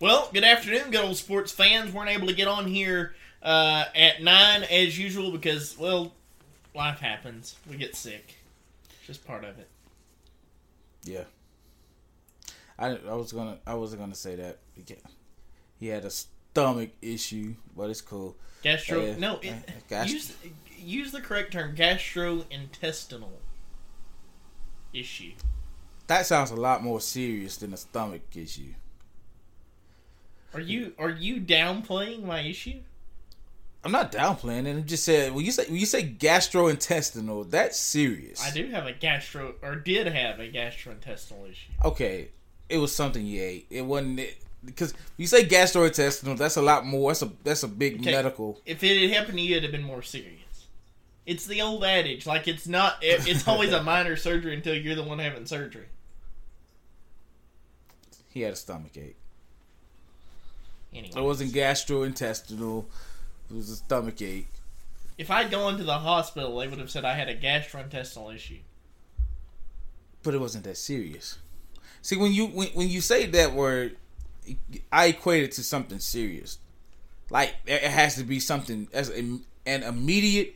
Well, good afternoon, good old sports fans. Weren't able to get on here uh, at nine as usual because, well, life happens. We get sick. It's Just part of it. Yeah. I, I was gonna I wasn't gonna say that. He He had a stomach issue, but it's cool. Gastro. Uh, no, it, uh, use use the correct term. Gastrointestinal issue. That sounds a lot more serious than a stomach issue. Are you are you downplaying my issue? I'm not downplaying it. I'm just saying when you say when you say gastrointestinal, that's serious. I do have a gastro or did have a gastrointestinal issue. Okay, it was something you ate. It wasn't it because you say gastrointestinal. That's a lot more. That's a that's a big Okay. medical. If it had happened to you, it'd have been more serious. It's the old adage, like it's not. It, it's always a minor surgery until you're the one having surgery. He had a stomach ache. Anyway, It wasn't gastrointestinal. It was a stomach ache. if I'd gone to the hospital, they would have said I had a gastrointestinal issue. but it wasn't that serious. See, when you when, when you say that word, I equate it to something serious. Like it has to be something as an an immediate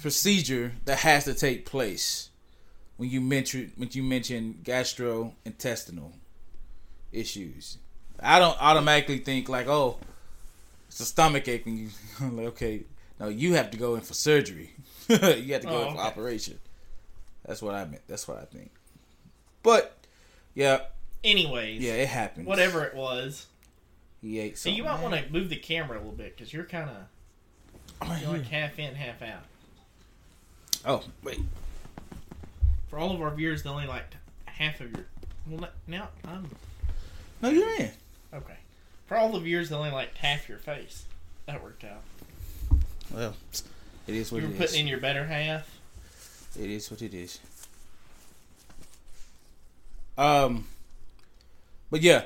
procedure that has to take place when you mention when you mention gastrointestinal issues. I don't automatically think like, oh, it's a stomach ache, and you I'm like, okay, no, you have to go in for surgery. you have to go Oh, in for okay. operation. That's what I meant. That's what I think. But yeah, Anyways, yeah, it happened. whatever it was. He ate So you might want to move the camera a little bit because you're kind of Right you're like half in, half out. Oh wait, For all of our viewers, they only like half of your. Well, now I'm no, you're in. Okay. For all the viewers, they only like half your face. That worked out. Well, it is what it is. You were it putting is. in your better half. It is what it is. Um, but yeah,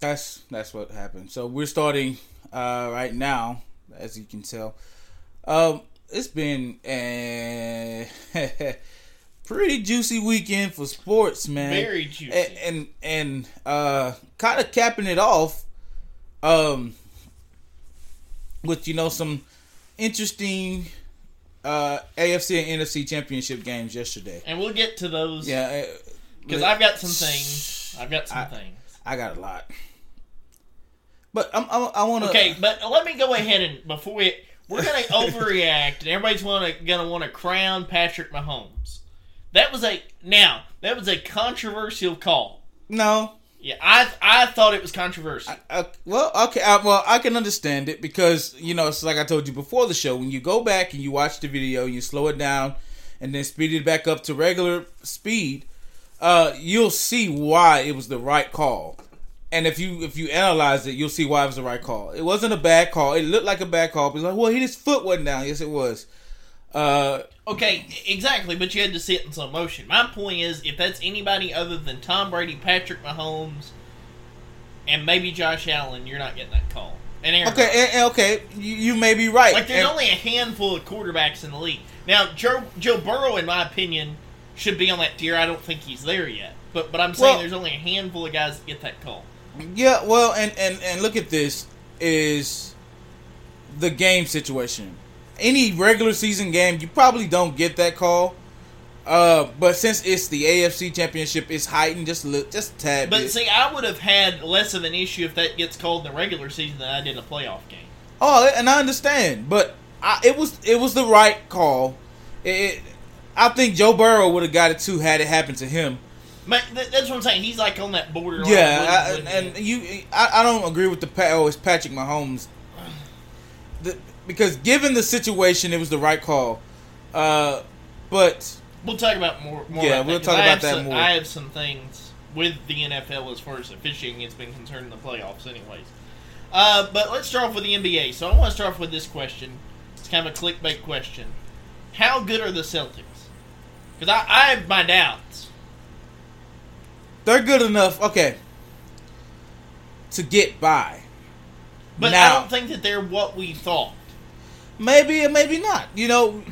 that's that's what happened. So we're starting uh right now, as you can tell. Um, it's been a pretty juicy weekend for sports, man. Very juicy. and and, and uh, kind of capping it off, um, with you know some interesting uh AFC and NFC championship games yesterday. And we'll get to those. Yeah, Because uh, I've got some things. I've got some I- things. I got a lot, but I'm, I'm, I want to. Okay, but let me go ahead and before we we're gonna overreact and everybody's wanna gonna want to crown Patrick Mahomes. That was a now that was a controversial call. No, Yeah, I I thought it was controversial. Uh, well, okay. I, well, I can understand it because you know it's like I told you before the show. When you go back and you watch the video, you slow it down, and then speed it back up to regular speed. Uh, you'll see why it was the right call. And if you if you analyze it, you'll see why it was the right call. It wasn't a bad call. It looked like a bad call. But like, well, his foot wasn't down. Yes, it was. Uh, Okay, exactly, but you had to see it in slow motion. My point is, if that's anybody other than Tom Brady, Patrick Mahomes, and maybe Josh Allen, you're not getting that call. And Aaron okay, and, and eh, eh, okay, you, you may be right. Like, there's And- only a handful of quarterbacks in the league. Now, Joe, Joe Burrow, in my opinion, should be on that tier. I don't think he's there yet. But but I'm saying Well- there's only a handful of guys that get that call. Yeah, well, and and and look at this is the game situation. Any regular season game, you probably don't get that call. Uh, but since it's the AFC Championship, it's heightened just little, just tad But bit. see, I would have had less of an issue if that gets called in the regular season than I did in a playoff game. oh, and I understand, but I, it was it was the right call. It, it- I think Joe Burrow would have got it too had it happened to him. But that's what I'm saying. He's like on that border. Yeah, I, and you, I, I don't agree with the oh, it's Patrick Mahomes. The, because given the situation, it was the right call. Uh, but We'll talk about more. more Yeah, about we'll that, talk about that some, more. I have some things with the NFL as far as officiating has been concerned in the playoffs, anyways. Uh, but let's start off with the NBA. So I want to start off with this question. It's kind of a clickbait question. How good are the Celtics? Because I, I have my doubts. they're good enough, okay, to get by. But I don't think that they're what we thought. Maybe or maybe not. You know,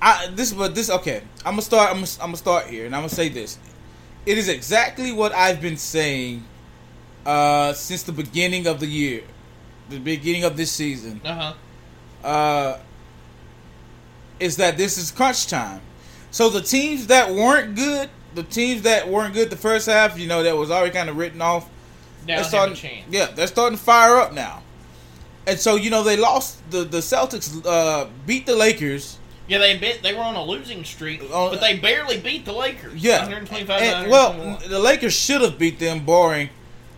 I this but this okay. I'm gonna start. I'm gonna, I'm gonna start here, and I'm gonna say this. It is exactly what I've been saying uh, since the beginning of the year, the beginning of this season. Uh huh. Uh, is that this is crunch time. So the teams that weren't good, the teams that weren't good the first half, you know, that was already kind of written off. Now they're starting, yeah, they're starting to fire up now. And so you know they lost the the Celtics uh, beat the Lakers. Yeah, they bit, they were on a losing streak, On- but they barely beat the Lakers. Yeah, 125 And- well, the Lakers should have beat them, barring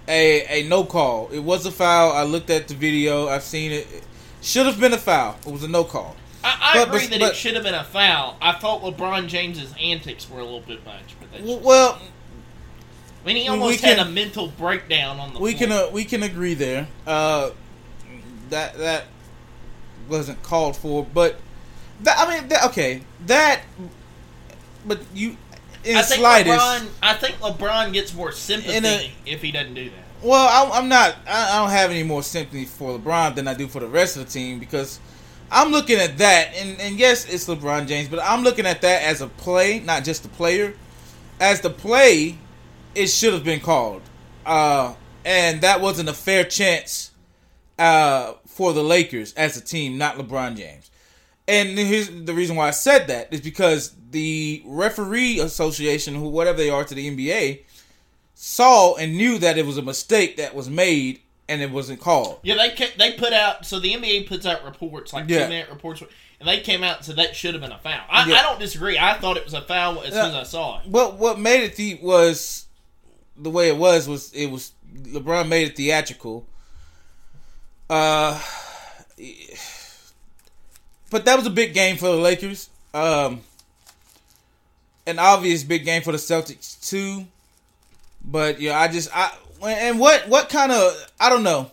a a no call. It was a foul. I looked at the video. I've seen it. Should have been a foul. It was a no call. I, I but- agree but- that but- it should have been a foul. I thought LeBron James's antics were a little bit much, but Well, I mean, he we almost can- had a mental breakdown on the we floor. can uh, we can agree there. Uh, that that wasn't called for, but that I mean, that, okay, that. But you, in I think slightest. LeBron. I think LeBron gets more sympathy a- if he doesn't do that. Well, I, I'm not. I, I don't have any more sympathy for LeBron than I do for the rest of the team because I'm looking at that, and, and yes, it's LeBron James, but I'm looking at that as a play, not just the player. As the play, it should have been called, uh, and that wasn't a fair chance uh, for the Lakers as a team, not LeBron James. And here's the reason why I said that is because the referee association, who whatever they are to the NBA, saw and knew that it was a mistake that was made and it wasn't called. Yeah, they ca- they put out so the NBA puts out reports like Yeah. two minute reports, and they came out and said that should have been a foul. I, Yeah. I don't disagree. I thought it was a foul as soon as I saw it. But what made it the was the way it was was it was LeBron made it theatrical. Uh, but that was a big game for the Lakers. Um, an obvious big game for the Celtics too. But yeah, I just I and what what kind of I don't know.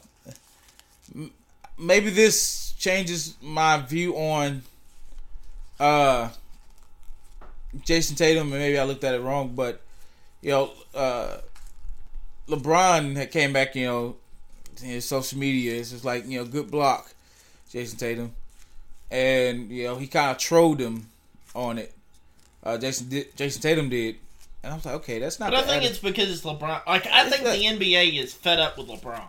Maybe this changes my view on uh Jayson Tatum, and maybe I looked at it wrong, but you know, uh, LeBron had came back, you know, in his social media. It's just like you know, good block, Jayson Tatum, and you know he kind of trolled him on it. Uh, Jayson did, Jayson Tatum did, and I was like, okay, that's not. But I think it's because it's LeBron. Like I think It's the NBA is fed up with LeBron.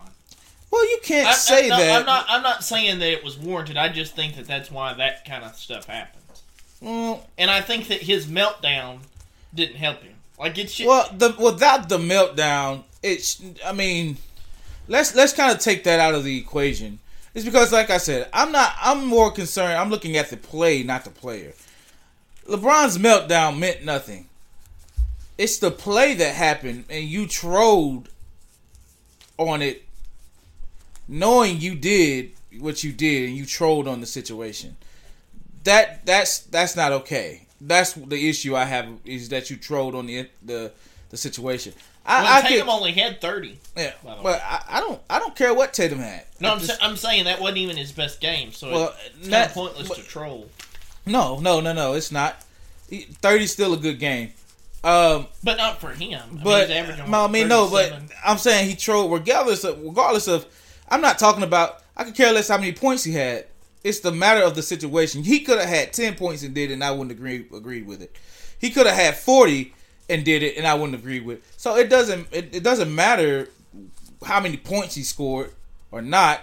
well, you can't I, say I, no, that. I'm not. I'm not saying that it was warranted. I just think that that's why that kind of stuff happens. Well, And I think that his meltdown didn't help him. Like it's just, Well, the without the meltdown, it's. I mean, let's let's kind of take that out of the equation. It's because, like I said, I'm not. I'm more concerned. I'm looking at the play, not the player. LeBron's meltdown meant nothing. It's the play that happened, and you trolled on it, knowing you did what you did, and you trolled on the situation. That that's that's not okay. That's the issue I have is that you trolled on the the the situation. I, well, I Tatum could, only had thirty. yeah, by the way. but I, I don't I don't care what Tatum had. No, I I'm, just- sa- I'm saying that wasn't even his best game, so Well, it's kind not- of pointless but- to troll. no no no no it's not. Thirty is still a good game. Um, But not for him. I mean, but he's averaging, I mean no, but I'm saying he trolled regardless of regardless of. I'm not talking about. I could care less how many points he had. It's the matter of the situation. He could have had ten points and did and I wouldn't agree agree with it. He could have had forty and did it, and I wouldn't agree with. So it doesn't it, it doesn't matter how many points he scored or not.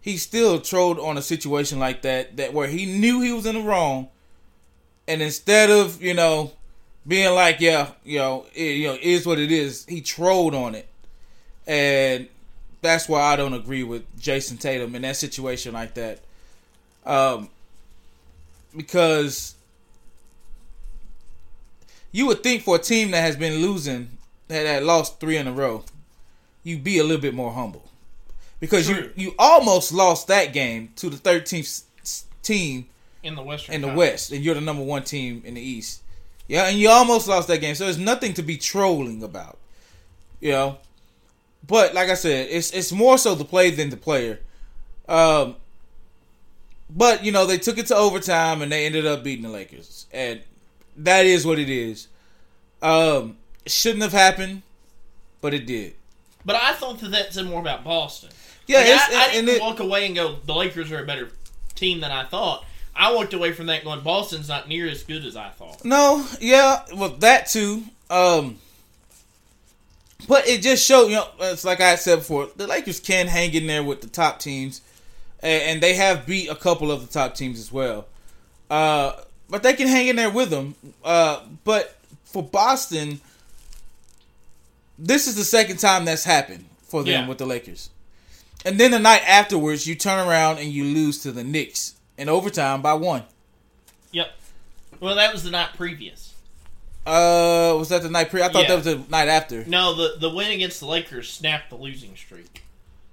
He still trolled on a situation like that that where he knew he was in the wrong, and instead of you know being like, yeah, you know, it, you know, is what it is. He trolled on it, and that's why I don't agree with Jayson Tatum in that situation like that. Um, because you would think for a team that has been losing, that had lost three in a row, you'd be a little bit more humble, because you True. you almost lost that game to the 13th team in the Western in the Conference. West, and you're the number one team in the East. Yeah, and you almost lost that game, so there's nothing to be trolling about. You know, but like I said, it's it's more so the play than the player. Um, but you know they took it to overtime and they ended up beating the Lakers, and that is what it is. Um, it shouldn't have happened, but it did. But I thought that that said more about Boston. Yeah, Like, I, I didn't it- walk away and go, the Lakers are a better team than I thought. I walked away from that going, Boston's not near as good as I thought. No, yeah, well that too. Um, but it just showed, you know, it's like I said before, the Lakers can hang in there with the top teams, and, and they have beat a couple of the top teams as well. Uh, but they can hang in there with them. Uh, but for Boston, this is the second time that's happened for them Yeah. with the Lakers. And then the night afterwards, you turn around and you lose to the Knicks in overtime by one. Yep. Well, that was the night previous. Uh, was that the night pre? I thought Yeah. that was the night after. No, the the win against the Lakers snapped the losing streak.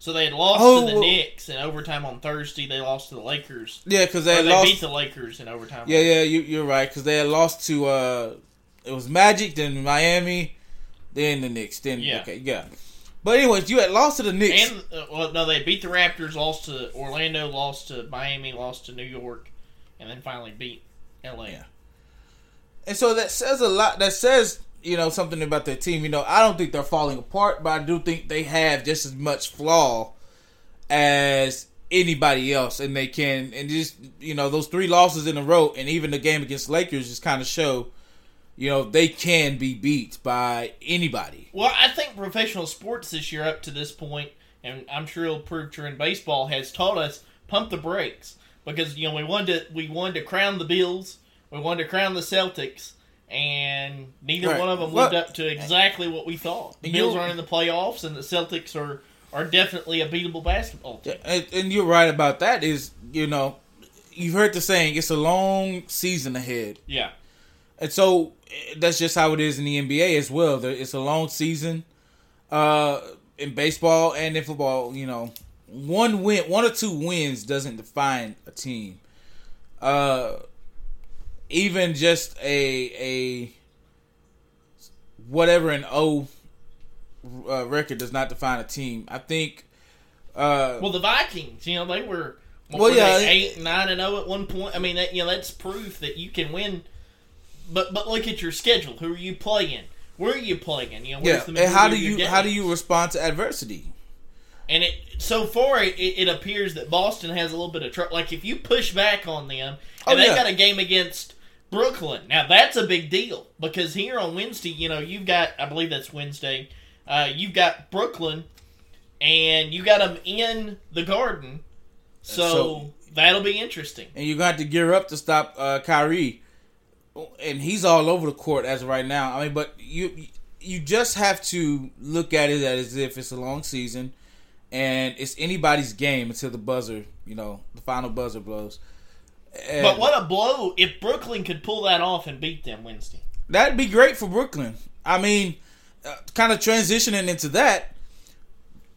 So they had lost Oh, to the well- Knicks in overtime on Thursday. They lost to the Lakers. Yeah, because they, they lost. beat the Lakers in overtime. yeah, yeah, you, you're right. Because they had lost to uh, it was Magic, then Miami, then the Knicks, then Yeah. okay, yeah. But anyways, you had lost to the Knicks. And uh, well, no, they beat the Raptors, lost to Orlando, lost to Miami, lost to New York, and then finally beat LA. Yeah. And so that says a lot. That says, you know, something about their team. You know, I don't think they're falling apart, but I do think they have just as much flaw as anybody else, and they can. And just you know, those three losses in a row, and even the game against Lakers, just kind of show, you know, they can be beat by anybody. Well, I think professional sports this year up to this point, and I'm sure it'll prove true in baseball, has taught us pump the brakes because you know we wanted to we wanted to crown the Bills, we wanted to crown the Celtics, and neither Right. one of them lived up to exactly what we thought. The Bills are in the playoffs, and the Celtics are are definitely a beatable basketball team. And, and you're right about that. Is you know, you've heard the saying, it's a long season ahead. Yeah, And so that's just how it is in the NBA as well. It's a long season uh, in baseball and in football. You know, one win, one or two wins doesn't define a team. Uh, even just a a whatever an O uh, record does not define a team. I think. Uh, well, the Vikings, you know, they were. Well, were yeah, they, eight, nine, and zero at one point. I mean, that, you know, that's proof that you can win. But but look at your schedule. Who are you playing? Where are you playing? You know, yeah, the and how do you how do you respond to adversity? And it so far it, it, appears that Boston has a little bit of trouble. Like if you push back on them, Oh, and they yeah. got a game against Brooklyn. Now that's a big deal because here on Wednesday, you know, you've got I believe that's Wednesday. Uh, you've got Brooklyn, and you got them in the Garden. So, So- that'll be interesting. and you got to gear up to stop uh, Kyrie. And he's all over the court as of right now. I mean, but you you just have to look at it as if it's a long season, and it's anybody's game until the buzzer, you know, the final buzzer blows. And But what a blow if Brooklyn could pull that off and beat them Wednesday. that'd be great for Brooklyn. I mean, uh, kind of transitioning into that,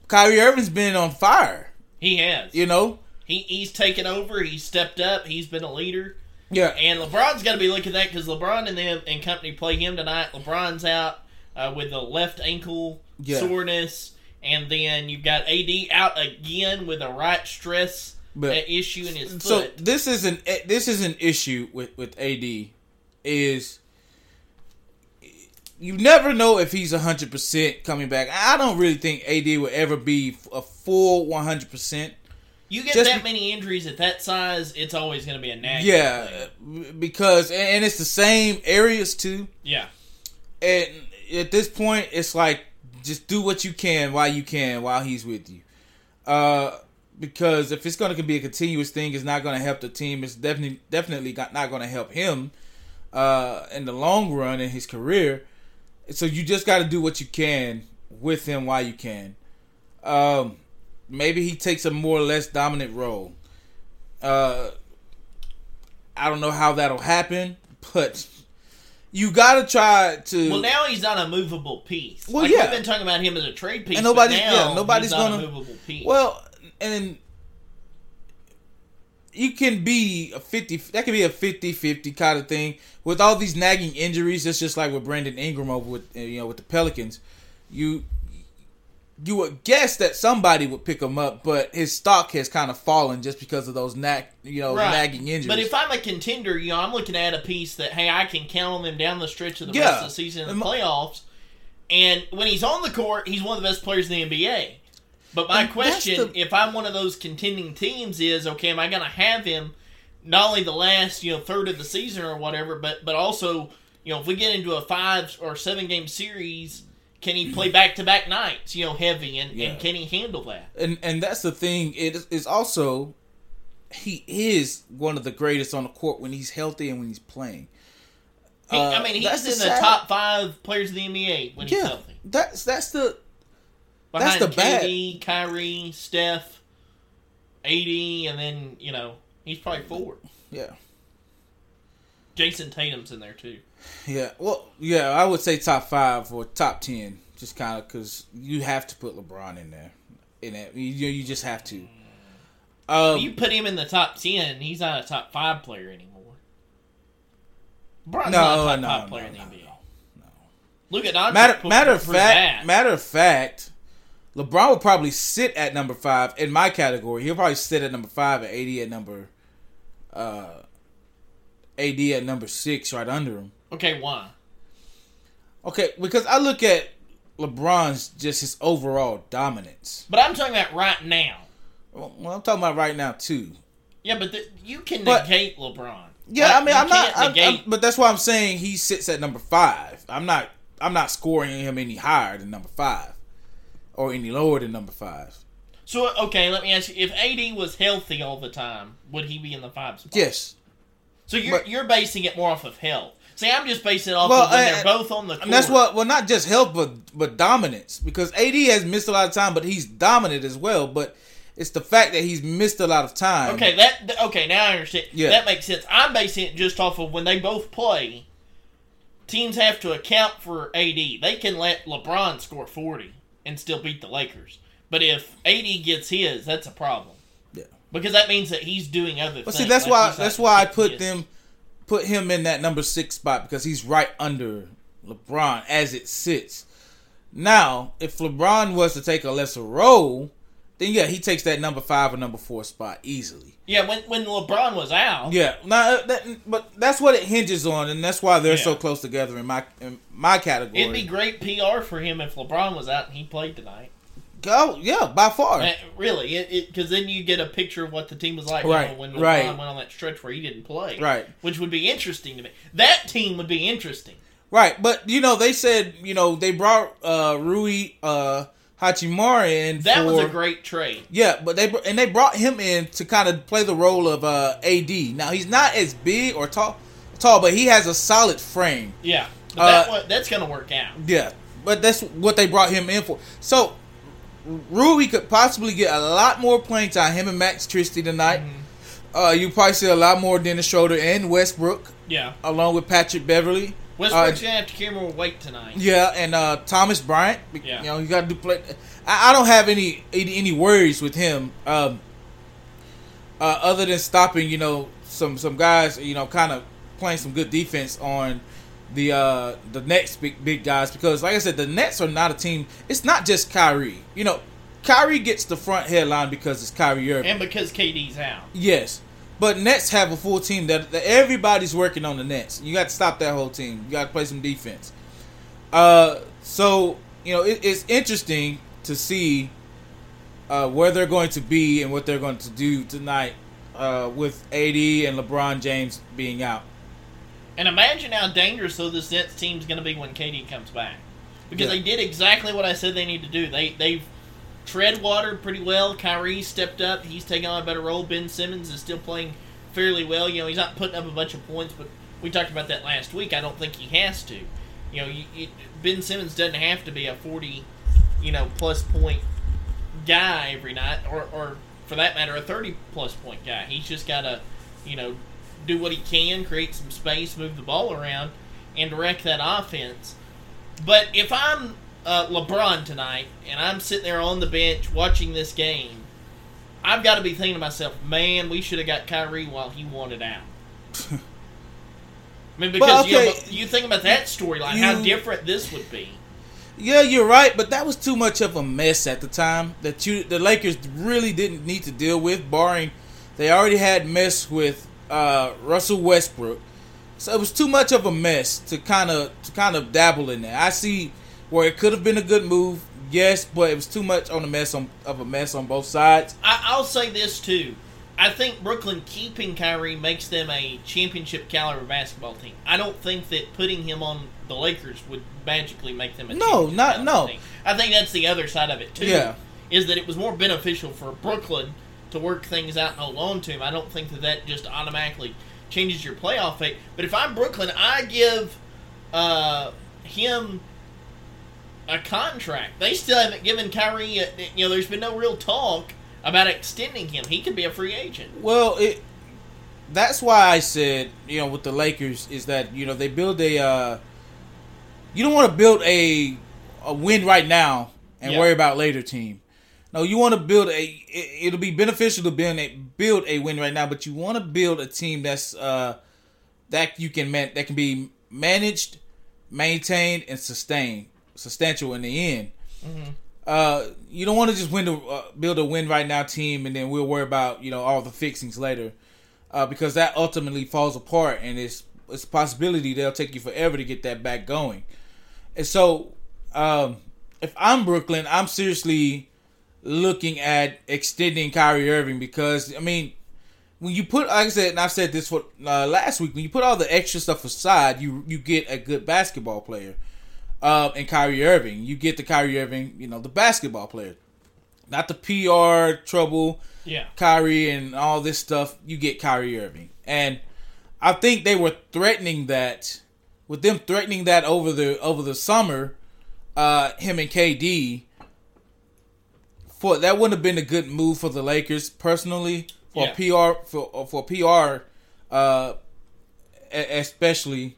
Kyrie Irving's been on fire. He has. You know, He he's taken over. He's stepped up. He's been a leader. yeah, And LeBron's got to be looking at that because LeBron and them and company play him tonight. LeBron's out uh, with a left ankle Yeah. soreness, and then you've got AD out again with a right stress But- uh, issue in his foot. So this is an this is an issue with with AD is you never know if he's hundred percent coming back. I don't really think AD will ever be a full one hundred percent. you get just that be- many injuries at that size, it's always going to be a nagging Yeah, thing. because and it's the same areas too. yeah. And at this point, it's like just do what you can while you can while he's with you. Uh, because if it's going to be a continuous thing, it's not going to help the team. It's definitely definitely not going to help him uh, in the long run in his career. So you just got to do what you can with him while you can. Um, maybe he takes a more or less dominant role. Uh, I don't know how that'll happen, but you got to try to. Well, now he's not a movable piece. Well, like, yeah. We've been talking about him as a trade piece, And but nobody's- now yeah, nobody's he's gonna- a movable piece. Well, and you can be a 50 that could be a 50-50 kind of thing with all these nagging injuries it's just like with Brandon Ingram over with you know with the Pelicans you you would guess that somebody would pick him up but his stock has kind of fallen just because of those nag you know Right. nagging injuries But if I'm a contender, you know, I'm looking at a piece that hey, I can count on them down the stretch of the Yeah. rest of the season in the playoffs. And when he's on the court, he's one of the best players in the NBA. But my And question, the- if I'm one of those contending teams, is okay, am I going to have him not only the last you know third of the season or whatever, but but also you know if we get into a five or seven game series, can he play back to back nights? You know, heavy and, Yeah. and can he handle that? and and that's the thing. It is, also he is one of the greatest on the court when he's healthy and when he's playing. He, Uh, I mean, he's in the top five players of the NBA when he's healthy. that's that's the Behind the bad- KD, Kyrie, Steph, AD, and then you know he's probably four. yeah Jayson Tatum's in there too. yeah. Well, yeah, I would say top five or top ten, just kind of because you have to put LeBron in there. In it, you you just have to. Um, you put him in the top ten, he's not a top five player anymore. LeBron's No, not a top no, five no, player in the no, NBA. no. Look at Doncic. matter matter of fact, matter of fact, LeBron will probably sit at number five in my category. He'll probably sit at number five and AD at number, uh, AD at number six, right under him. Okay, why? Okay, because I look at LeBron's just his overall dominance. But I'm talking about right now. Well, I'm talking about right now too. Yeah, but the, you can But- negate LeBron. Yeah, Like, I mean, I'm not, I'm, negate. I'm- but that's why I'm saying he sits at number five. I'm not, I'm not scoring him any higher than number five, or any lower than number five. so okay, let me ask you: If AD was healthy all the time, would he be in the five spot? Yes, So you're but- you're basing it more off of health. See, I'm just basing it off Well, of when uh, they're both on the court. and that's what. Well, not just health, but but dominance. Because AD has missed a lot of time, but he's dominant as well. But it's the fact that he's missed a lot of time. Okay, that okay. Now I understand. Yeah. that makes sense. I'm basing it just off of when they both play. Teams have to account for AD. They can let LeBron score 40 and still beat the Lakers. But if AD gets his, that's a problem Yeah. because that means that he's doing other But things. see, that's like why that's why I put just- them, put him in that number six spot because he's right under LeBron as it sits. Now, if LeBron was to take a lesser role, then yeah, he takes that number five or number four spot easily. Yeah, when when LeBron was out, Yeah, now that, but that's what it hinges on, and that's why they're so close together in my in my category. it'd be great PR for him if LeBron was out and he played tonight. Go, yeah, by far. Uh, really, it because then you get a picture of what the team was like you know, when LeBron right. went on that stretch where he didn't play. Right. which would be interesting to me. That team would be interesting. Right, but you know they said you know they brought uh Rui uh Hachimura in. That for, was a great trade. Yeah, but they and they brought him in to kind of play the role of uh AD. Now he's not as big or tall, tall, but he has a solid frame. Yeah, but Uh, that wa- that's going to work out. Yeah, but that's what they brought him in for. So Rui could possibly get a lot more playing time. Him and Max Christie tonight. Uh, you probably see a lot more Dennis Schroeder and Westbrook, Yeah, along with Patrick Beverley. Westbrook's Uh, to have to carry more weight tonight. Yeah, and uh, Thomas Bryant. Yeah. You know, you got to do play. I, I don't have any any, any worries with him, um, uh, other than stopping. You know, some some guys. You know, kind of playing some good defense on the uh, the next big big guys because, like I said, the Nets are not a team. It's not just Kyrie. You know, Kyrie gets the front headline because it's Kyrie Irving. And because KD's out. Yes. But Nets have a full team that, that everybody's working on the Nets. You got to stop that whole team. You got to play some defense. Uh, so you know it, it's interesting to see uh, where they're going to be and what they're going to do tonight uh, with AD and LeBron James being out. And imagine how dangerous though this Nets team's going to be when KD comes back, because Yeah. they did exactly what I said they need to do. They they've tread water pretty well. Kyrie stepped up; he's taking on a better role. Ben Simmons is still playing fairly well. You know, he's not putting up a bunch of points, but we talked about that last week. I don't think he has to. You know, you, you, Ben Simmons doesn't have to be a forty, you know, plus point guy every night, or or for that matter, a thirty plus point guy. He's just got to, you know, do what he can, create some space, move the ball around, and direct that offense. But if I'm uh, LeBron tonight and I'm sitting there on the bench watching this game, I've got to be thinking to myself, man, we should have got Kyrie while he wanted out. I mean, because Well, you, know, you think about that storyline, how different this would be. Yeah, you're right, but that was too much of a mess at the time that you the Lakers really didn't need to deal with. Barring they already had mess with uh, Russell Westbrook, so it was too much of a mess to kind of to kind of dabble in there. I see where it could have been a good move, yes, but it was too much on a mess on, of a mess on both sides. I, I'll say this too. I think Brooklyn keeping Kyrie makes them a championship caliber basketball team. I don't think that putting him on the Lakers would magically make them a No, not- no. team. I think that's the other side of it too. Yeah. Is that it was more beneficial for Brooklyn to work things out and hold on to him. I don't think that that just automatically changes your playoff fate. But if I'm Brooklyn, I give uh, him a contract. They still haven't given Kyrie. A, you know, there's been no real talk about extending him. He could be a free agent. Well, it that's why I said, you know, with the Lakers is that, you know, they build a uh you don't want to build a a win right now and Yeah. worry about later team. No, you want to build a it, it'll be beneficial to build a build a win right now, but you want to build a team that's uh that you can man, that can be managed, maintained and sustained, substantial in the end. Uh, you don't want to just win the uh, build a win right now team and then we'll worry about you know all the fixings later, uh, because that ultimately falls apart and it's it's a possibility they'll take you forever to get that back going. And so, um, if I'm Brooklyn, I'm seriously looking at extending Kyrie Irving because I mean, when you put like I said, and I said this for uh, last week, when you put all the extra stuff aside, you you get a good basketball player. Uh, and Kyrie Irving, you get the Kyrie Irving, you know, the basketball player, not the PR trouble, Yeah. Kyrie and all this stuff. You get Kyrie Irving, and I think they were threatening that with them threatening that over the over the summer, uh, him and KD. For that wouldn't have been a good move for the Lakers personally for Yeah. PR for for PR, uh, especially,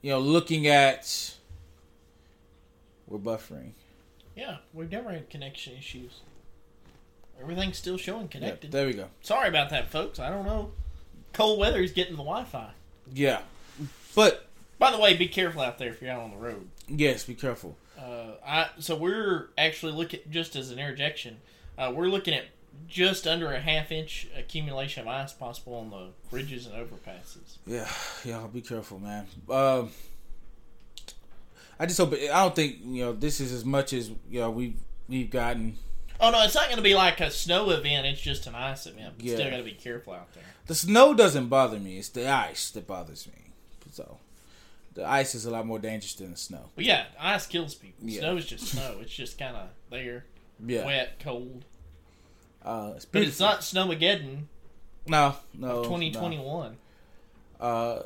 you know, looking at. We're buffering. Yeah, we've never had connection issues. Everything's still showing Yeah, connected. there we go. Sorry about that, folks. I don't know. Cold weather is getting the Wi-Fi. Yeah, but By the way, be careful out there if you're out on the road. yes, be careful. Uh, I so we're actually looking just as an interjection. Uh, we're looking at just under a half inch accumulation of ice possible on the bridges and overpasses. Yeah, yeah, be careful, man. Um, I just hope. I don't think you know this is as much as you know we've we've gotten. Oh no, it's not going to be like a snow event. It's just an ice event. But Yeah. Still got to be careful out there. The snow doesn't bother me. It's the ice that bothers me. So, the ice is a lot more dangerous than the snow. But yeah, ice kills people. Yeah. Snow is just snow. It's just kind of there, Yeah, wet, cold. uh, it's But it's not Snowmageddon No, no, 2021. Uh,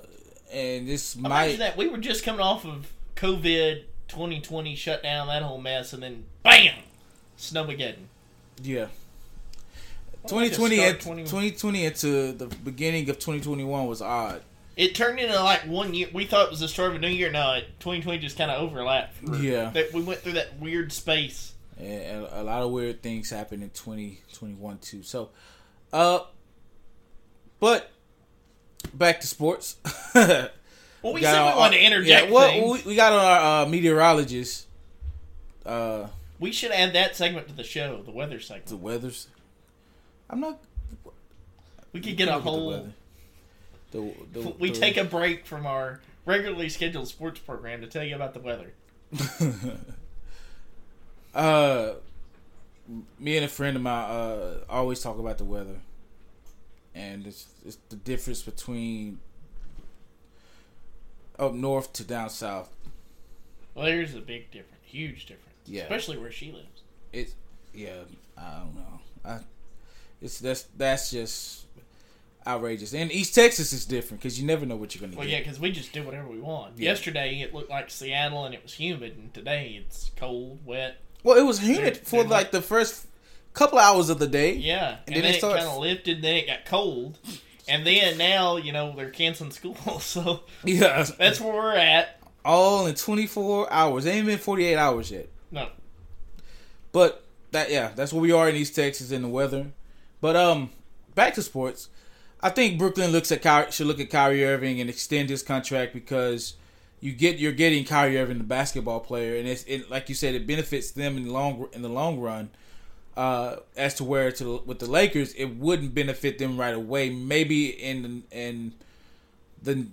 and this Imagine might. that. We were just coming off of COVID 2020 shutdown, that whole mess, and then BAM! Snowmageddon. Yeah. Well, like a 2020 start 20 2020 into the beginning of 2021 was odd. It turned into like one year. We thought it was the start of a new year. No, 2020 just kind of overlapped. For, Yeah. That we went through that weird space. and a, a lot of weird things happened in 2021 too. So, uh, but back to sports. Well, we got said we wanted to interject Yeah, well, we, we got our uh, meteorologist, uh, We should add that segment to the show, the weather segment. the weathers. I'm not. We could get a at the whole. The, the, We take a break from our regularly scheduled sports program to tell you about the weather. uh, me and a friend of mine uh always talk about the weather, and it's it's the difference between up north to down south. Well, there's a big difference, huge difference, Yeah. especially where she lives. It's yeah, I don't know. I it's that's that's just outrageous. And East Texas is different because you never know what you're gonna get. Well, yeah, because we just do whatever we want. Yeah. Yesterday it looked like Seattle and it was humid, and today it's cold, wet. Well, it was humid They're- for they're like the first couple hours of the day. Yeah, And and, then then, it kind of lifted. Then it got cold, and then now you know they're canceling school. So Yeah, that's where we're at. all in 24 hours. It ain't been 48 hours yet. No, But that yeah, that's where we are in East Texas in the weather. But um, back to sports. I think Brooklyn looks at Ky- should look at Kyrie Irving and extend his contract because you get you're getting Kyrie Irving, the basketball player, and it's it, like you said, it benefits them in the long in the long run. Uh, as to where to with the Lakers, it wouldn't benefit them right away. Maybe in in the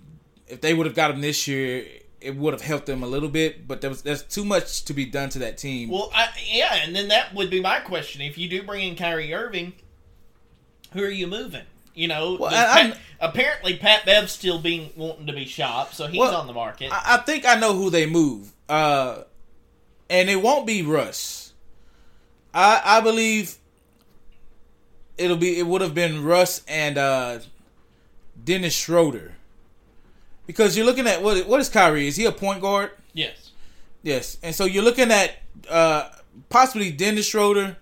if they would have got him this year, it would have helped them a little bit. But there was there's too much to be done to that team. well, I, yeah, and then that would be my question: if you do bring in Kyrie Irving, who are you moving? You know, Well, Pat- apparently Pat Bev's still being wanting to be shopped, so he's Well, on the market. I, I think I know who they move. Uh, and it won't be Russ. I I believe it'll be it would have been Russ and uh, Dennis Schroeder. Because you're looking at what what is Kyrie? Is he a point guard? yes, Yes. And so you're looking at uh, possibly Dennis Schroeder.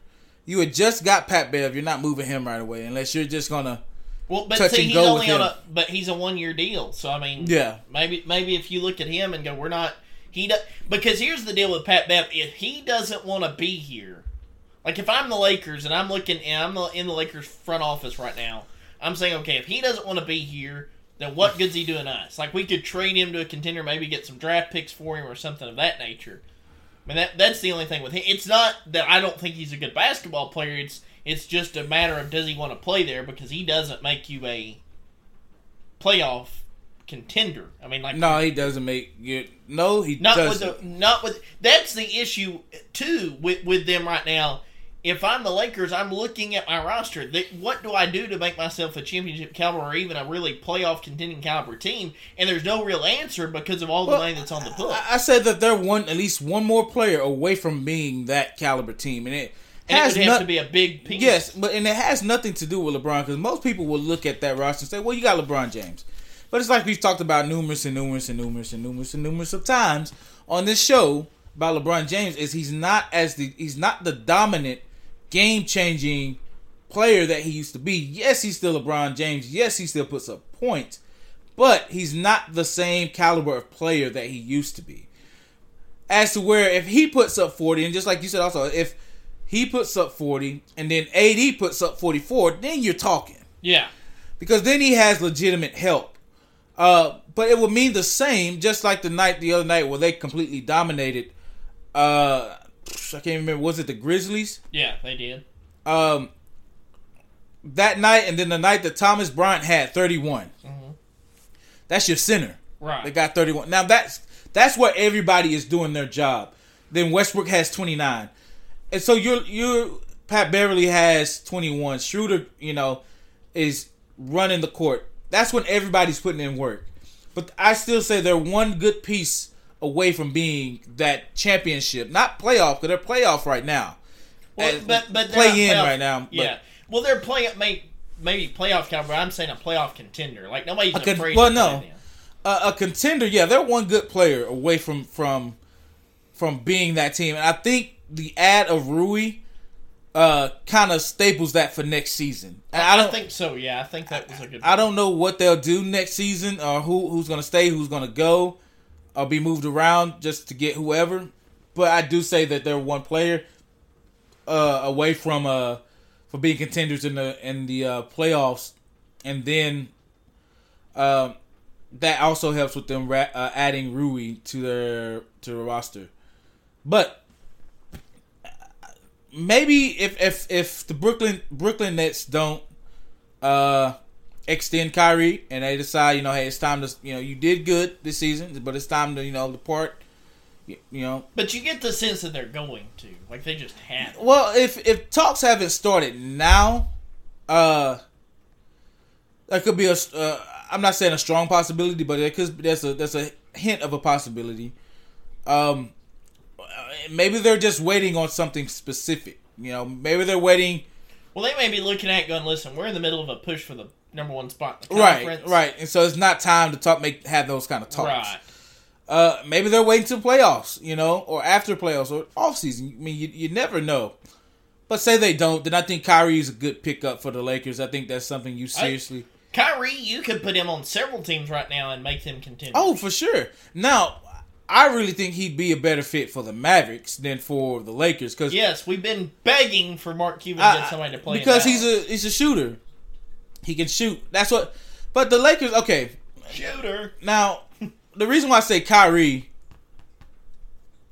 You had just got Pat Bev. You're not moving him right away unless you're just gonna well, but touch see, he's only on a but he's a one year deal. So I mean, Yeah. maybe maybe if you look at him and go, we're not he do, because here's the deal with Pat Bev. If he doesn't want to be here, like if I'm the Lakers and I'm looking and I'm in the Lakers front office right now, I'm saying, okay, if he doesn't want to be here, then what good's he doing us? Like we could trade him to a contender, maybe get some draft picks for him or something of that nature. I mean that that's the only thing with him. It's not that I don't think he's a good basketball player. It's it's just a matter of does he want to play there because he doesn't make you a playoff contender. I mean, like No, he doesn't make you. No, he not doesn't. with the not with that's the issue too with with them right now. If I'm the Lakers, I'm looking at my roster. That what do I do to make myself a championship caliber or even a really playoff contending caliber team? And there's no real answer because of all the Well, money that's on the book. I, I said that they're one at least one more player away from being that caliber team, and it and has it have to be a big piece. Yes, but and it has nothing to do with LeBron because most people will look at that roster and say, "Well, you got LeBron James," but it's like we've talked about numerous and numerous and numerous and numerous and numerous of times on this show about LeBron James is he's not as the he's not the dominant game changing player that he used to be. Yes, he's still LeBron James. Yes, he still puts up points, but he's not the same caliber of player that he used to be. As to where if he puts up 40, and just like you said also, if he puts up 40 and then AD puts up 44, then you're talking. Yeah. Because then he has legitimate help. Uh, but it would mean the same, just like the night the other night where they completely dominated. Uh, I can't remember. Was it the Grizzlies? Yeah, they did. Um, that night, and then the night that Thomas Bryant had 31. That's your center. Right. They got 31. Now that's that's where everybody is doing their job. Then Westbrook has 29. And so you're you Pat Beverley has 21. Schroeder, you know, is running the court. That's when everybody's putting in work. But I still say they're one good piece away from being that championship, not playoff, because they're playoff right now. Well, Uh, but but they're play in playoff- right now. but- Yeah. Well, they're playing may, maybe playoff caliber. I'm saying a playoff contender. Like nobody's A con- afraid. well, to no. them. a, contender, yeah, they're one good player away from from from being that team, and I think the ad of Rui uh kind of staples that for next season. And I I, don't think so. Yeah, I think that was a good. I don't know what they'll do next season or who who's gonna stay, who's gonna go, or be moved around just to get whoever. But I do say that they're one player uh away from uh for being contenders in the in the uh playoffs, and then um that also helps with them ra- uh, adding Rui to their to the roster. But uh, maybe if if if the Brooklyn Brooklyn Nets don't uh extend Kyrie and they decide, you know, hey, it's time to, you know, you did good this season, but it's time to, you know, depart. You, you know, But you get the sense that they're going to. Like they just have. well, if if talks haven't started now, uh, that could be a. Uh, I'm not saying a strong possibility, but it could. There's a there's a hint of a possibility. Um, maybe they're just waiting on something specific. You know, maybe they're waiting. Well, they may be looking at going, listen, we're in the middle of a push for the number one spot Right, conference. right, and so it's not time to talk. Make have those kind of talks. Right. Uh, maybe they're waiting till playoffs, you know, or after playoffs or off season. I mean, you, you never know. But say they don't, then I think Kyrie is a good pickup for the Lakers. I think that's something you seriously. Kyrie, you could put him on several teams right now and make them contend. oh, for sure. Now, I really think he'd be a better fit for the Mavericks than for the Lakers because yes, we've been begging for Mark Cuban to get somebody to play in because he's a he's a shooter. He can shoot. That's what. But the Lakers, okay. shooter. Now, the reason why I say Kyrie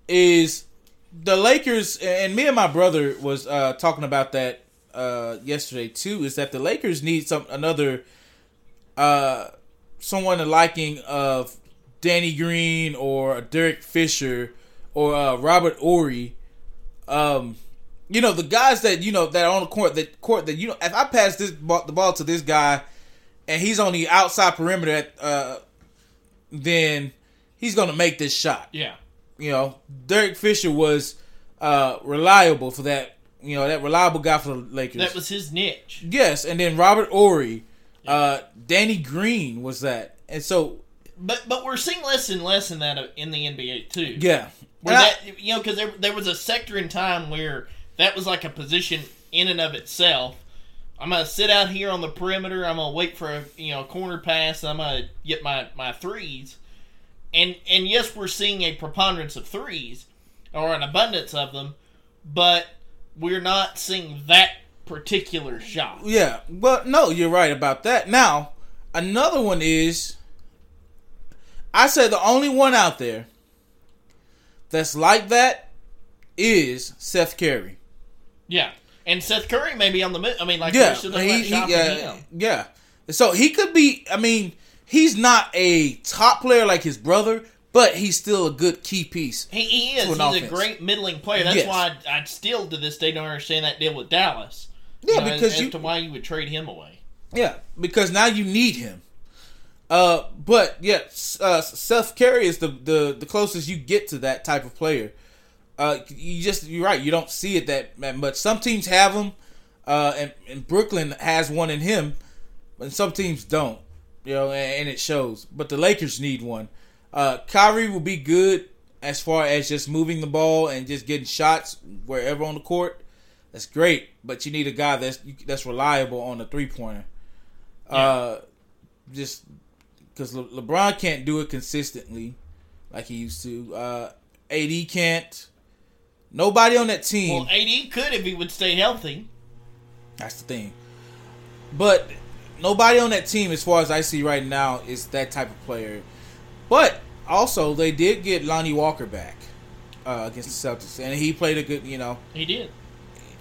is the Lakers, and me and my brother was uh, talking about that uh, yesterday too. Is that the Lakers need some another uh, someone the liking of Danny Green or Derek Fisher or uh, Robert Horry, um, you know the guys that you know that are on the court that court that you know if I pass this ball, the ball to this guy and he's on the outside perimeter, uh, then he's gonna make this shot. Yeah. You know, Derek Fisher was uh, reliable for that. You know, that reliable guy for the Lakers. That was his niche. yes, and then Robert Horry, uh, Danny Green was that, and so But but we're seeing less and less in that uh, in the NBA too. yeah, Where And I- that you know because there there was a sector in time where that was like a position in and of itself. I'm gonna sit out here on the perimeter. I'm gonna wait for a you know corner pass. I'm gonna get my my threes, and and yes, we're seeing a preponderance of threes or an abundance of them, but we're not seeing that particular shot. Yeah, well, no, you're right about that. Now, another one is I say the only one out there that's like that is Seth Curry. Yeah, and Seth Curry may be on the. I mean, like Yeah, he, he, yeah, him. yeah. So he could be. I mean, he's not a top player like his brother, but he's still a good key piece. He, he is. He's an a great middling player. That's Yes. why I, I still to this day don't understand that deal with Dallas. Yeah, You know, because as, you as to why you would trade him away. Yeah, because now you need him. Uh, but yeah, uh, Seth Curry is the, the the closest you get to that type of player. Uh, you just you're right. You don't see it that that much. Some teams have him, uh, and, and Brooklyn has one in him, but some teams don't. You know, and, and it shows. But the Lakers need one. Uh, Kyrie will be good as far as just moving the ball and just getting shots wherever on the court. That's great, but you need a guy that's that's reliable on the three pointer. Uh, just because Le- LeBron can't do it consistently like he used to. Uh, AD can't. Nobody on that team. Well, AD could if he would stay healthy. That's the thing. But nobody on that team, as far as I see right now, is that type of player. But also, they did get Lonnie Walker back uh, against the Celtics, and he played a good. You know, He did.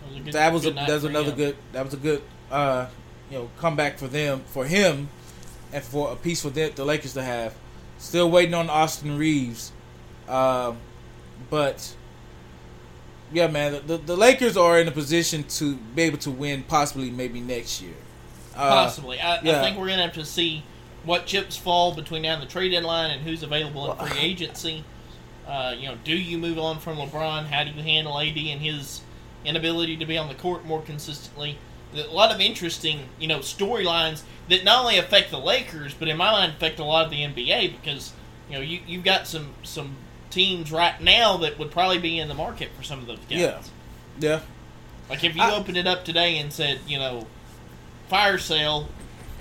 That was a good, that was a, that was another him. good. That was a good. Uh, you know, comeback for them, for him, and for a piece for the, the Lakers to have. Still waiting on Austin Reaves, um, but yeah, man, the, the, the Lakers are in a position to be able to win, possibly maybe next year. Uh, Possibly. I, I think we're going to have to see what chips fall between now and the trade deadline and who's available in free agency. Uh, you know, do you move on from LeBron? How do you handle AD and his inability to be on the court more consistently? A lot of interesting, you know, storylines that not only affect the Lakers, but in my mind affect a lot of the NBA because you know you you've got some some teams right now that would probably be in the market for some of those guys. Yeah. Yeah, Like if you I- opened it up today and said, you know, fire sale,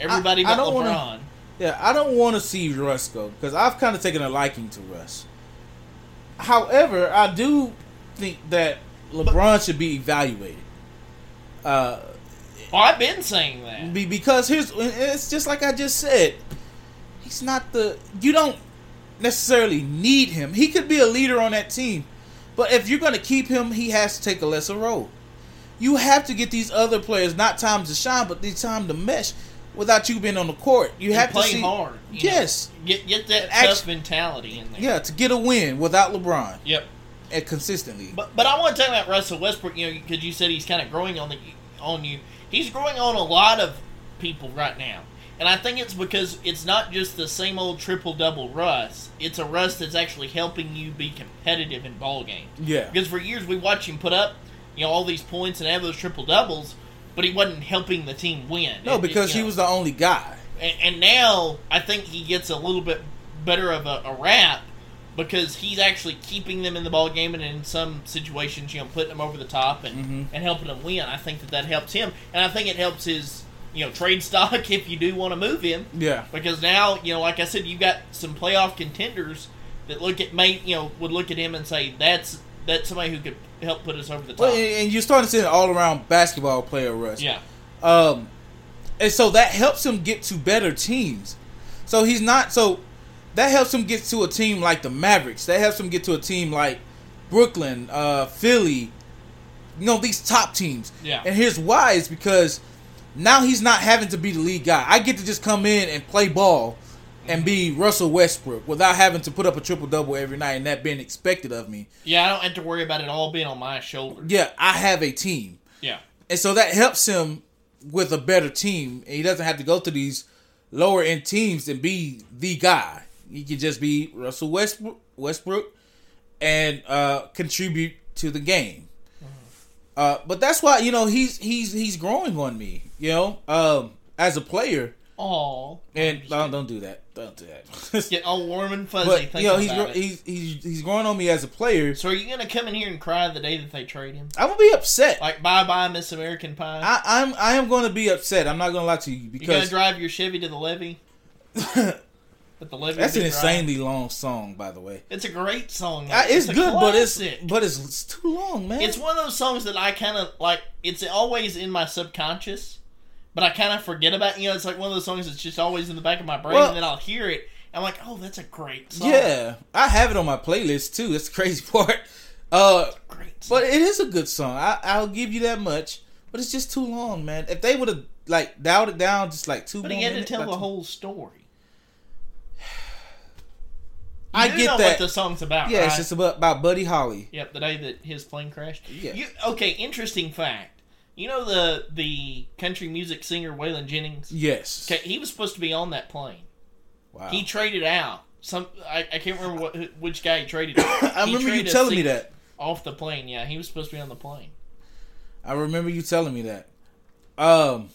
everybody I- I but don't LeBron. wanna- yeah. I don't want to see Russ go because I've kind of taken a liking to Russ. However, I do think that LeBron should be evaluated. Uh, Well, I've been saying that. Because here's it's just like I just said. He's not the you don't necessarily need him. He could be a leader on that team. But if you're going to keep him, he has to take a lesser role. You have to get these other players not time to shine, but these time to mesh without you being on the court. You And have play to play hard. Yes. know. get get that Act- tough mentality in there. Yeah, to get a win without LeBron Yep. and consistently. But but I want to talk about Russell Westbrook. You know, because you said he's kind of growing on the on you. He's growing on a lot of people right now, and I think it's because it's not just the same old triple double Russ. It's a Russ that's actually helping you be competitive in ball games. yeah. Because for years we watched him put up, you know, all these points and have those triple doubles, but he wasn't helping the team win. No, It- because you he know, was the only guy. and, and now I think he gets a little bit better of a, a rap because he's actually keeping them in the ball game and in some situations, you know, putting them over the top and, Mhm. and helping them win. I think that that helps him, and I think it helps his you know trade stock if you do want to move him Yeah. because now you know, like I said, you've got some playoff contenders that look at mate, you know, would look at him and say that's that's somebody who could help put us over the top. Well, and and you're starting to see an all around basketball player, Russ. yeah, Um, and so that helps him get to better teams. So he's not so that helps him get to a team like the Mavericks. That helps him get to a team like Brooklyn, uh, Philly. You know these top teams. Yeah. And here's why is because now he's not having to be the lead guy. I get to just come in and play ball and be Russell Westbrook without having to put up a triple double every night and that being expected of me. Yeah, I don't have to worry about it all being on my shoulders. Yeah, I have a team. Yeah. And so that helps him with a better team. And he doesn't have to go to these lower end teams and be the guy. He can just be Russell Westbrook, Westbrook and uh, contribute to the game. Uh, but that's why you know he's he's he's growing on me. You know, um, as a player. Oh, and don't don't do that. Don't do that. Get all warm and fuzzy. But you know he's, it. he's he's he's growing on me as a player. So are you gonna come in here and cry the day that they trade him? I'm gonna be upset. Like bye bye Miss American Pie. I, I'm I am going to be upset. I'm not going to lie to you you gonna because drive your Chevy to the levee? But the levee. that's an be dry. insanely long song, by the way. It's a great song. though. Uh, it's, good, but it's but it's, it's too long, man. It's one of those songs that I kind of like. It's always in my subconscious, but I kind of forget about. You know, it's like one of those songs that's just always in the back of my brain, Well- and then I'll hear it. I'm like, oh, that's a great song. yeah, I have it on my playlist too. That's the crazy part. Uh, great. Song. but it is a good song. I, I'll give you that much. But it's just too long, man. If they would have like dialed it down just like two But he had to tell the two- whole story. I get know that. what the song's about, yeah, right? it's just about, about Buddy Holly. Yep, the day that his plane crashed. Yeah. You, okay, interesting fact. You know the the country music singer Waylon Jennings. Yes. Okay, he was supposed to be on that plane. Wow. He traded out. Some I, I can't remember what which guy he traded. I He remember you telling me that. off the plane. Yeah, he was supposed to be on the plane. I remember you telling me that. Um,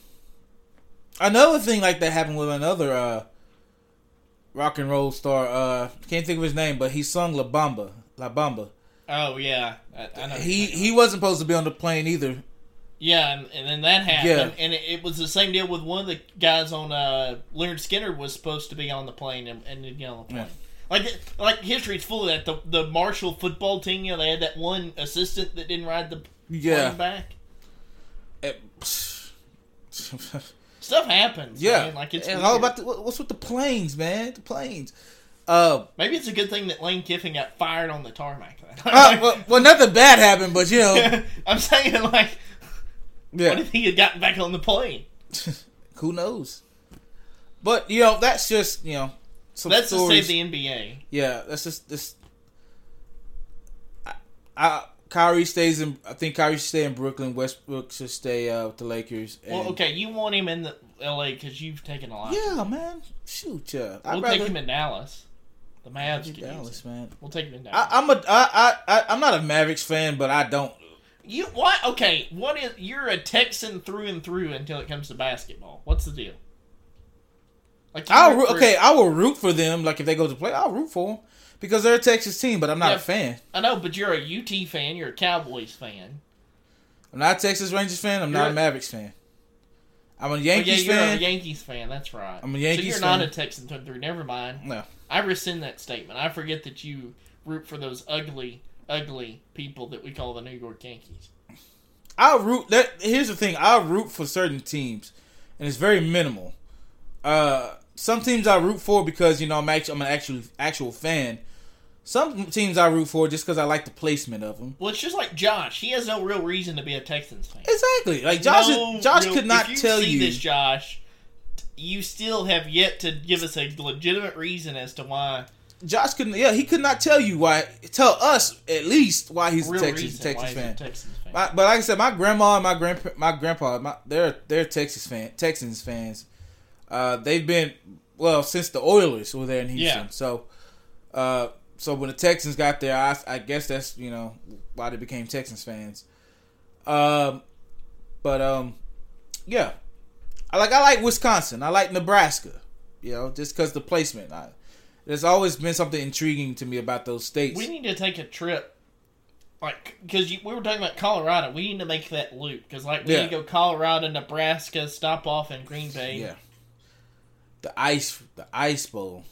another thing like that happened with another uh, rock and roll star. Uh, can't think of his name, but he sung La Bamba. La Bamba. Oh yeah, I, I know. He he wasn't supposed to be on the plane either. Yeah, and, and then that happened, Yeah. and it, it was the same deal with one of the guys on uh, Lynyrd Skynyrd was supposed to be on the plane and, and didn't get on the plane. Yeah. Like like history's full of that. The the Marshall football team, you know, they had that one assistant that didn't ride the Yeah. plane back. Eh, Stuff happens. yeah. man. like it's And all about the, what's with the planes, man? The planes. Uh, Maybe it's a good thing that Lane Kiffin got fired on the tarmac. Uh, well, well, nothing bad happened, but you know, I'm saying like, yeah. what if he had gotten back on the plane? Who knows? But you know, that's just you know some That's to stories. save the NBA. Yeah, that's just this. I, I Kyrie stays in. I think Kyrie should stay in Brooklyn. Westbrook should stay uh, with the Lakers. And, Well, okay, you want him in the LA because you've taken a lot. Yeah, man. Shoot, yeah. I'd we'll rather take him in Dallas. The Mavs in can use Dallas, man. We'll take him in Dallas. I, I'm a. I, I, I, I'm not a Mavericks fan, but I don't. You what? Okay, what is? You're a Texan through and through until it comes to basketball. What's the deal? Like I'll root for- okay. I will root for them. Like if they go to play, I'll root for them because they're a Texas team. But I'm not Yeah. a fan. I know, but you're a UT fan. You're a Cowboys fan. I'm not a Texas Rangers fan. I'm not You're a a- Mavericks fan. I'm a Oh, yeah, Yankees you're fan. a Yankees fan. That's right. I'm a Yankees So you're not a Texan through and through. Never mind. no. I rescind that statement. I forget that you root for those ugly, ugly people that we call the New York Yankees. I'll root that here's the thing, I'll root for certain teams and it's very minimal. Uh some teams I root for because, you know, I'm actually I'm an actual actual fan. Some teams I root for just because I like the placement of them. Well, it's just like Josh. He has no real reason to be a Texans fan. Exactly. Like Josh No Josh real- could not you tell see you this, Josh. You still have yet to give us a legitimate reason as to why. Josh couldn't yeah, he could not tell you why tell us at least why he's a Texas Texas why he's a fan. Texans fan. My, but like I said, my grandma and my grandpa, my grandpa, my, they're they're Texas fan, Texans fans. Uh, they've been well since the Oilers were there in Houston. Yeah. So, uh, so when the Texans got there, I, I guess that's you know why they became Texans fans. Um, but um, yeah, I like I like Wisconsin. I like Nebraska. You know, just because the placement. I, there's always been something intriguing to me about those states. we need to take a trip, like because we were talking about Colorado. We need to make that loop because like we Yeah. need to go Colorado, Nebraska, stop off in Green Bay. Yeah. The ice, the ice bowl.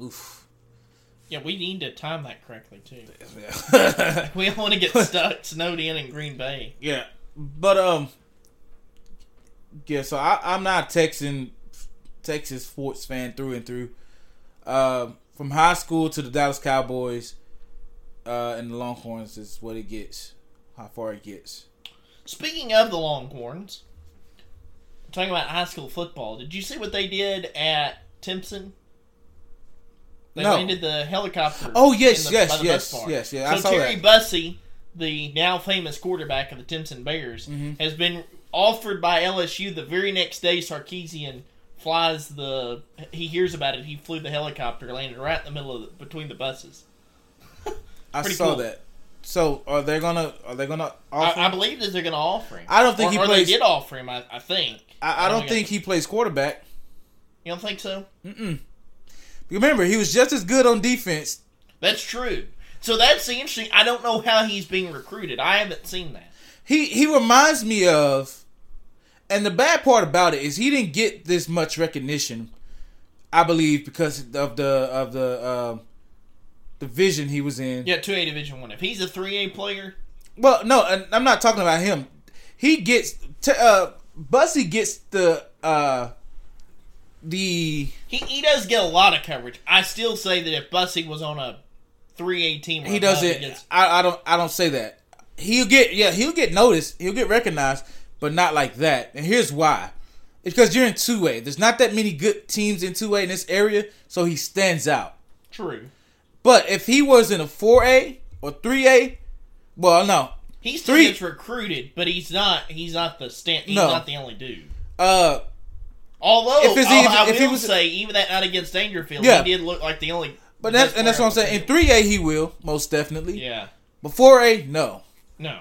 Oof. Yeah, we need to time that correctly too. yeah, We don't want to get stuck snowed in in Green Bay. Yeah, but um, yeah. So I, I'm not Texan, Texas sports fan through and through. Um, from high school to the Dallas Cowboys, uh, and the Longhorns is what it gets. How far it gets. Speaking of the Longhorns, talking about high school football, did you see what they did at Timpson They No. landed the helicopter. Oh, yes, the- yes, yes, yes, yeah, I So saw Terry that. Bussey, the now famous quarterback of the Timpson Bears, Mm-hmm. has been offered by LSU the very next day. Sarkisian flies the. He hears about it. He flew the helicopter, landed right in the middle of the, between the buses. I saw cool. that. So are they gonna are they gonna I, offer? I I, believe that they're going to offer him. I don't think or, he or plays- They did offer him. I, I think. I, don't think he plays quarterback. You don't think so? Remember, he was just as good on defense. That's true. So that's the interesting. I don't know how he's being recruited. I haven't seen that. He he reminds me of, and the bad part about it is he didn't get this much recognition. I believe because of the of the uh, division he was in. Yeah, two A Division One. If he's a three A player, Well, no, and I'm not talking about him. He gets t- uh Bussey gets the uh the he he does get a lot of coverage. I still say that if Bussey was on a three A team, he doesn't gets- I, I don't I don't say that. He'll get yeah, he'll get noticed, he'll get recognized, but not like that. And here's why. It's because you're in two A. There's not that many good teams in two A in this area, so he stands out. true. But if he was in a four A or three A, well no. he's Three- gets recruited, but he's not. He's not the stand. He's No. not the only dude. Uh Although If it's I'll- even- I if he was- say, even that night against Daingerfield, Yeah. he did look like the only. but that's and that's what I'm saying. In three A he will, most definitely. Yeah. But four A, no. No.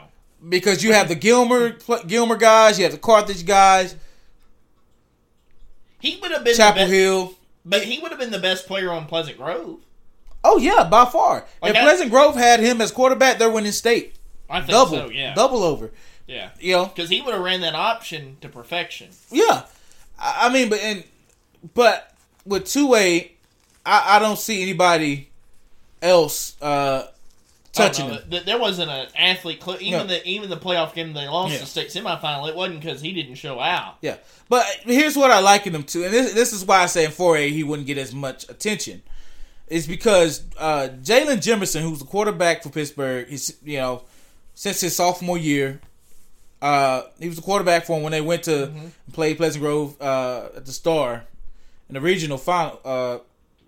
Because you have the Gilmer Gilmer guys, you have the Carthage guys, He would have been the Chapel best, Hill. but he would have been the best player on Pleasant Grove. Oh yeah, by far. Like if I- Pleasant Grove had him as quarterback, they're winning state. I think Double, so. Yeah. double over. Yeah. You know, Because he would have ran that option to perfection. yeah. I, I mean, but and but with two way, I, I don't see anybody else uh touching no, him. There wasn't an athlete. Cl- even No. the even the playoff game they lost Yeah. the state semifinal. It wasn't because he didn't show out. Yeah, but here's what I liken him to, and this this is why I say in four A he wouldn't get as much attention. Is because uh, Jalen Jimerson, who's the quarterback for Pittsburg, he's you know since his sophomore year, uh, he was the quarterback for him when they went to play Pleasant Grove uh, at the Star in the regional final, uh,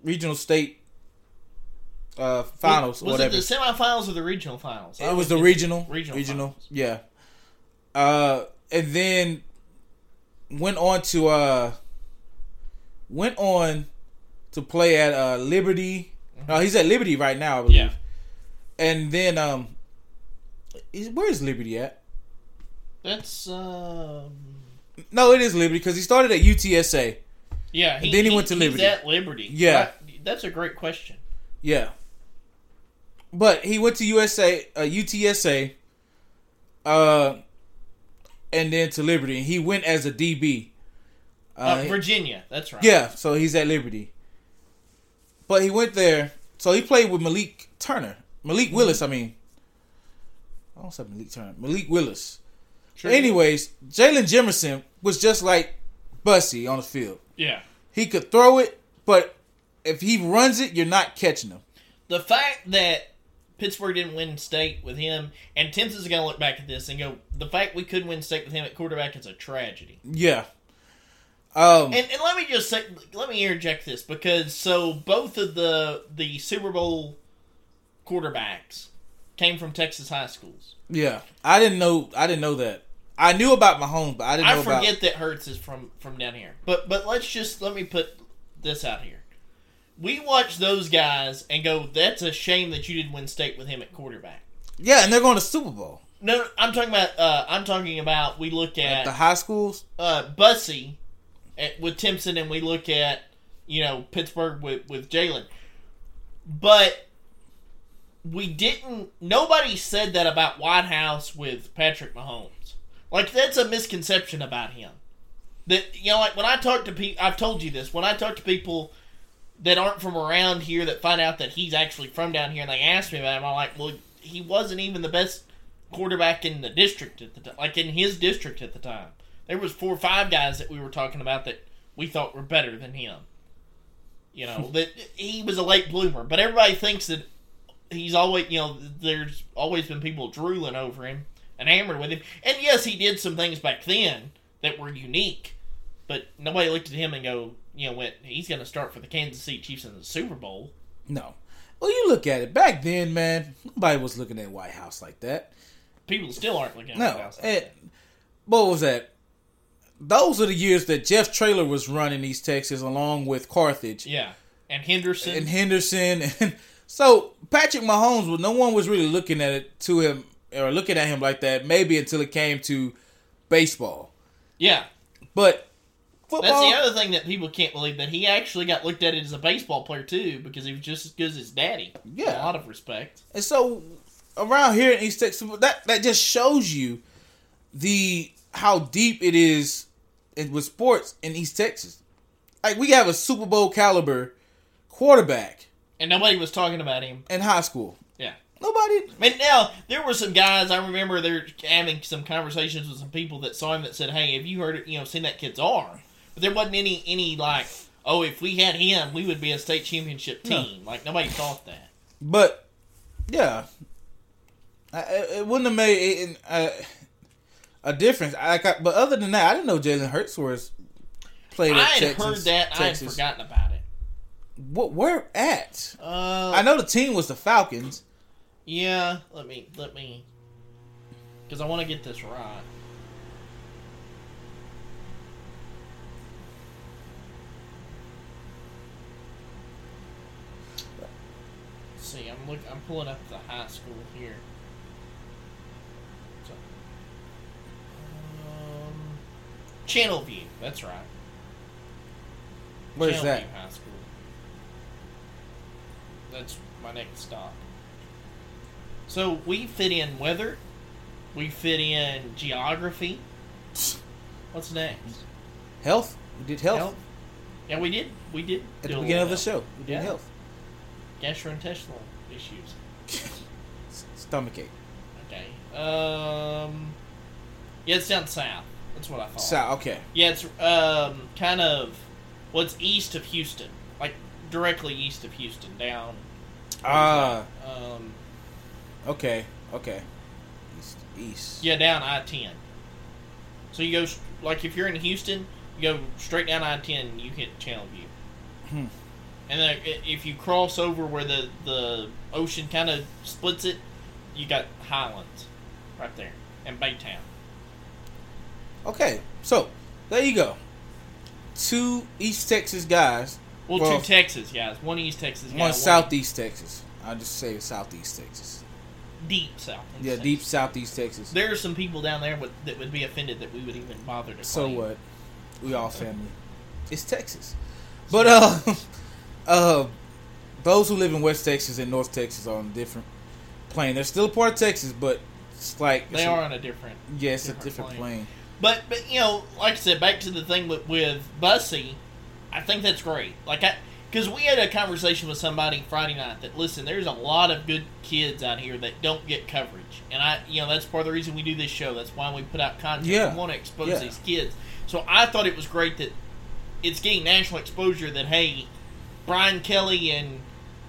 regional state uh, finals Was whatever. it the semifinals or the regional finals? It was the regional, regional regional, finals. yeah. Uh, and then went on to uh, went on to play at uh Liberty. No, he's at Liberty right now, I believe. Yeah. And then um, is, where is Liberty at? That's um. No, it is Liberty because he started at UTSA. Yeah, he, then he went to he's Liberty. at Liberty. Yeah. Right. that's a great question. Yeah. But he went to USA, uh, UTSA, uh, and then to Liberty. And he went as a DB. Uh, Virginia, that's right. Yeah, so he's at Liberty. But he went there. So he played with Malik Turner. Malik Willis, I mean. I don't say Malik Turner. Malik Willis. Sure. Anyways, Jalen Jimerson was just like Bussey on the field. Yeah. He could throw it, but if he runs it, you're not catching him. The fact that Pittsburg didn't win state with him, and Timpson's going to look back at this and go, the fact we couldn't win state with him at quarterback is a tragedy. Yeah. Um, And, and let me just say, let me interject this because so both of the the Super Bowl quarterbacks came from Texas high schools. yeah. I didn't know. I didn't know that. I knew about Mahomes, but I didn't know I forget about. that Hurts is from from down here, but but let's just let me put this out here. We watch those guys and go, "That's a shame that you didn't win state with him at quarterback." Yeah, and they're going to Super Bowl. No, I'm talking about. Uh, I'm talking about. We look At at the high schools. uh, Bussey at, with Timpson, and we look at you know Pittsburg with with Jalen, but we didn't. Nobody said that about Whitehouse with Patrick Mahomes. Like that's a misconception about him. That you know, like when I talk to people, I've told you this. When I talk to people that aren't from around here that find out that he's actually from down here, and they ask me about him, I'm like, well, he wasn't even the best quarterback in the district at the time, like in his district at the time. There was four or five guys that we were talking about that we thought were better than him. You know that he was a late bloomer, but everybody thinks that he's always you know there's always been people drooling over him and hammered with him. And yes, he did some things back then that were unique, but nobody looked at him and go, you know, went he's going to start for the Kansas City Chiefs in the Super Bowl. No. Well, you look at it back then, man. Nobody was looking at Whitehouse like that. People still aren't looking at No. Whitehouse like what was that? Those are the years that Jeff Traylor was running East Texas along with Carthage Yeah, and Henderson. and Henderson, and so Patrick Mahomes. was No one was really looking at it to him or looking at him like that. Maybe until it came to baseball, yeah, but that's the other thing that people can't believe that he actually got looked at as a baseball player too because he was just as good as his daddy. Yeah. a lot of respect. And so around here in East Texas, that that just shows you the how deep it is in, with sports in East Texas. Like we have a Super Bowl caliber quarterback And nobody was talking about him. in high school. Yeah. Nobody. I mean, now there were some guys. I remember they're having some conversations with some people that saw him that said, "Hey, have you heard? You know, seen that kid's arm?" But there wasn't any any like, "Oh, if we had him, we would be a state championship No. team." Like nobody thought that. But yeah, I, it wouldn't have made it, uh, a difference. I, but other than that, I didn't know Jalen Hurts was played I at had Texas. heard that. I had forgotten about it. What? Where at? Uh, I know the team was the Falcons. Yeah, let me let me, because I want to get this right. See, I'm look. I'm pulling up the high school here. So, um, Channelview. That's right. Where's that? High School. That's my next stop. So we fit in weather, we fit in geography. What's next? Health. We did health, Yeah, we did. We did at the beginning of the show. We did Yeah. health. Gastrointestinal issues. S- Stomach ache. Okay. Um. Yeah, it's down south. That's what I thought. South. okay. Yeah, it's um kind of well, east of Houston, like directly east of Houston, down. Ah. Um. okay. Okay. East. East. Yeah, down I ten. So you go like if you're in Houston, you go straight down I ten, you hit Channelview. Hmm. And then if you cross over where the the ocean kind of splits it, you got Highlands, right there, and Baytown. Okay. So there you go. Two East Texas guys. Well, Well, two Texas guys, one East Texas guy, One Southeast Texas. I'll just say Southeast Texas. deep South. Yeah, Texas. deep Southeast Texas. There are some people down there would, that would be offended that we would even bother to. So claim. what? We all family. It's Texas. But uh uh those who live in West Texas and North Texas are on a different plane. They're still a part of Texas, but it's like They it's a- are on a different. yeah, it's a different plane. plane. But but you know, like I said, back to the thing with with Bussey, I think that's great. Like I, because we had a conversation with somebody Friday night that listen, there's a lot of good kids out here that don't get coverage, and I, you know, that's part of the reason we do this show. That's why we put out content. Yeah. We want to expose Yeah. these kids. So I thought it was great that it's getting national exposure. That hey, Brian Kelly and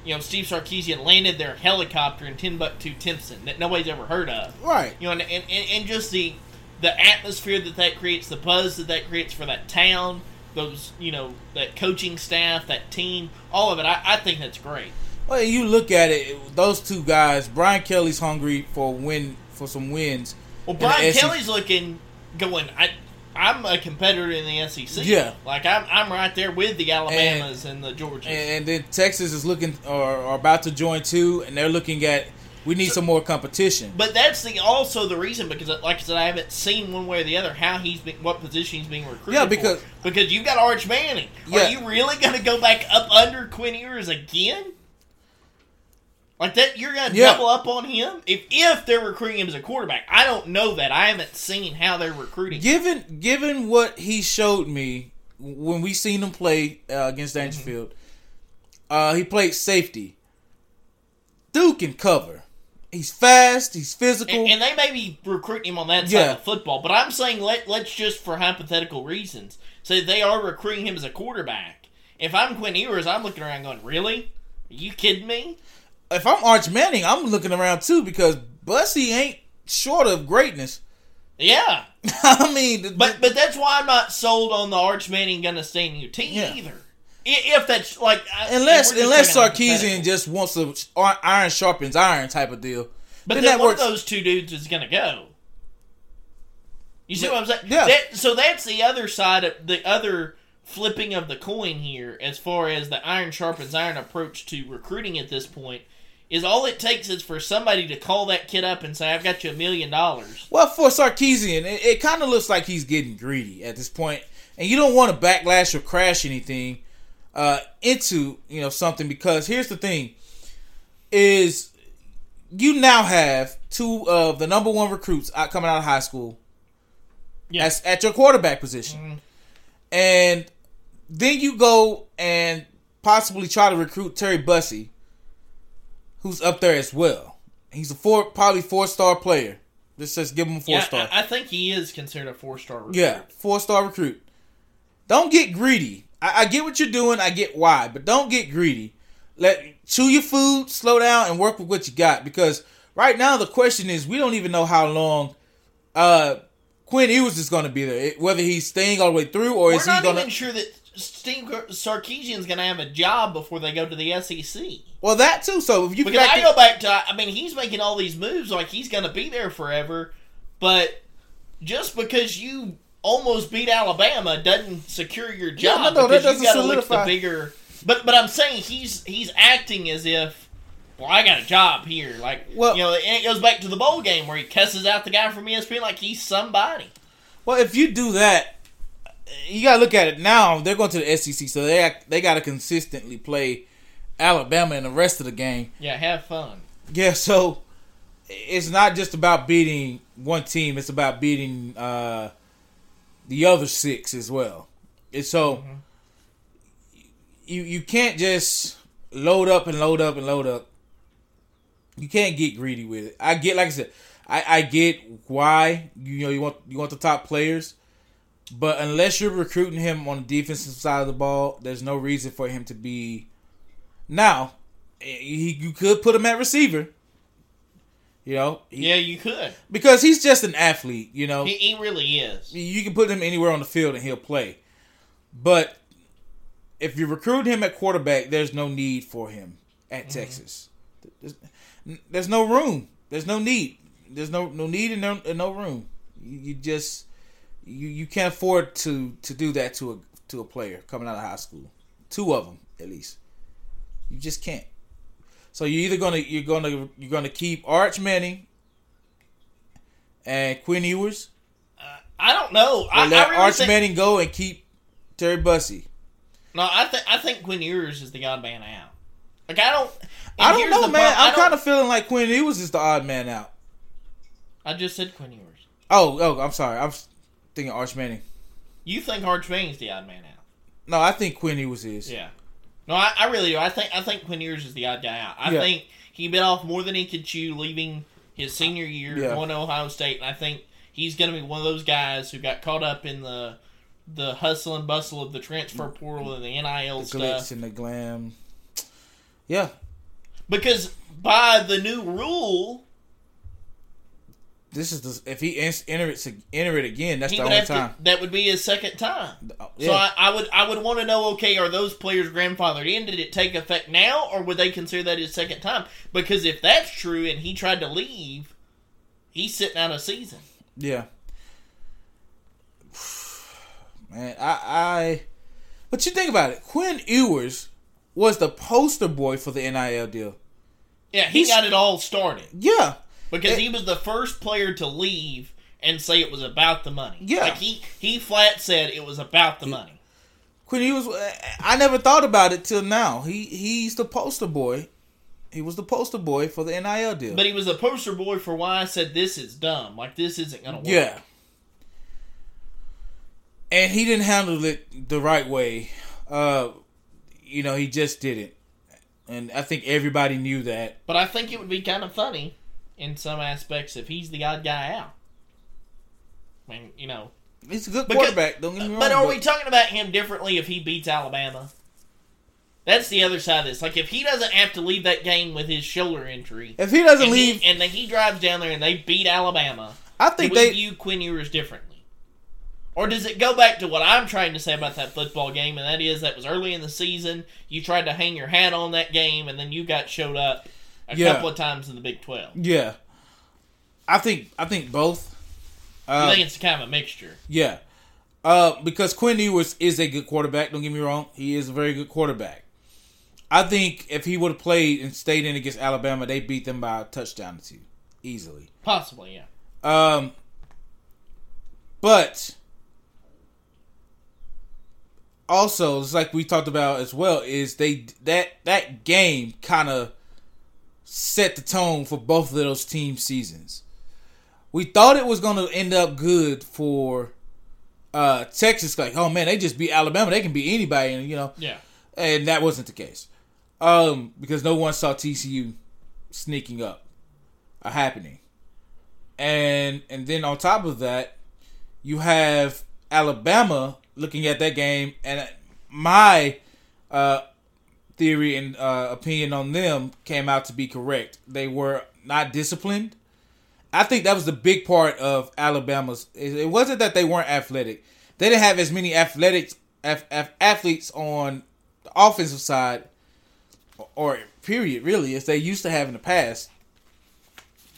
you know Steve Sarkisian landed their helicopter in Timbuktu, Timpson that nobody's ever heard of Right. you know, and, and, and just the the atmosphere that that creates, the buzz that that creates for that town, those you know, that coaching staff, that team, all of it. I, I think that's great. Well, you look at it, those two guys, Brian Kelly's hungry for win for some wins. Well, Brian Kelly's looking, going. I, I'm a competitor in the SEC. Yeah. like I'm, I'm right there with the Alabamas and, the Georgias. And then Texas is looking or, or about to join too, and they're looking at we need some more competition. but that's the also the reason because, like I said, I haven't seen one way or the other how he's been, what position he's being recruited. Yeah, for. because- because you've got Arch Manning. Yeah. Are you really going to go back up under Quinn Ewers again? Like that, you're to Yeah. double up on him if if they're recruiting him as a quarterback. I don't know that. I haven't seen how they're recruiting. Given given what he showed me when we seen him play uh, against Mm-hmm. Uh, he played safety. Duke can cover. He's fast. He's physical. And, and they may be recruiting him on that side Yeah. of football, but I'm saying let let's just for hypothetical reasons say they are recruiting him as a quarterback. If I'm Quinn Ewers, I'm looking around going, "Really? Are you kidding me?" If I'm Arch Manning, I'm looking around too because Bussey ain't short of greatness. Yeah, I mean, the- but but that's why I'm not sold on the Arch Manning to stay in UT Yeah. either. if that's like Unless unless Sarkisian just wants to iron sharpens iron type of deal. But then then, that one works. of those two dudes is to go. You see But- what I'm saying? yeah. That, so that's the other side of the other flipping of the coin here, as far as the iron sharpens iron approach to recruiting at this point. Is all it takes is for somebody to call that kid up and say, "I've got you a million dollars." Well, for Sarkisian, it, it kind of looks like he's getting greedy at this point, and you don't want to backlash or crash anything uh, into you know something because here's the thing: is you now have two of the number one recruits out coming out of high school Yeah. as, at your quarterback position, Mhm. and then you go and possibly try to recruit Terry Bussey, who's up there as well. He's a four, probably four star player. Let's just give him a four Yeah, star. I, I think he is considered a four star recruit. Yeah, four star recruit. Don't get greedy. I, I get what you're doing. I get why, but don't get greedy. Let chew your food, slow down, and work with what you got. Because right now the question is, we don't even know how long uh, Quinn Ewers is going to be there. Whether he's staying all the way through or We're is he not going even to? sure that Steve Sarkisian's going to have a job before they go to the SEC. Well, that too. So if you Because I go back to, I mean, he's making all these moves like he's going to be there forever, but just because you almost beat Alabama doesn't secure your Yeah, job. no, no, that because doesn't you got to look the bigger. But but I'm saying he's he's acting as if, well, I got a job here. Like, Well- you know, and it goes back to the bowl game where he cusses out the guy from ESPN like he's somebody. Well, if you do that, you gotta look at it now. They're going to the SEC, so they they got to consistently play Alabama in the rest of the game. Yeah, have fun. Yeah, so it's not just about beating one team; it's about beating uh, the other six as well. And so you you can't just load up and load up and load up. You can't get greedy with it. I get, like I said, I, I get why you know you want you want the top players, but unless you're recruiting him on the defensive side of the ball, there's no reason for him to be. Now, eh, he, you could put him at receiver. You know, he- Yeah, you could. because he's just an athlete. You know, He, he really is. you can put him anywhere on the field and he'll play. But if you recruit him at quarterback, there's no need for him at mm-hmm. Texas. There's, there's no room. There's no need. There's no no need and no, and no room. You, you just you, you can't afford to to do that to a to a player coming out of high school. Two of them at least. You just can't. So you're either gonna you're gonna you're gonna keep Arch Manning and Quinn Ewers, uh, I don't know. or I, let I really Arch think, Manning go and keep Terry Bussey. No, I think I think Quinn Ewers is the odd man out. Like I don't. I don't know, man. problem. I'm kind of feeling like Quinn Ewers is the odd man out. I just said Quinn Ewers. Oh, oh, I'm sorry. I'm thinking Arch Manning. You think Arch Manning's the odd man out? No, I think Quinn Ewers is. Yeah. No, I, I really do. I think I think Quinn Ewers is the odd guy out. I Yeah. think he bit off more than he could chew, leaving his senior year Yeah. going to Ohio State, and I think he's going to be one of those guys who got caught up in the the hustle and bustle of the transfer mm. portal and the NIL The stuff. and the glam. Yeah, Because by the new rule, this is the if he enter it enter it again, that's he the only time. to. That would be his second time. Oh, So. I, I would I would want to know okay are those players grandfathered in did it take effect now or would they consider that his second time because if that's true and he tried to leave he's sitting out a season Yeah. Man, I, I but you think about it, Quinn Ewers was the poster boy for the NIL deal. yeah he He's- got it all started Yeah. Because It- he was the first player to leave and say it was about the money Yeah. like he he flat said it was about the money Quinn Ewers I never thought about it till now. He he's the poster boy. He was the poster boy for the NIL deal. but he was the poster boy for why I said this is dumb like this isn't gonna work Yeah. And he didn't handle it the right way. Uh you know, he just didn't. And I think everybody knew that. but I think it would be kind of funny in some aspects if he's the odd guy out I mean you know He's a good Because- quarterback, don't get me wrong. But are we talking about him differently if he beats Alabama? That's the other side of this. Like if he doesn't have to leave that game with his shoulder injury, if he doesn't and leave, he, and then he drives down there and they beat Alabama, I think they view Quinn Ewers differently? Or does it go back to what I'm trying to say about that football game, and that is that was early in the season. You tried to hang your hat on that game, and then you got showed up a Yeah. couple of times in the Big Twelve. Yeah, I think I think both. I Uh, think it's kind of a mixture. yeah, uh, because Quinn Ewers is a good quarterback. Don't get me wrong; he is a very good quarterback. I think if he would have played and stayed in against Alabama, they beat them by a touchdown or two easily. Possibly, yeah. Um, but also, it's like we talked about as well, is they that that game kind of set the tone for both of those team seasons. We thought it was going to end up good for uh, Texas, like, oh man, they just beat Alabama, they can beat anybody, and you know, Yeah. and that wasn't the case, um, because no one saw TCU sneaking up, uh, happening, and and then on top of that, you have Alabama looking at that game, and my uh, theory and uh, opinion on them came out to be correct. They were not disciplined. I think that was the big part of Alabama's. It wasn't that they weren't athletic; they didn't have as many athletic ath- ath- athletes on the offensive side, or period, really, as they used to have in the past.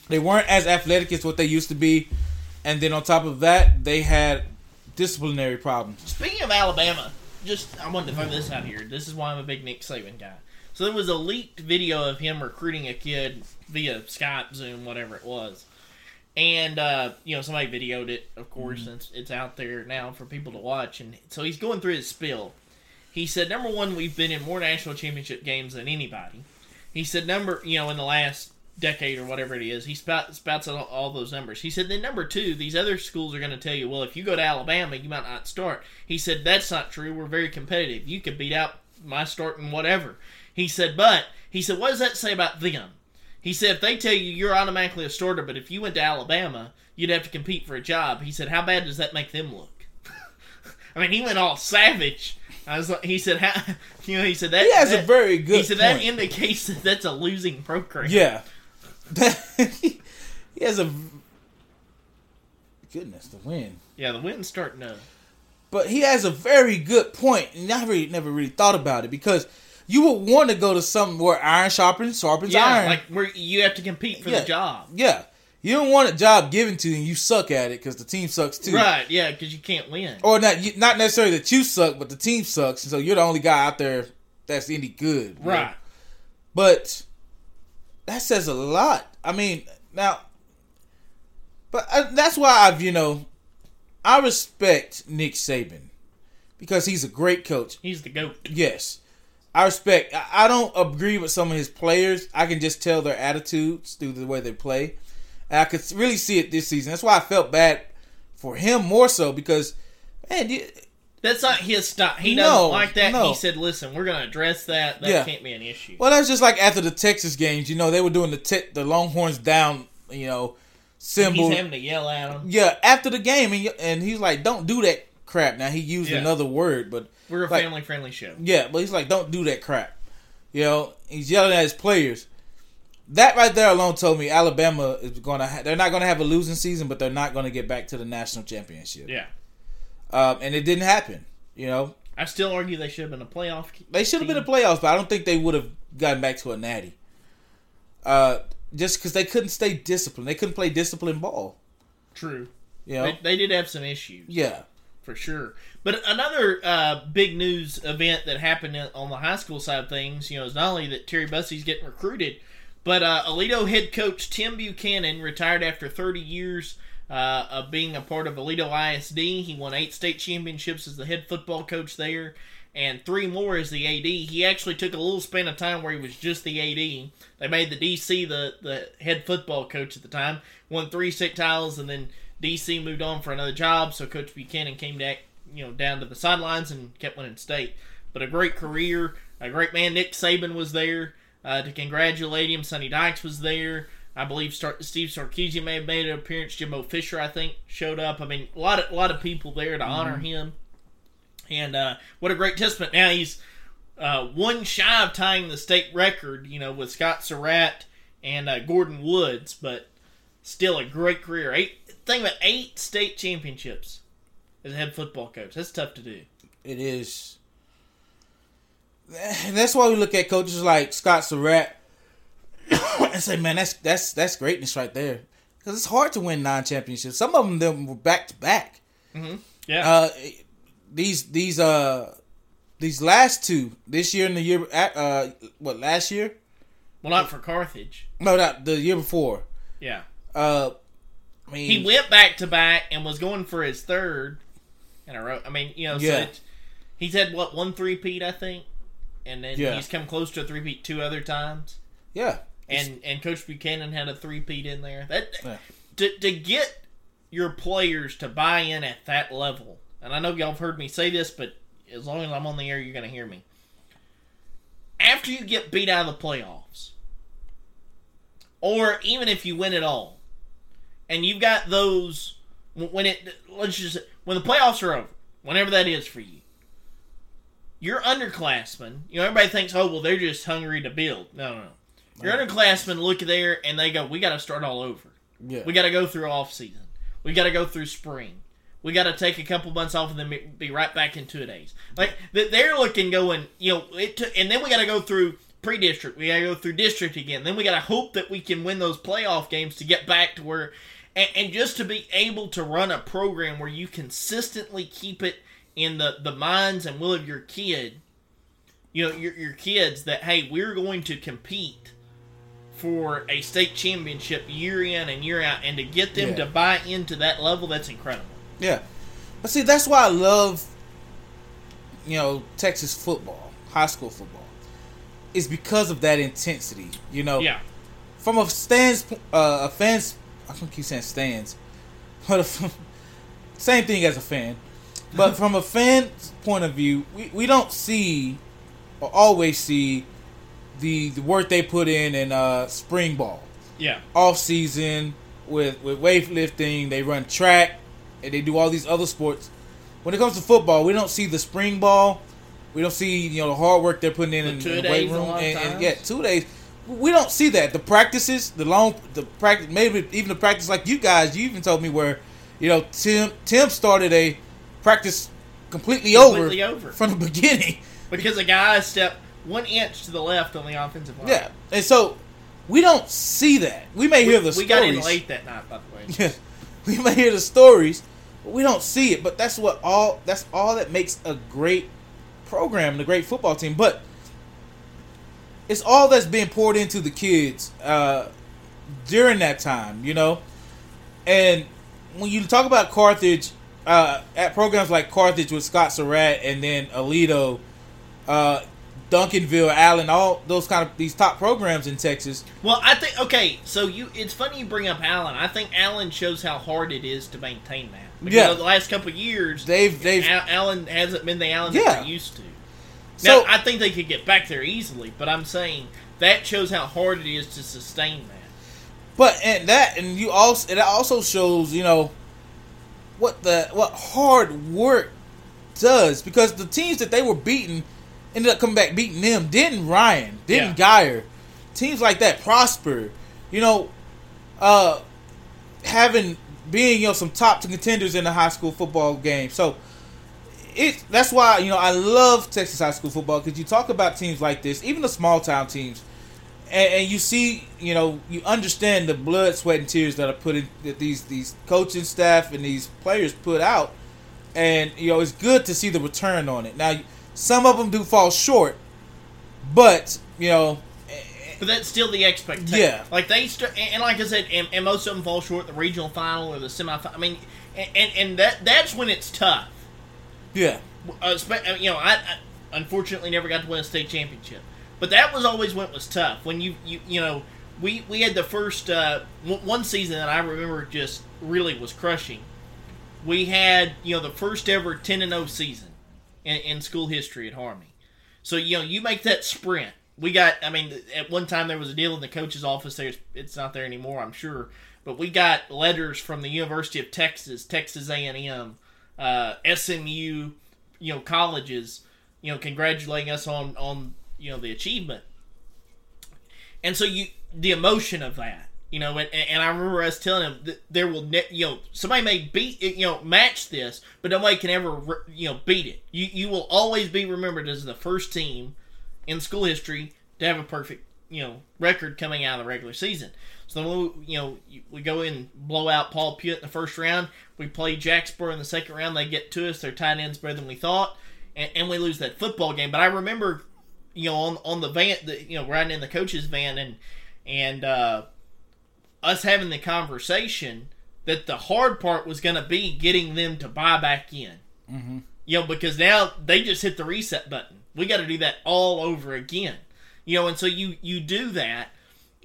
They weren't as athletic as what they used to be, and then on top of that, they had disciplinary problems. Speaking of Alabama, just I wanted to throw this out here. This is why I'm a big Nick Saban guy. So there was a leaked video of him recruiting a kid via Skype, Zoom, whatever it was, and uh, you know somebody videoed it. Of course, it's, it's out there now for people to watch. And so he's going through his spill. He said, number one, we've been in more national championship games than anybody. He said, number, you know, in the last decade or whatever it is, he spout, spouts out all, all those numbers. He said, then number two, these other schools are going to tell you, well, if you go to Alabama, you might not start. He said, that's not true. We're very competitive. You could beat out my start starting whatever. He said, but, he said, what does that say about them? He said, if they tell you you're automatically a starter, but if you went to Alabama, you'd have to compete for a job. He said, how bad does that make them look? I mean, he went all savage. I was like, he said, how, you know, he said that. He has a very good. He said that indicates that that's a losing program. Yeah. he has a goodness the wind. Yeah, the wind's starting to. But he has a very good point, and I really never really thought about it because you would want to go to something where iron sharpens sharpens Yeah, iron. like where you have to compete for Yeah. the job. yeah, you don't want a job given to you and you suck at it because the team sucks too. Right, yeah, because you can't win. Or not, you- not necessarily that you suck, but the team sucks, and so you're the only guy out there that's any good. know? Right. But that says a lot. I mean, now, but uh, that's why I've you know, I respect Nick Saban because he's a great coach. He's the goat. Yes, I respect. I, don't agree with some of his players. I can just tell their attitudes through the way they play, and I could really see it this season. That's why I felt bad for him more so because, man, you, That's not his style. He No, doesn't like that. no. He said, "Listen, we're going to address that. That Yeah. can't be an issue." Well, that's just like after the Texas games. You know, they were doing the te- the Longhorns down. You know, symbol. He's having to yell at him. yeah, after the game, and, and he's like, "Don't do that crap." Now he used Yeah. another word, but We're a Like- family-friendly show. yeah, but he's like, "Don't do that crap." You know, he's yelling at his players. That right there alone told me Alabama is going to. Ha- they're not going to have a losing season, but they're not going to get back to the national championship. Yeah, Um, and it didn't happen. You know, I still argue they should have been a playoff. They should have been a playoffs, but I don't think they would have gotten back to a natty. Uh, just because they couldn't stay disciplined, they couldn't play disciplined ball. True. You know, They, they did have some issues. yeah, for sure. But another uh, big news event that happened on the high school side of things, you know, is not only that Terry Bussey's getting recruited, but uh, Aledo head coach Tim Buchanan retired after 30 years uh, of being a part of Aledo ISD. He won eight state championships as the head football coach there, and three more as the AD. He actually took a little span of time where he was just the AD. They made the DC the, the head football coach at the time, won three state titles, and then DC moved on for another job, so Coach Buchanan came back, you know, down to the sidelines and kept winning state. But a great career, a great man. Nick Saban was there uh, to congratulate him. Sonny Dykes was there. I believe Star- Steve Sarkisian may have made an appearance. Jimbo Fisher, I think, showed up. I mean, a lot of a lot of people there to honor him. And uh, what a great testament! Now he's uh, one shy of tying the state record, you know, with Scott Surratt and uh, Gordon Woods, but still a great career. Eight, think about eight state championships as a head football coach. That's tough to do. It is. That's why we look at coaches like Scott Surratt and say, "Man, that's that's that's greatness right there." Because it's hard to win nine championships. Some of them, them were back to back. Yeah. Uh, these these uh these last two this year and the year uh what last year? well, not for Carthage. No, not the year before. Yeah. Uh, I mean, He went back to back and was going for his third in a row. I mean, you know, so Yeah. it, he's had what one three peat, I think, and then Yeah. he's come close to a three peat two other times. yeah, And and Coach Buchanan had a three peat in there. That Yeah. to to get your players to buy in at that level. And I know y'all have heard me say this, but as long as I'm on the air, you're going to hear me. After you get beat out of the playoffs, or even if you win it all, and you've got those when it let's just when the playoffs are over, whenever that is for you, your underclassmen, you know, everybody thinks, oh well, they're just hungry to build. No, no, no. Your underclassmen look there and they go, we got to start all over. yeah. We got to go through off season. We got to go through spring. We got to take a couple months off and then be- right back in two days. Like they're looking, going, you know, it took, and then we got to go through pre-district. We got to go through district again. Then we got to hope that we can win those playoff games to get back to where, and, and just to be able to run a program where you consistently keep it in the the minds and will of your kid, you know, your your kids that hey, we're going to compete for a state championship year in and year out, and to get them Yeah. to buy into that level, that's incredible. Yeah. But see, that's why I love, you know, Texas football, high school football. Is because of that intensity. You know, Yeah, from a stands, uh, a fans. I don't keep saying stands, but a, same thing as a fan. But from a fan's point of view, we, we don't see or always see the the work they put in in uh, spring ball yeah, off season with with weightlifting. They run track and they do all these other sports. When it comes to football, we don't see the spring ball. We don't see you know the hard work they're putting in The in, the weight room. And, and yeah, two days. We don't see that. The practices, the long, the practice, maybe even the practice like you guys. You even told me where, you know, Tim Tim started a practice completely, Completely over, over. from the beginning. because a guy stepped one inch to the left on the offensive line. Yeah, and so we don't see that. We may we, hear the stories. we got in late that night, by the way. Yeah, we may hear the stories, but we don't see it. But that's what all that's all that makes a great program and a great football team. But it's all that's being poured into the kids uh, during that time, you know. And when you talk about Carthage, uh, at programs like Carthage with Scott Surratt and then Aledo, uh, Duncanville, Allen, all those kind of these top programs in Texas. Well, I think okay. So you, it's funny you bring up Allen. I think Allen shows how hard it is to maintain that. Because Yeah. the last couple of years, They've they've Al- Allen hasn't been the Allen Yeah. that used to. So- I think they could get back there easily, but I'm saying that shows how hard it is to sustain that. But and that and you also it also shows you know what the what hard work does because the teams that they were beating ended up coming back beating them. Didn't Ryan? Didn't Guyer? Teams like that prosper. You know, uh, having being you know some top contenders in the high school football game. So it that's why you know I love Texas high school football because you talk about teams like this, even the small town teams and, and you see, you know, you understand the blood, sweat, and tears that are put in that these these coaching staff and these players put out, and you know it's good to see the return on it. Now, some of them do fall short, but you know, But that's still the expectation. Yeah. Like they start, and, like I said, and, and most of them fall short the regional final or the semifinal. I mean, and, and that that's when it's tough. yeah, Uh, spe- uh, you know, I, I unfortunately never got to win a state championship, but that was always when it was tough. When you you you know, we we had the first uh, one season that I remember just really was crushing. We had you know the first ever ten and zero season in, in school history at Harmony. So you know you make that sprint. We got. I mean, at one time there was a deal in the coach's office. There's it's not there anymore, I'm sure. But we got letters from the University of Texas, Texas A and M, uh, SMU, you know, colleges, you know, congratulating us on on you know the achievement. And so you the emotion of that, You know, and, and I remember us telling him that there will, ne- you know, somebody may beat, you know, match this, but nobody can ever, you know, beat it. You you will always be remembered as the first team in school history to have a perfect, you know, record coming out of the regular season. So we, you know, we go in and blow out Paul Pewitt in the first round. We play Jacksboro in the second round. They get to us. Their tight ends better than we thought, and, and we lose that football game. But I remember, you know, on on the van, the, you know, riding in the coach's van, and and uh, us having the conversation that the hard part was going to be getting them to buy back in. Mm-hmm. You know, because now they just hit the reset button. We got to do that all over again. You know, and so you you do that,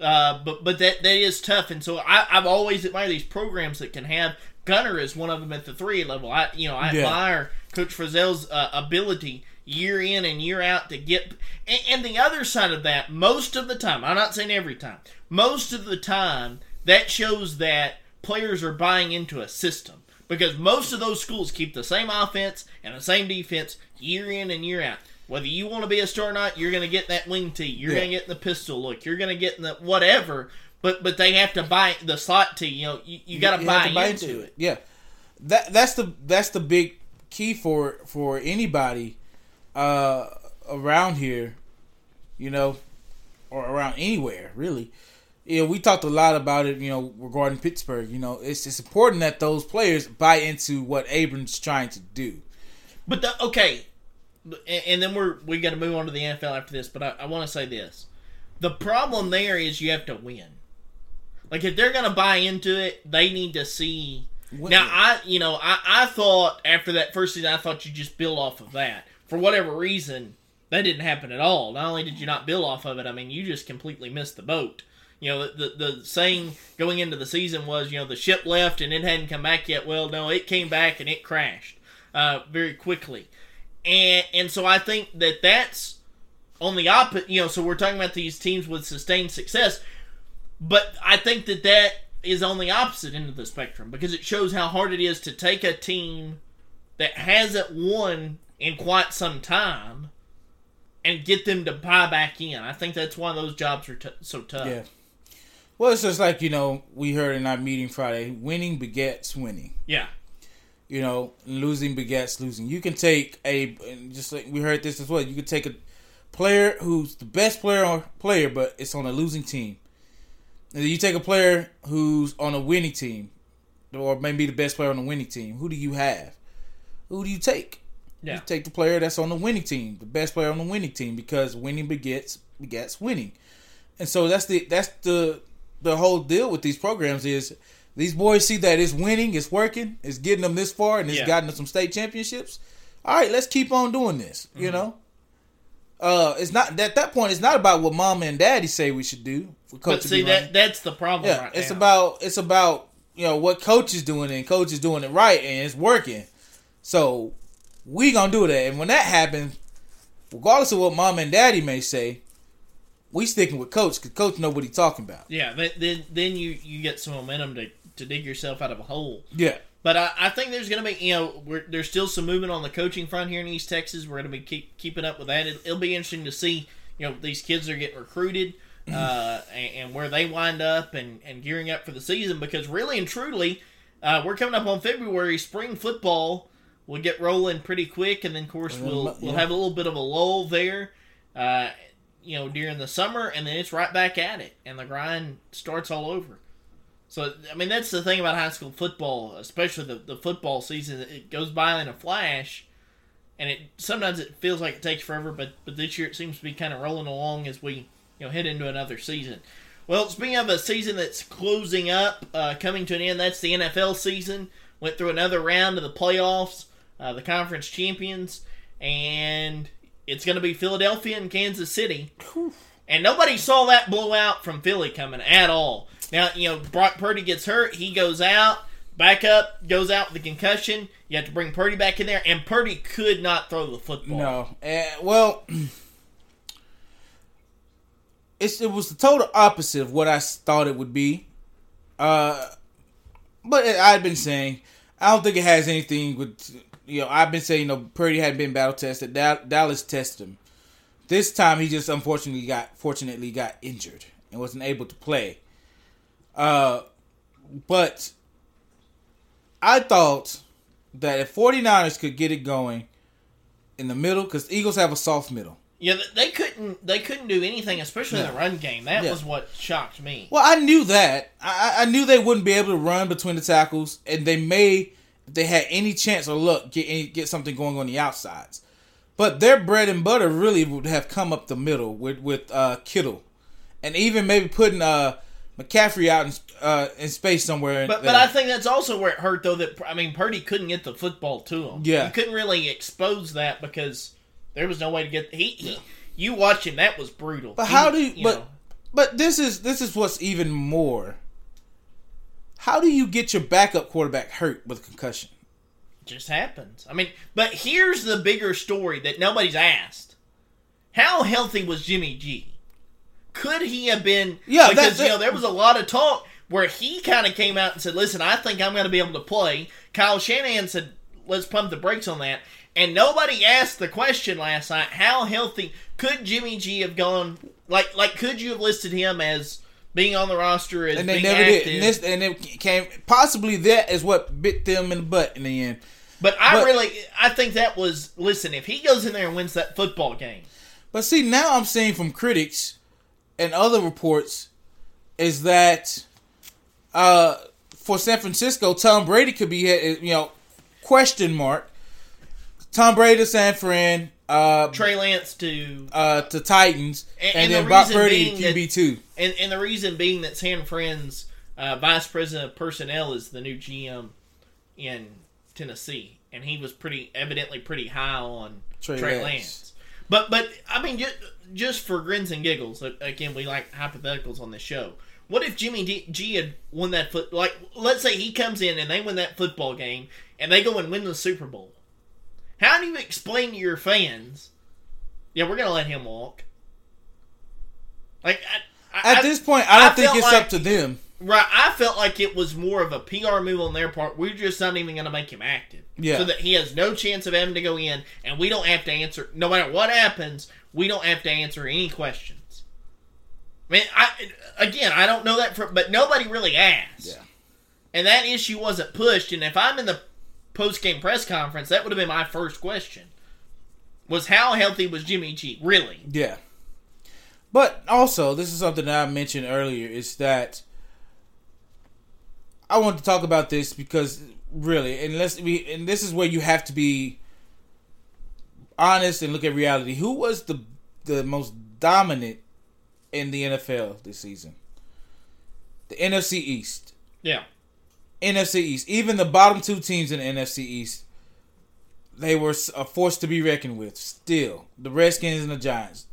uh, but but that that is tough. And so I, I've always admired these programs that can have Gunter is one of them at the three level. I you know I Yeah. admire Coach Frizzell's uh, ability year in and year out to get. And, and the other side of that, most of the time, I'm not saying every time, most of the time, that shows that players are buying into a system because most of those schools keep the same offense and the same defense year in and year out. Whether you want to be a star or not, you're going to get that wing tee. You're Yeah. going to get the pistol look. You're going to get the whatever. But but they have to buy the slot tee. You know, you, you got to buy, have to buy into it. Yeah, that that's the that's the big key for for anybody uh, around here, you know, or around anywhere really. Yeah, we talked a lot about it, you know, regarding Pittsburg. You know, it's it's important that those players buy into what Abrams trying to do. But the, okay, and, and then we're we got to move on to the NFL after this. But I, I want to say this: the problem there is you have to win. Like if they're gonna buy into it, they need to see. Win. Now I, you know, I, I thought after that first season, I thought you just build off of that. For whatever reason, that didn't happen at all. Not only did you not build off of it, I mean, you just completely missed the boat. You know, the, the the saying going into the season was, you know, the ship left and it hadn't come back yet. Well, no, it came back and it crashed uh, very quickly, and and so I think that that's on the opposite. You know, so we're talking about these teams with sustained success, but I think that that is on the opposite end of the spectrum because it shows how hard it is to take a team that hasn't won in quite some time and get them to buy back in. I think that's why those jobs are t- so tough. Yeah. Well, it's just like you know we heard in our meeting Friday: winning begets winning. Yeah. you know, losing begets losing. You can take a just like we heard this as well. You can take a player who's the best player on player, but it's on a losing team. And then you take a player who's on a winning team, or maybe the best player on the winning team. Who do you have? Who do you take? Yeah. You take the player that's on the winning team, the best player on the winning team, because winning begets begets winning. And so that's the that's the the whole deal with these programs is these boys see that it's winning, it's working, it's getting them this far, and it's Yeah. gotten them some state championships. All right, let's keep on doing this. You Mm-hmm. know, uh, it's not at that point. It's not about what mom and daddy say we should do. For coach But see that that's the problem yeah, right it's now. about it's about you know what coach is doing and coach is doing it right and it's working. So we gonna do that, and when that happens, regardless of what mom and daddy may say, we sticking with coach because coach know what he talking about. yeah, then then then you you get some momentum to to dig yourself out of a hole. Yeah, But I, I think there's going to be, you know, we're, there's still some movement on the coaching front here in East Texas. We're going to be keep, keeping up with that. It, it'll be interesting to see, you know, these kids are getting recruited uh, and, and where they wind up and, and gearing up for the season because really and truly, uh, we're coming up on February. Spring football will get rolling pretty quick, and then of course we'll we'll have a little bit of a lull there, uh, you know, during the summer, and then it's right back at it, and the grind starts all over. So I mean that's the thing about high school football, especially the, the football season. It goes by in a flash, and it sometimes it feels like it takes forever. But but this year it seems to be kind of rolling along as we you know head into another season. Well, speaking of a season that's closing up, uh, coming to an end, that's the NFL season. Went through another round of the playoffs, uh, the conference champions, and it's going to be Philadelphia and Kansas City. And nobody saw that blowout from Philly coming at all. Now, you know, Brock Purdy gets hurt. He goes out. Backup goes out with a concussion. You have to bring Purdy back in there. And Purdy could not throw the football. no, uh, well, it's it was the total opposite of what I thought it would be. Uh, but I've been saying I don't think it has anything with you know I've been saying you know Purdy hadn't been battle tested. Dal- Dallas tested him. This time he just unfortunately got fortunately got injured and wasn't able to play. Uh, but I thought that if 49ers could get it going in the middle, because Eagles have a soft middle. Yeah, they couldn't. They couldn't do anything, especially in the run game. That Yeah. was what shocked me. Well, I knew that. I, I- knew they wouldn't be able to run between the tackles, and they may, they had any chance or luck, get any, get something going on the outsides. But their bread and butter really would have come up the middle with with uh, Kittle, and even maybe putting uh, McCaffrey out in, uh, in space somewhere. But but I think that's also where it hurt, though. That I mean, Purdy couldn't get the football to him. Yeah. he couldn't really expose that because there was no way to get he. he You watch him; that was brutal. But He- how do you, but know, but this is this is what's even more. How do you get your backup quarterback hurt with concussion? just happens. I mean, but here's the bigger story that nobody's asked: How healthy was Jimmy G? Could he have been? Yeah, because you know there was a lot of talk where he kind of came out and said, "Listen, I think I'm going to be able to play." Kyle Shanahan said, "Let's pump the brakes on that." And nobody asked the question last night: How healthy could Jimmy G have gone? Like, like, could you have listed him as being on the roster and they being never active? did. And this and it came possibly that is what bit them in the butt in the end. But I But- really, I think that was listen. If he goes in there and wins that football game, But see, now I'm seeing from critics and other reports is that uh, for San Francisco, Tom Brady could be you know question mark. Tom Brady to San Fran, uh, Trey Lance to, uh, to Titans, And- and, and then the Brock Purdy to QB two. And and the reason being that San Fran's uh, vice president of personnel is the new GM in Tennessee, and he was pretty evidently pretty high on Trey Trey, Lance. Lance. But but I mean just just for grins and giggles, again we like hypotheticals on this show. What if Jimmy D- G had won that foot? Like, let's say he comes in and they win that football game, and they go and win the Super Bowl. How do you explain to your fans? Yeah, we're gonna let him walk. Like At I- this point, I don't I think it's like- up to them. Right, I felt like it was more of a PR move on their part. We're just not even going to make him active, Yeah. so that he has no chance of having to go in, and we don't have to answer. No matter what happens, we don't have to answer any questions. I mean, I again, I don't know that, for, but nobody really asked, Yeah. and that issue wasn't pushed. And if I'm in the post game press conference, that would have been my first question: was how healthy was Jimmy G? Really? Yeah. But also, this is something that I mentioned earlier is that I want to talk about this because really, and let's be, and this is where you have to be honest and look at reality. Who was the the most dominant in the NFL this season? The NFC East. Yeah. NFC East. Even the bottom two teams in the NFC East, they were a force to be reckoned with. Still, the Redskins and the Giants.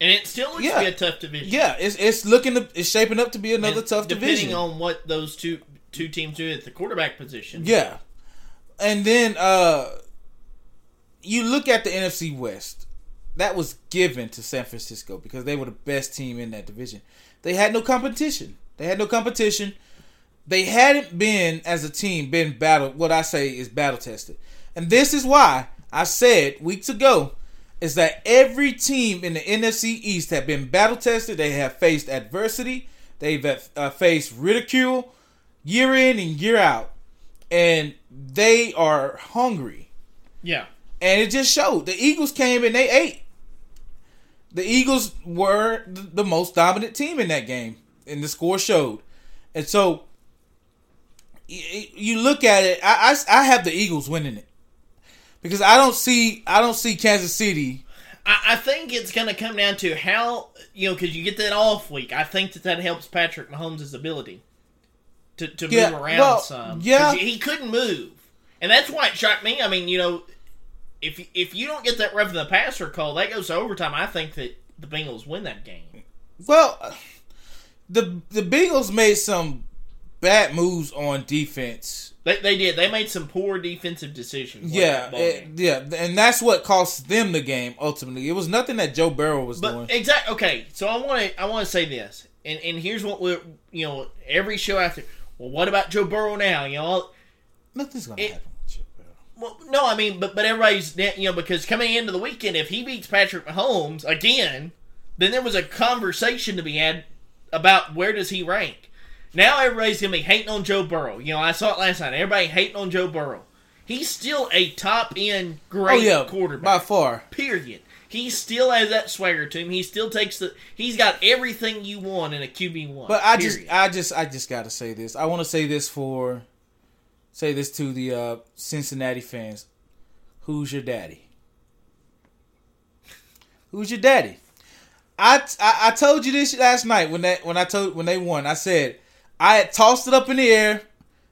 And it still looks Yeah. to be a tough division. Yeah, it's it's looking to, it's shaping up to be another And tough depending division. Depending on what those two two teams do at the quarterback position. yeah, and then uh, you look at the NFC West. That was given to San Francisco because they were the best team in that division. They had no competition. They had no competition. They hadn't been as a team been battle. What I say is battle tested, and this is why I said weeks ago is that every team in the NFC East have been battle tested. They have faced adversity. They've uh, faced ridicule year in and year out, and they are hungry. Yeah. And it just showed. The Eagles came and they ate. The Eagles were the, most dominant team in that game, and the score showed. And so you look at it. I, I, I have the Eagles winning it because I don't see I don't see Kansas City. I, I think it's going to come down to how you know because you get that off week. I think that that helps Patrick Mahomes' ability to to Yeah, move around well, some. yeah. he couldn't move, and that's why it shocked me. I mean, you know, if if you don't get that roughing the passer call, that goes to overtime. I think that the Bengals win that game. Well, the the Bengals made some bad moves on defense. They, they did. They made some poor defensive decisions. Yeah, it- yeah, and that's what cost them the game. Ultimately, it was nothing that Joe Burrow was doing. Exactly. Okay, so I want to I want to say this, and and here's what we're you know every show after. Well, what about Joe Burrow now? You know, Nothing's gonna it- happen with Joe Burrow. well, no, I mean, but but everybody's you know because coming into the weekend, if he beats Patrick Mahomes again, then there was a conversation to be had about where does he rank. Now everybody's gonna be hating on Joe Burrow. You know, I saw it last night. Everybody hating on Joe Burrow. He's still a top end Oh great yeah, quarterback. by far. Period. He still has that swagger to him. He still takes the. He's got everything you want in a QB one. But I just, I just, I just got to say this. I want to say this for, say this to the uh, Cincinnati fans. Who's your daddy? Who's your daddy? I, I, I told you this last night when that when I told when they won. I said I had tossed it up in the air,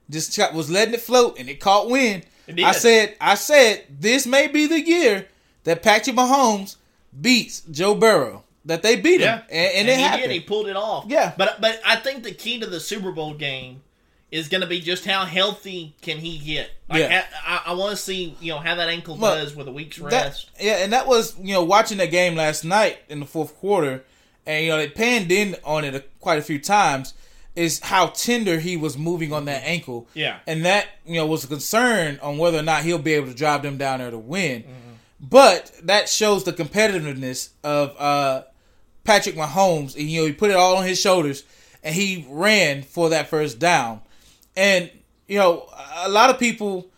just was letting it float, and it caught wind. It. I said, I said this may be the year that Patrick Mahomes beats Joe Burrow. That they beat him, yeah, and, and, he it happened. did. He pulled it off. Yeah. but but I think the key to the Super Bowl game is going to be just how healthy can he get. Like, Yeah. I, I want to see you know how that ankle does with a week's That- rest. yeah, and that was you know watching that game last night in the fourth quarter, and you know they panned in on it a, quite a few times. Is how tender he was moving on that ankle. Yeah. and that you know was a concern on whether or not he'll be able to drive them down there to win. Mm-hmm. But that shows the competitiveness of uh, Patrick Mahomes. And, you know, he put it all on his shoulders, and he ran for that first down. And you know, a lot of people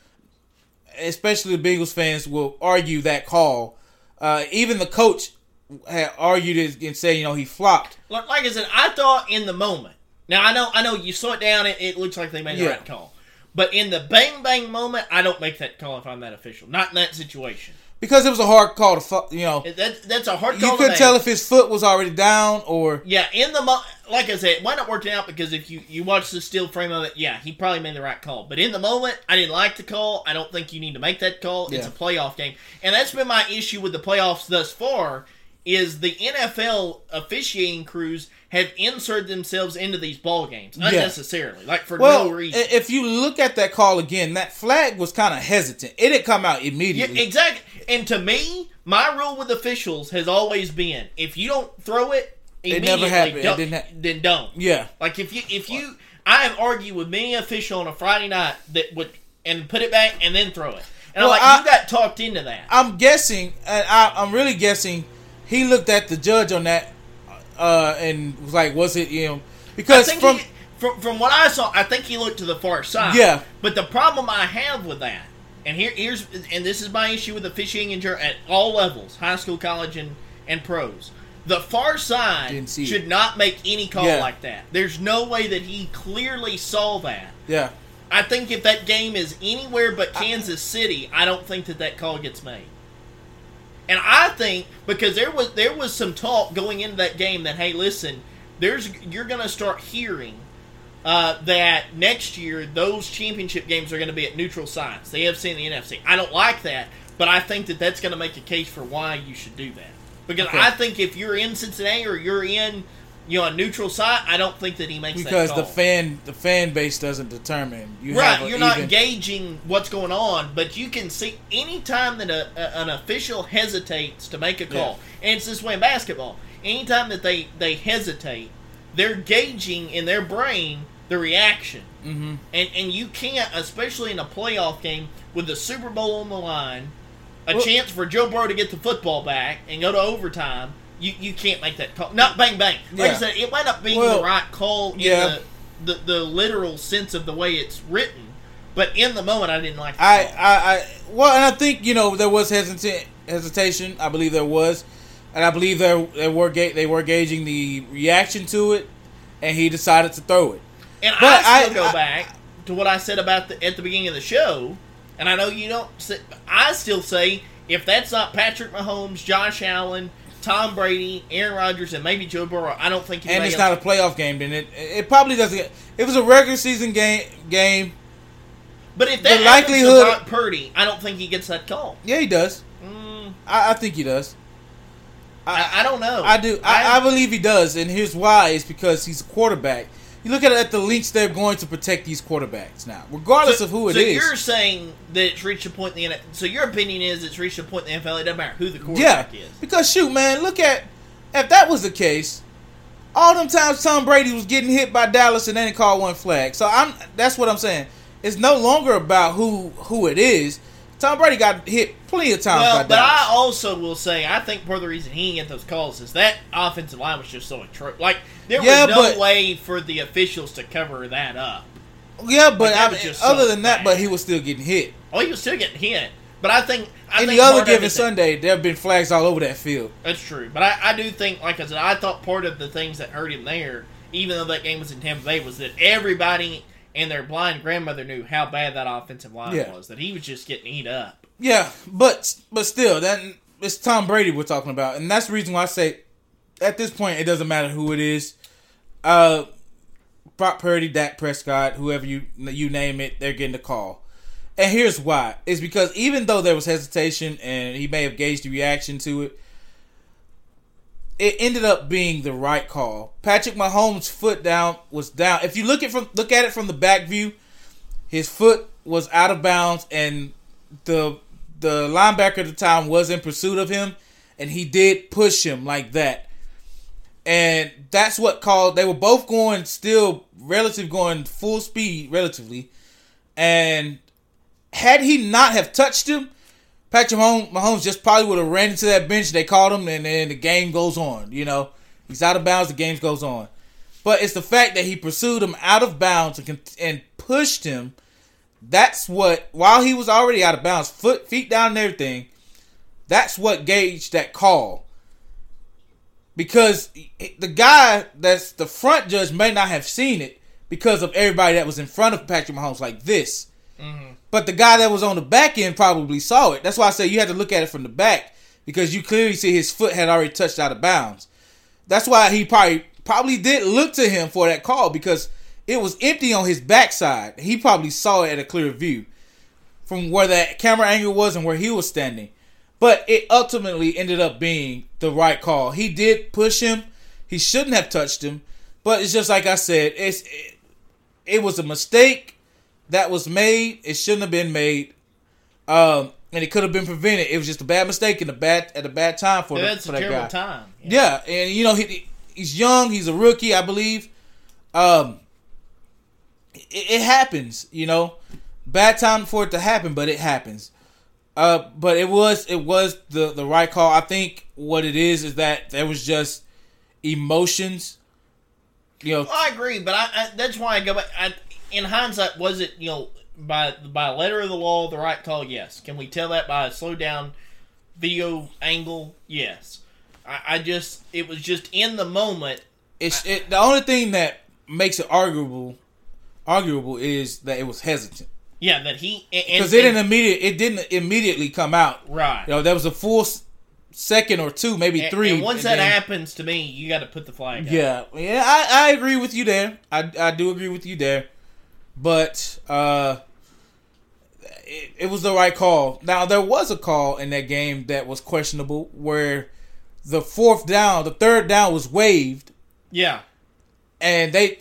especially the Bengals fans, will argue that call. Uh, even the coach had argued it and said, you know, he flopped. Like like I said, I thought in the moment. Now I know I know you saw it down. It, it looks like they made the Yeah. right call. But in the bang bang moment, I don't make that call if I'm that official. Not in that situation. Because it was a hard call to, fu- you know, That, that's a hard call. to couldn't tell if his foot was already down or. Yeah, in the mo- like I said, why not work it out? Because if you you watch the still frame of it, yeah, he probably made the right call. But in the moment, I didn't like the call. I don't think you need to make that call. It's a playoff game, and that's been my issue with the playoffs thus far. Is the NFL officiating crews have inserted themselves into these ball games unnecessarily, like for Well, no reason. if you look at that call again, that flag was kind of hesitant. It didn't come out Yeah, immediately. exactly. And to me, my rule with officials has always been: if you don't throw it It immediately, never happened. It don't- didn't ha- then don't. yeah. Like if you if you I have argued with many official on a Friday night that would and put it back and then throw it. And Well, I'm like, I- you got talked into that. I'm guessing, and I, I'm really guessing, he looked at the judge on that uh, and was like, was it, you know, I because think from. he, from from what I saw, I think he looked to the far side. Yeah. But the problem I have with that, and here here's and this is my issue with officiating in Ger- at all levels, high school, college, and and pros. The far side Didn't it. should not make any call Yeah. like that. There's no way that he clearly saw that. yeah. I think if that game is anywhere but Kansas City, I don't think that that call gets made. And I think because there was there was some talk going into that game that hey, listen, there's you're going to start hearing uh, that next year those championship games are going to be at neutral sites, the AFC and the NFC. I don't like that, but I think that that's going to make a case for why you should do that. Because Okay. I think if you're in Cincinnati or you're in you know a neutral site, I don't think that he makes Because the fan the fan base doesn't determine. You right, you're not even- gauging what's going on, but you can see anytime that a, a, an official hesitates to make a call, and it's this way in basketball. Anytime that they they hesitate, they're gauging in their brain the reaction, Mhm. and and you can't, especially in a playoff game with the Super Bowl on the line, a Well- chance for Joe Burrow to get the football back and go to overtime. You, you can't make that call. Not bang bang. Like I said, it might not be Well, the right call in yeah. the, the the literal sense of the way it's written. But in the moment, I didn't like. The I. I, I, well, and I think you know there was hesitant hesitation. I believe there was, and I believe there they were ga- they were gauging the reaction to it, and he decided to throw it. and but I still I- go I- back to what I said about the at the beginning of the show, and I know you don't. Say, I still say if that's not Patrick Mahomes, Josh Allen, Tom Brady, Aaron Rodgers, and maybe Joe Burrow, I don't think. And it's not a playoff game, then it it probably doesn't. Get, if it was a regular season game, game, But if that the happens to likelihood- Brock Purdy, I don't think he gets that call. yeah, he does. Mm, I, I think he does. I, I don't know. I do. I, I believe he does, and here's why: is because he's a quarterback. You look at it at the links they're going to protect these quarterbacks now, regardless so, of who it so is. you're saying that it's reached a point in the NFL. So your opinion is it's reached a point in the NFL. It doesn't matter who the Yeah, quarterback is. because shoot, man, look at if that was the case, all them times Tom Brady was getting hit by Dallas and then he called one flag. So I'm that's what I'm saying. It's no longer about who who it is. Tom Brady got hit plenty of times Well, but I also will say I think part of the reason he didn't get those calls is that offensive line was just so atrocious. Like there Yeah, was no but- way for the officials to cover that up. yeah, but Like, I was just other so than that, bad. but he was still getting hit. Oh, he was still getting hit. But I think I Any other given Sunday, there have been flags all over that field. That's true. But I, I do think, like I said, I thought part of the things that hurt him there, even though that game was in Tampa Bay, was that everybody and their blind grandmother knew how bad that offensive line Yeah. was. That he was just getting eat up. Yeah, but but still, that it's Tom Brady we're talking about, and that's the reason why I say at this point it doesn't matter who it is. Uh, Brock Purdy, Dak Prescott, whoever you you name it, they're getting the call. And here's why: is because even though there was hesitation and he may have gauged the reaction to it, it ended up being the right call. Patrick Mahomes' foot down was down. If you look at from look at it from the back view, his foot was out of bounds, and the the linebacker at the time was in pursuit of him, and he did push him like that. And that's what called. They were both going still relative, going full speed relatively. And had he not have touched him, Patrick Mahomes, just probably would have ran into that bench. They called him, and then the game goes on. You know, he's out of bounds. The game goes on. But it's the fact that he pursued him out of bounds and, and pushed him. That's what, while he was already out of bounds, foot, feet down, and everything. That's what gauged that call. Because the guy that's the front judge may not have seen it because of everybody that was in front of Patrick Mahomes like this. Mm-hmm. But the guy that was on the back end probably saw it. That's why I say you had to look at it from the back because you clearly see his foot had already touched out of bounds. That's why he probably probably did look to him for that call because it was empty on his backside. He probably saw it at a clear view from where that camera angle was and where he was standing. But it ultimately ended up being the right call. He did push him. He shouldn't have touched him. But it's just like I said, it's it, it was a mistake that was made. It shouldn't have been made. Um, and it could have been prevented. It was just a bad mistake and a bad at a bad time for, the, for a that terrible guy. time. Yeah, and you know he he's young. He's a rookie, I believe. Um, it, it happens. You know, bad time for it to happen, but it happens. Uh, but it was it was the the right call. I think what it is is that there was just emotions. You know, Well, I agree, but I, I that's why I go back. I, in hindsight, was it you know by by letter of the law the right call? Yes. Can we tell that by a slow down video angle? Yes. I, I just it was just in the moment. it's it, the only thing that makes it arguable arguable is that it was hesitant Yeah, that he because it didn't immediate it didn't immediately come out. right. You know, there was a full second or two, maybe And- three. And once and that then- happens to me, you got to put the flag. up. yeah, yeah, I, I agree with you there. I, I do agree with you there, but uh, it, it was the right call. Now there was a call in that game that was questionable, where the fourth down, the third down was waived, Yeah. and they.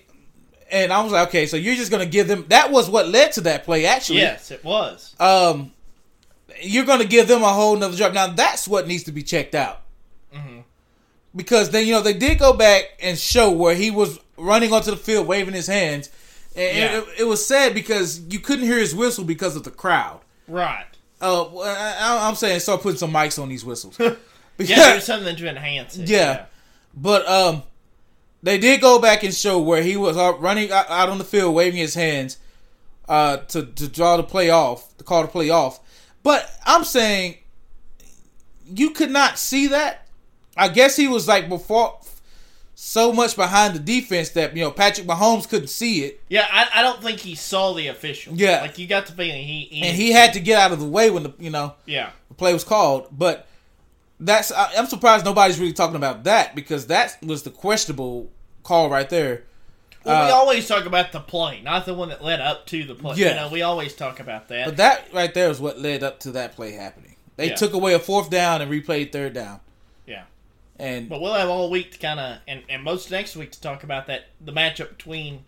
And I was like, okay, so you're just gonna give them. That was what led to that play, actually. Yes, it was. um, you're going to give them a whole nother drop. Now that's what needs to be checked out. Mhm. Because then you know they did go back and show where he was running onto the field waving his hands, and Yeah. it, it was sad because you couldn't hear his whistle because of the crowd. Right. Uh, I, I'm saying start putting some mics on these whistles. Yeah, there's something to enhance it. Yeah. But um, they did go back and show where he was out running out out on the field, waving his hands, uh, to to draw the play off, to call the play off. But I'm saying you could not see that. I guess he was like before so much behind the defense that you know Patrick Mahomes couldn't see it, Yeah, I, I don't think he saw the official. Yeah. Like, you got the feeling he. he and he had to get out of the way when the you know Yeah. the play was called. But that's I, I'm surprised nobody's really talking about that because that was the questionable call right there. Well, we Uh, always talk about the play, not the one that led up to the play. Yeah. You know, we always talk about that. But that right there is what led up to that play happening. They Yeah. took away a fourth down and replayed third down. And But we'll have all week to kind of, and, and most next week to talk about that, the matchup between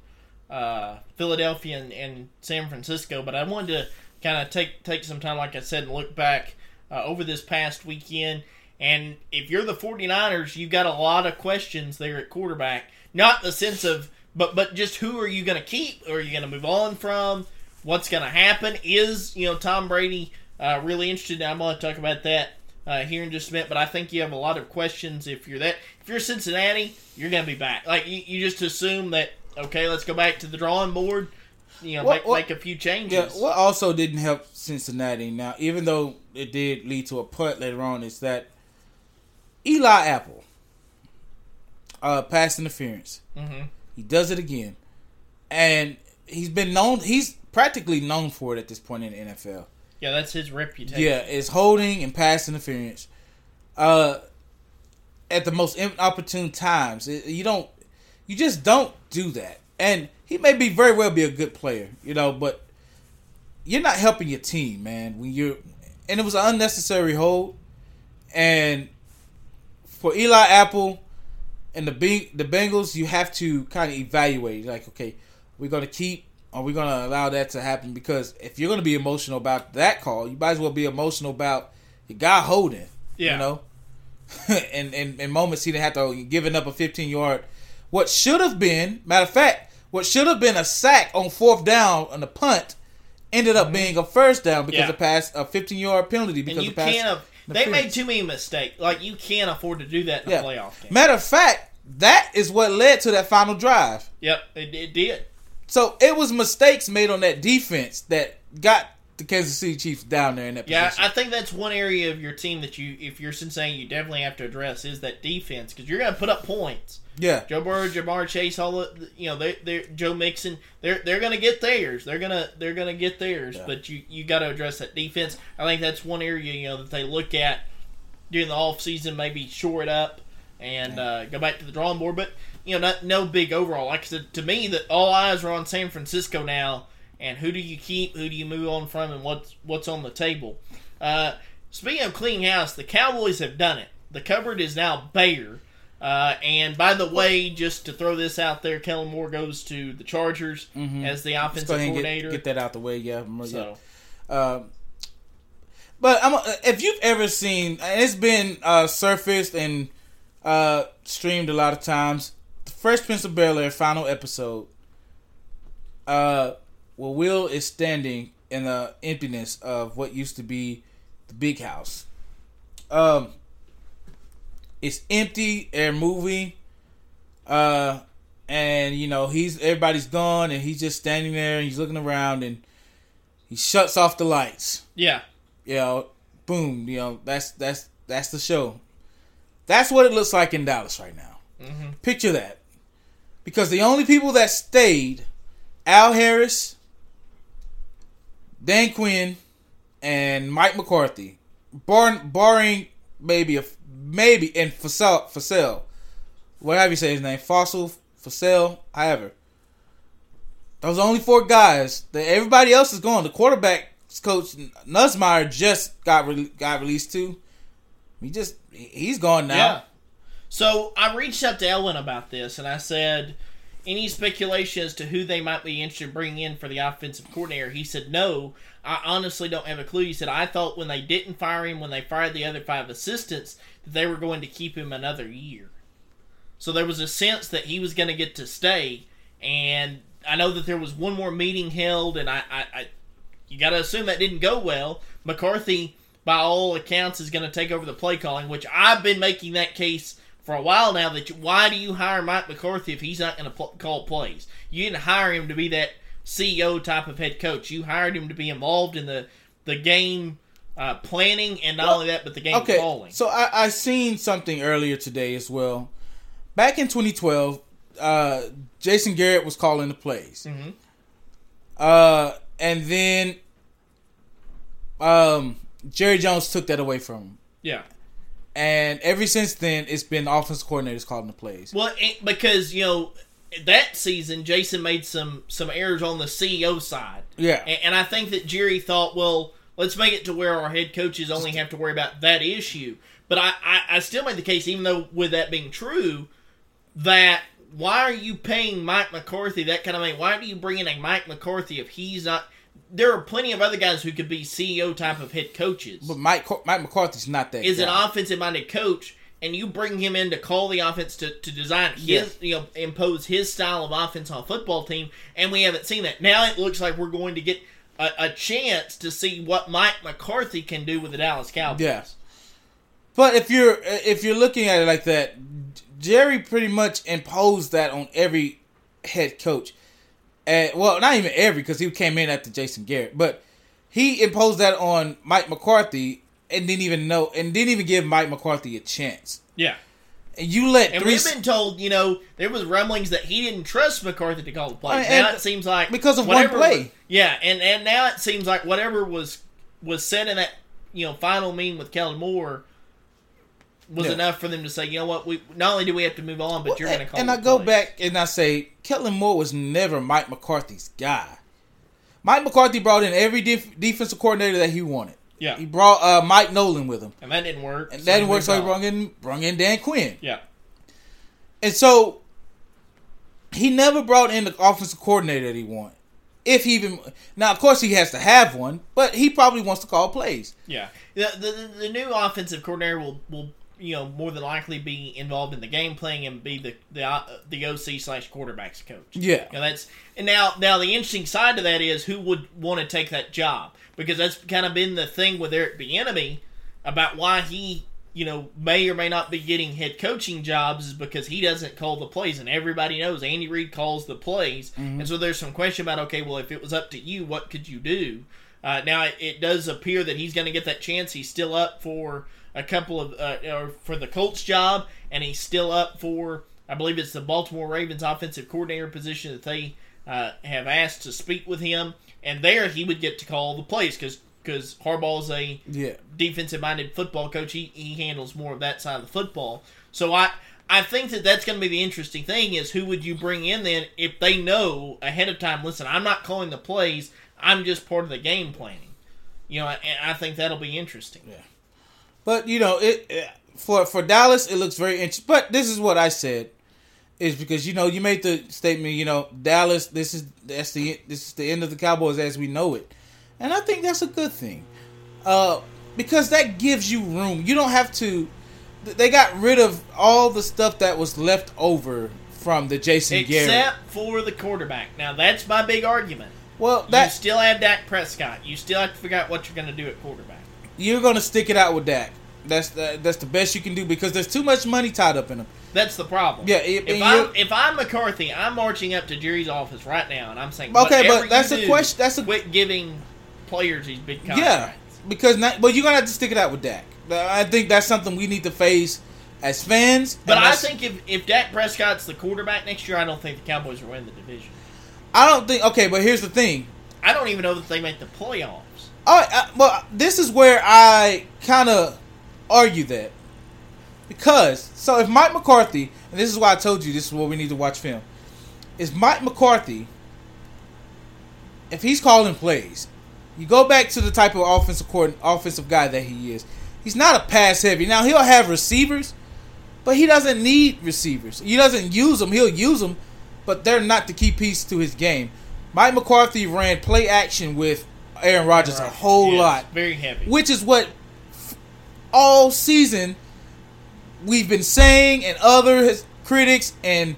uh, Philadelphia and, and San Francisco. But I wanted to kind of take take some time, like I said, and look back uh, over this past weekend. And if you're the 49ers, you've got a lot of questions there at quarterback. Not the sense of, but but just who are you going to keep? Or are you going to move on from? What's going to happen? Is you know Tom Brady Uh, really interested. I'm going to talk about that uh, here in just a minute. But I think you have a lot of questions. If you're that, if you're Cincinnati, you're going to be back. Like you, you just assume that okay, let's go back to the drawing board. You know, What- make, what- make a few changes. Yeah, what also didn't help Cincinnati now, even though it did lead to a punt later on, is that Eli Apple, uh, pass interference. hmm He does it again, and he's been known. He's practically known for it at this point in the NFL. Yeah, that's his reputation. Yeah, it's holding and pass interference. Uh, at the most inopportune times, you don't, you just don't do that. And he may be very well be a good player, you know, but you're not helping your team, man. When you're, and it was an unnecessary hold. And for Eli Apple and the Beng- the Bengals, you have to kind of evaluate. Like, okay, we're gonna keep are we going to allow that to happen? Because if you're going to be emotional about that call, you might as well be emotional about the guy holding. Yeah. You know, and in, in moments he didn't have to giving up a 15 yard. What should have been, matter of fact, what should have been a sack on fourth down on the punt ended up being a first down because Mm-hmm. Yeah. of pass a 15 yard penalty because and you pass. can't. They made too many mistakes. Like you can't afford to do that in Yeah. a playoff game. Matter of fact, that is what led to that final drive. Yep, it, it did. So it was mistakes made on that defense that got the Kansas City Chiefs down there in that position. Yeah, position. I think that's one area of your team that you, if you're Cincinnati, you definitely have to address is that defense because you're going to put up points. yeah. Joe Burrow, Ja'Marr Chase, all the you know they they Joe Mixon, they're they're gonna get theirs. They're gonna they're gonna get theirs. Yeah. But you you got to address that defense. I think that's one area you know that they look at during the off season, maybe shore it up and uh, go back to the drawing board. But you know, not no big overall. Like I said, to me, that all eyes are on San Francisco now. And who do you keep? Who do you move on from? And what's what's on the table? Uh, speaking of cleaning house, the Cowboys have done it. The cupboard is now bare. Uh, and by the way, just to throw this out there, Kellen Moore goes to the Chargers as the offensive go ahead and coordinator. get, get that out the way. Yeah. So. Um, but I'm, if you've ever seen, and it's been uh, surfaced and uh, streamed a lot of times, Fresh Prince of Bel Air final episode, uh, where Will is standing in the emptiness of what used to be the big house. Um, it's empty. They're moving. Uh, and you know he's everybody's gone, and he's just standing there, and he's looking around, and he shuts off the lights. yeah, You know, boom. You know that's that's that's the show. That's what it looks like in Dallas right now. Mhm. Picture that, because the only people that stayed, Al Harris, Dan Quinn, and Mike McCarthy, bar, barring maybe a maybe and Fasel, Fasel, whatever you say his name, Fossil, Fasel, however. Those only four guys. That everybody else is gone. The quarterback coach Nussmeier just got re- got released too. He just he- he's gone now. yeah. So I reached out to Ellen about this, and I said, any speculation as to who they might be interested in bringing in for the offensive coordinator? He said, no. I honestly don't have a clue. He said, I thought when they didn't fire him, when they fired the other five assistants, that they were going to keep him another year. So there was a sense that he was going to get to stay, and I know that there was one more meeting held, and I, I, I you got to assume that didn't go well. McCarthy, by all accounts, is going to take over the play calling, which I've been making that case for a while now. That you, why do you hire Mike McCarthy if he's not going to pl- call plays? You didn't hire him to be that CEO type of head coach. You hired him to be involved in the the game uh, planning, and not Well, only that, but the game Okay, calling. so I I seen something earlier today as well. Back in 2012, uh, Jason Garrett was calling the plays. Mhm. Uh, and then um, Jerry Jones took that away from him. Yeah. And ever since then, it's been offensive coordinators calling the plays. Well, because you know that season, Jason made some some errors on the CEO side, Yeah. and, and I think that Jerry thought, well, let's make it to where our head coaches only have to worry about that issue. But I, I, I still made the case, even though with that being true, that why are you paying Mike McCarthy that kind of money? Why do you bring in a Mike McCarthy if he's not? There are plenty of other guys who could be CEO type of head coaches. But Mike Mike McCarthy's not that. is an offensive minded coach and you bring him in to call the offense to, to design his Yeah. you know impose his style of offense on a football team and we haven't seen that now it looks like we're going to get a, a chance to see what Mike McCarthy can do with the Dallas Cowboys. Yes. But if you're if you're looking at it like that, Jerry pretty much imposed that on every head coach. And well, not even every because he came in after Jason Garrett, but he imposed that on Mike McCarthy and didn't even know and didn't even give Mike McCarthy a chance. Yeah. And you let And three we've been told, you know, there was rumblings that he didn't trust McCarthy to call the plays. Uh, and- now it seems like because of one whatever- play. Yeah, and and now it seems like whatever was was said in that you know final meeting with Kellen Moore was Yeah. enough for them to say, you know what, we not only do we have to move on, but you're going to call. and I go plays. back and I say Kellen Moore was never Mike McCarthy's guy. Mike McCarthy brought in every def- defensive coordinator that he wanted. Yeah, He brought uh, Mike Nolan with him, and that didn't work. and that didn't work. So he brought in brought in Dan Quinn, Yeah, and so he never brought in the offensive coordinator that he wanted. If he even now, of course, he has to have one, but he probably wants to call plays. yeah. The, the the new offensive coordinator will will you know more than likely be involved in the game playing and be the the uh, the OC slash quarterbacks coach. Yeah, You know, that's and now now the interesting side to that is who would want to take that job? Because that's kind of been the thing with Eric Bieniemy about why he you know may or may not be getting head coaching jobs is because he doesn't call the plays and everybody knows Andy Reid calls the plays. And so there's some question about okay well if it was up to you what could you do? Uh, now it, it does appear that he's going to get that chance. He's still up for a couple of uh, or for the Colts job and he's still up for I believe it's the Baltimore Ravens offensive coordinator position that they uh, have asked to speak with him, and there he would get to call the plays because because Harbaugh's a yeah. defensive minded football coach. He he handles more of that side of the football. So I I think that that's going to be the interesting thing is who would you bring in then if they know ahead of time. Listen, I'm not calling the plays. I'm just part of the game planning. You know, and I think that'll be interesting. But you know, it it- for for Dallas, it looks very interesting. But this is what I said is because you know you made the statement. You know, Dallas, this is that's the this is the end of the Cowboys as we know it, and I think that's a good thing, uh, because that gives you room. You don't have to. They got rid of all the stuff that was left over from the Jason Garrett. Except for the quarterback. Now that's my big argument. Well, you that still have Dak Prescott. You still have to figure out what you're going to do at quarterback. You're gonna stick it out with Dak. That's the, that's the best you can do because there's too much money tied up in him. That's the problem. Yeah, it- if I'm if I'm McCarthy, I'm marching up to Jerry's office right now, and I'm saying, Okay, but that's a do, question- that's a- quit giving players these big contracts. Yeah, because not, well, you're gonna have to stick it out with Dak. I think that's something we need to face as fans. But I think if if Dak Prescott's the quarterback next year, I don't think the Cowboys will win the division. I don't think. Okay, but here's the thing. I don't even know that they make the playoffs. Right, I, well, this is where I kind of argue that because so if Mike McCarthy, and this is why I told you this is what we need to watch film, is Mike McCarthy. If he's calling plays, you go back to the type of offensive court, offensive guy that he is. He's not a pass heavy. Now he'll have receivers, but he doesn't need receivers. He doesn't use them. He'll use them, but they're not the key piece to his game. Mike McCarthy ran play action with Aaron Rodgers a whole Yes, lot, very heavy. which is what f- all season we've been saying, and other his critics and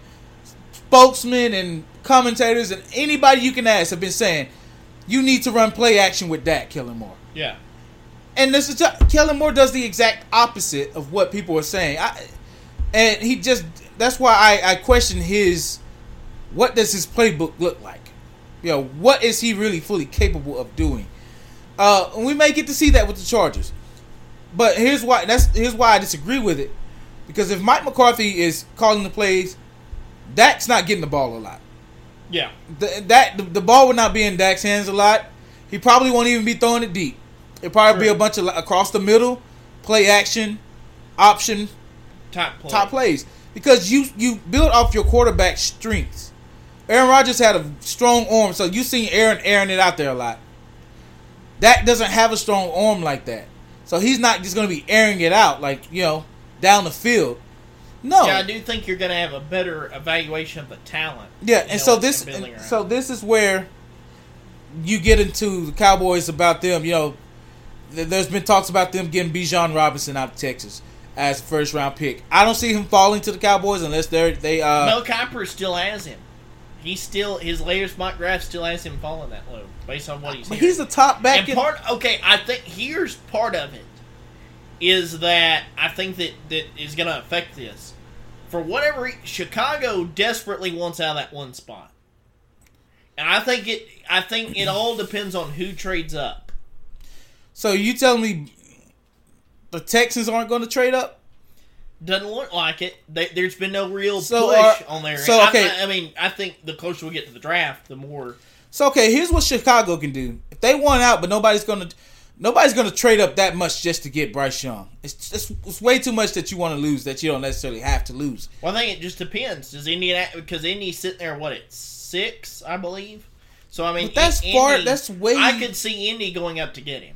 spokesmen and commentators and anybody you can ask have been saying, you need to run play action with Dak Kellen Moore. yeah, And this is Kellen Moore does the exact opposite of what people are saying. I, and he just that's why I, I question his what does his playbook look like? You know, what is he really fully capable of doing? Uh, and we may get to see that with the Chargers. But here's why that's here's why I disagree with it. Because if Mike McCarthy is calling the plays, Dak's not getting the ball a lot. yeah. The, that the, the ball would not be in Dak's hands a lot. He probably won't even be throwing it deep. It'll probably be a bunch of across the middle, play action, option, Top play. top plays because you you build off your quarterback strengths. Aaron Rodgers had a strong arm, so you seen Aaron airing it out there a lot. That doesn't have a strong arm like that, so he's not just going to be airing it out like you know down the field. No, Yeah, I do think you're going to have a better evaluation of the talent. Yeah, and know, so this, and so this is where you get into the Cowboys about them. You know, th- there's been talks about them getting Bijan Robinson out of Texas as a first round pick. I don't see him falling to the Cowboys unless they're they uh Mel Kiper still has him. He still his latest mock draft still has him falling that low based on what he's. But hearing. he's a top back. and in- part okay. I think here's part of it is that I think that that is going to affect this. For whatever re- Chicago desperately wants out of that one spot, and I think it. I think it all depends on who trades up. so you telling me the Texans aren't going to trade up? Doesn't look like it. They, there's been no real So, push uh, on there. so, I- okay. I, I mean, I think the closer we get to the draft, the more. So okay, here's what Chicago can do. If they want out, but nobody's gonna nobody's gonna trade up that much just to get Bryce Young. It's it's, it's way too much that you want to lose that you don't necessarily have to lose. Well, I think it just depends. Does Indiana because Indy's sitting there what at six, I believe. So I mean, But that's Indy- far- that's way- I could see Indy going up to get him.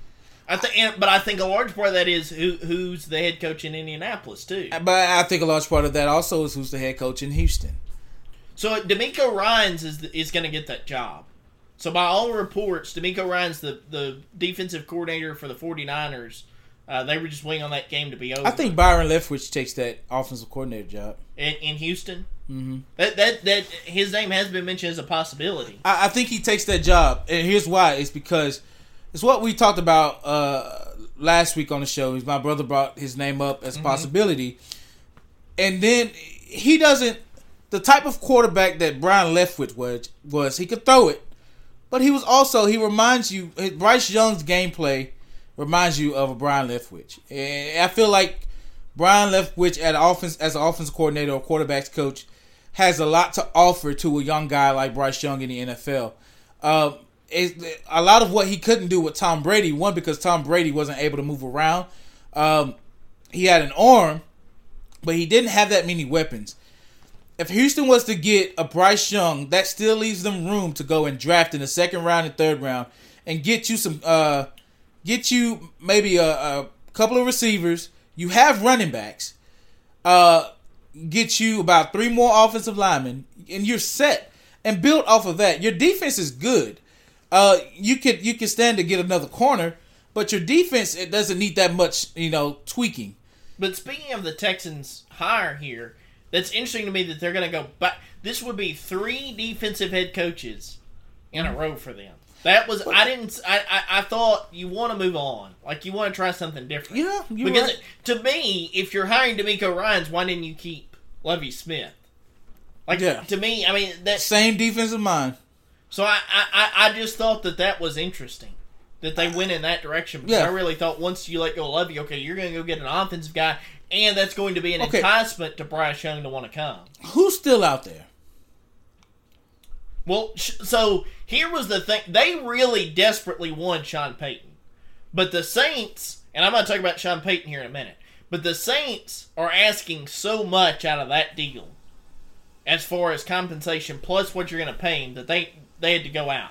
I think, but I think a large part of that is who who's the head coach in Indianapolis too. But I think a large part of that also is who's the head coach in Houston. So DeMeco Ryans is is going to get that job. So by all reports, DeMeco Ryans the the defensive coordinator for the 49ers. Uh, they were just waiting on that game to be over. I think Byron Leftwich takes that offensive coordinator job. in, in Houston. hmm That that that his name has been mentioned as a possibility. I, I think he takes that job, and here's why: it's because it's what we talked about uh, last week on the show. My brother brought his name up as a possibility, and then he doesn't. The type of quarterback that Byron Leftwich was was he could throw it, but he was also he reminds you Bryce Young's gameplay reminds you of a Byron Leftwich, and I feel like Byron Leftwich at offense as an offensive coordinator or quarterbacks coach has a lot to offer to a young guy like Bryce Young in the NFL. Um, it, a lot of what he couldn't do with Tom Brady, one because Tom Brady wasn't able to move around. Um, he had an arm, but he didn't have that many weapons. If Houston was to get a Bryce Young, that still leaves them room to go and draft in the second round and third round and get you some, uh, get you maybe a, a couple of receivers. You have running backs. Uh, get you about three more offensive linemen, and you're set. And build off of that, your defense is good. Uh, you could you can stand to get another corner, but your defense it doesn't need that much, you know, tweaking. But speaking of the Texans hire here, that's interesting to me that they're going to go back. This would be three defensive head coaches in a row for them. That was I didn't I I, I thought you want to move on, like you want to try something different. Yeah, because right. it- to me, if you're hiring DeMeco Ryans, why didn't you keep Lovie Smith? Like Yeah. to me, I mean that. Same defensive mind. So I, I I- just thought that that was interesting that they went in that direction. Because Yeah. I really thought once you let go of Lovie, okay, you're going to go get an offensive guy, and that's going to be an Okay. enticement to Bryce Young to want to come. Who's still out there? Well, so here was the thing: they really desperately wanted Sean Payton, but the Saints, and I'm going to talk about Sean Payton here in a minute, but the Saints are asking so much out of that deal, as far as compensation plus what you're going to pay him, that they they had to go out.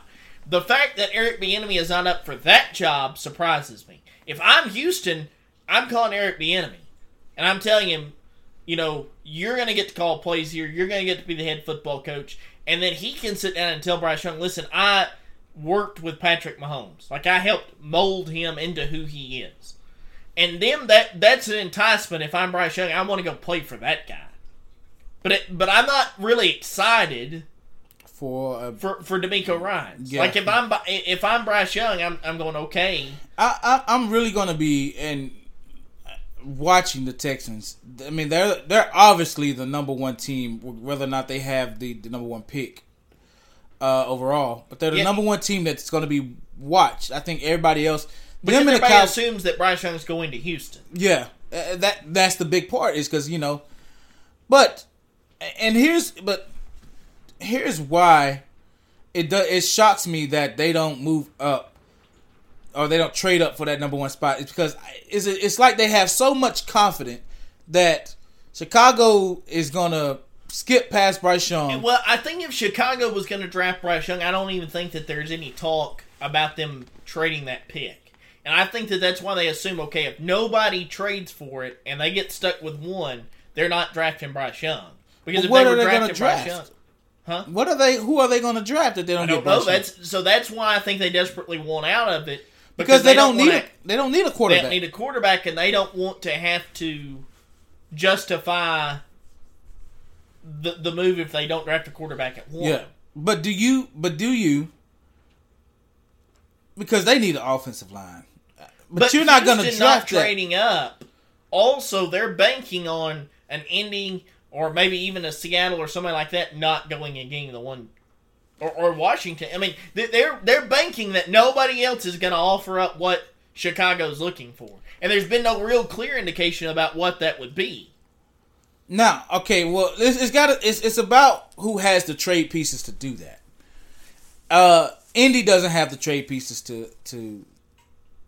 The fact that Eric Bieniemy is not up for that job surprises me. If I'm Houston, I'm calling Eric Bieniemy, and I'm telling him, you know, you're going to get to call plays here. You're going to get to be the head football coach. And then he can sit down and tell Bryce Young, listen, I worked with Patrick Mahomes. Like, I helped mold him into who he is. And then that that's an enticement. If I'm Bryce Young, I want to go play for that guy. But it, but I'm not really excited For uh, for for DeMeco Ryan. Yeah. Like if I'm if I'm Bryce Young, I'm I'm going okay. I, I I'm really gonna be and watching the Texans. I mean, they're they're obviously the number one team, whether or not they have the, the number one pick uh, overall. But they're the Yeah. number one team that's going to be watched. I think everybody else. Them everybody assumes that Bryce Young's going to Houston. yeah, uh, that that's the big part is because you know, but and here's but here's why it does it shocks me that they don't move up or they don't trade up for that number one spot. It's because it's it's like they have so much confidence that Chicago is gonna skip past Bryce Young. Well, I think if Chicago was going to draft Bryce Young, I don't even think that there's any talk about them trading that pick. And I think that that's why they assume, okay, if nobody trades for it and they get stuck with one, they're not drafting Bryce Young. Because But if what they are were they gonna drafting Bryce draft? Young, What are they? Who are they gonna draft if they don't, I get don't Bryce know. That's so that's why I think they desperately want out of it because they, don't, need a, they don't need a they quarterback. don't need a quarterback, and they don't want to have to justify the the move if they don't draft a quarterback at one. Yeah, But do you? But do you? Because they need an offensive line. But, you're not going to Houston not draft that. trading up. Also, they're banking on an Indy or maybe even a Seattle or somebody like that not going and getting the one, or, or Washington. I mean, they- they're they're banking that nobody else is going to offer up what Chicago's looking for, and there's been no real clear indication about what that would be. Now, okay, well, it's, it's got it's it's about who has the trade pieces to do that. Uh, Indy doesn't have the trade pieces to to.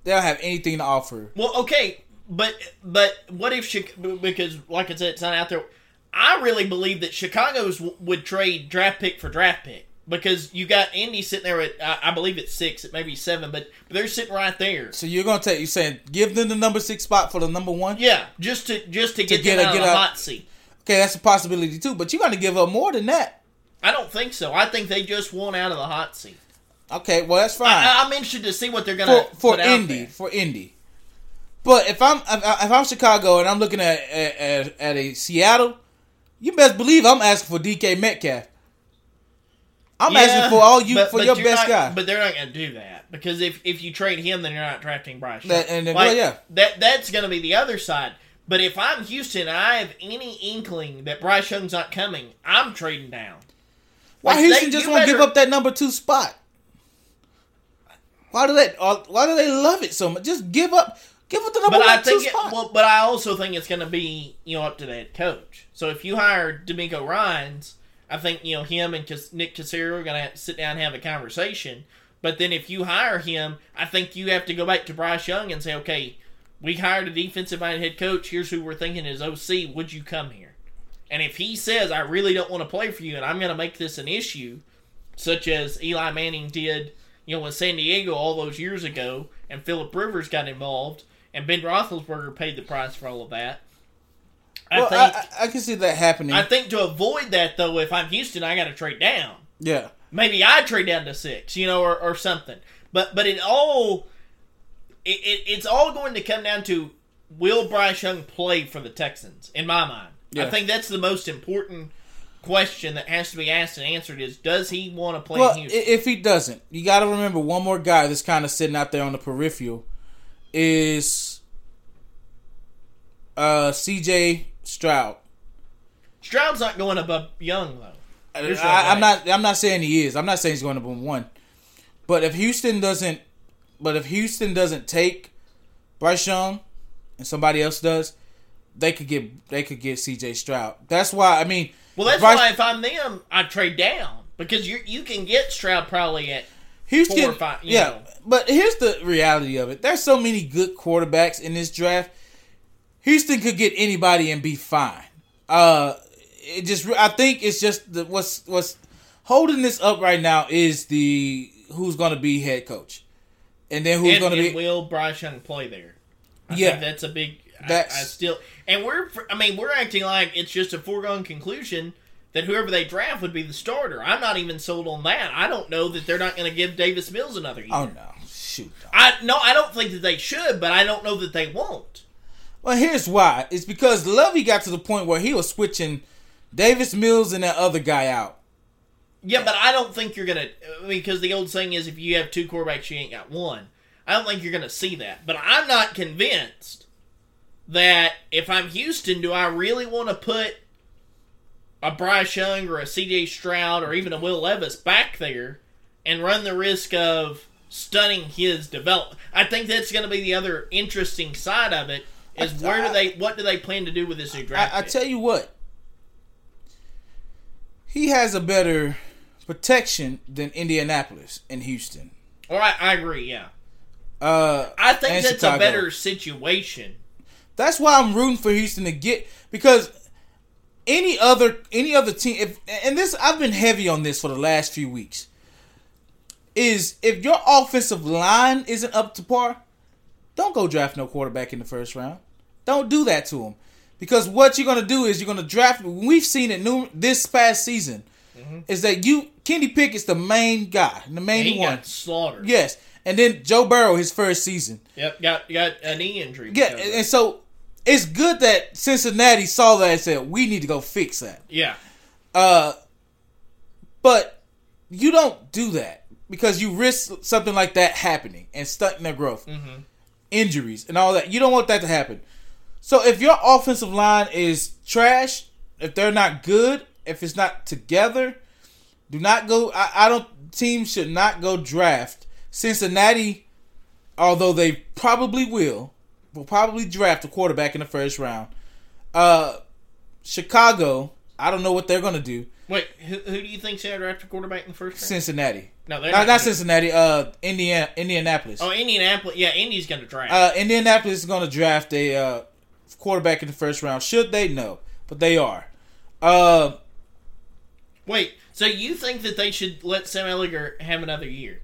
They don't have anything to offer. Well, okay, but but what if Chicago? Because like I said, it's not out there. I really believe that Chicago's w- would trade draft pick for draft pick because you got Indy sitting there at I, I believe it's six, it may be seven, but, but they're sitting right there. So you're gonna take you saying give them the number six spot for the number one. Yeah, just to just to get, get them a- out get of the a- hot seat. Okay, that's a possibility too. But you're gonna give up more than that. I don't think so. I think they just want out of the hot seat. Okay, well that's fine I, I'm interested to see what they're gonna for for Indy for Indy. But if I'm if, I'm Chicago and I'm looking at at, at at a Seattle, you best believe I'm asking for DK Metcalf. I'm Yeah, asking for all you but- for but your best not- guy. But they're not going to do that because if if you trade him, then you're not drafting Bryce. That- and then- well, yeah. that that's going to be the other side. But if I'm Houston, and I have any inkling that Bryce Young's not coming. I'm trading down. Why Like, Houston they- just won't give up that number two spot? Why do they? Why do they love it so much? Just give up, give up the number But one I think, two it, well, but I also think it's going to be you know up to the head coach. So if you hire DeMeco Ryans, I think you know him and Nick Caserio are going to sit down and have a conversation. But then if you hire him, I think you have to go back to Bryce Young and say, okay, we hired a defensive minded head coach. Here's who we're thinking is OC. Would you come here? And if he says, I really don't want to play for you and I'm going to make this an issue, such as Eli Manning did, you know, in San Diego all those years ago, and Philip Rivers got involved, and Ben Roethlisberger paid the price for all of that. I well, think I, I, can see that happening. I think to avoid that though, if I'm Houston, I got to trade down. yeah, Maybe I trade down to six, you know, or, or something. But but it all it, it, it's all going to come down to will Bryce Young play for the Texans? In my mind, I think that's the most important question that has to be asked and answered: is does he want to play well, in Houston? if he doesn't, you got to remember one more guy that's kind of sitting out there on the peripheral is uh C.J. Stroud. Stroud's not going above Young though. I, I'm way. not. I'm not saying he is. I'm not saying he's going to be one. But if Houston doesn't, but if Houston doesn't take Bryce Young and somebody else does, they could get they could get C.J. Stroud. That's why. I mean, Well, that's Bryce- why if I'm them, I trade down because you you can get Stroud probably at Houston, four or five, you yeah. know. But here's the reality of it: there's so many good quarterbacks in this draft. Houston could get anybody and be fine. Uh, it just, I think it's just the, what's what's holding this up right now is the who's going to be head coach, and then who's going to be. will Bryce Young play there? I Yeah. think that's a big. I, That's- I still and we're I mean we're acting like it's just a foregone conclusion that whoever they draft would be the starter. I'm not even sold on that. I don't know that they're not going to give Davis Mills another year. Oh no! Shoot. I no, I don't think that they should, but I don't know that they won't. Well, here's why. It's because Lovie got to the point where he was switching Davis Mills and that other guy out. Yeah, but I don't think you're gonna because the old saying is if you have two quarterbacks, you ain't got one. I don't think you're gonna see that. But I'm not convinced that if I'm Houston, do I really want to put a Bryce Young or a C.J. Stroud or even a Will Levis back there and run the risk of stunning his development? I think that's going to be the other interesting side of it. Is I- where do they what do they plan to do with this new draft? I, I tell you what, he has a better protection than Indianapolis and Houston. All right, I agree. Yeah, Uh, I think that's Chicago. a better situation. That's why I'm rooting for Houston to get because any other any other team if and this I've been heavy on this for the last few weeks is if your offensive line isn't up to par, don't go draft no quarterback in the first round. Don't do that to him. Because what you're gonna do is you're gonna draft. We've seen it new this past season. Is that you? Kenny Pickett's the main guy, the main He one. slaughtered. Yes, and then Joe Burrow his first season. Yep, got got a knee injury. Yeah, and and so it's good that Cincinnati saw that and said we need to go fix that. yeah. Uh, but You don't do that because you risk something like that happening and stunting their growth, Mm-hmm. injuries, and all that. You don't want that to happen. So if your offensive line is trash, if they're not good, if it's not together, do not go. I, I don't. Teams should not go draft Cincinnati, although they probably will. Will probably draft a quarterback in the first round. Uh, Chicago. I don't know what they're gonna do. Wait, who, who do you think should draft a quarterback in the first round? Cincinnati. No, they're Not, not. not gonna- Cincinnati. Uh, Indiana, Indianapolis. Oh, Indianapolis. Yeah, Indy's going to draft. Uh, Indianapolis is going to draft a uh, quarterback in the first round. Should they? No, but they are. Uh, Wait, so you think that they should let Sam Ehlinger have another year?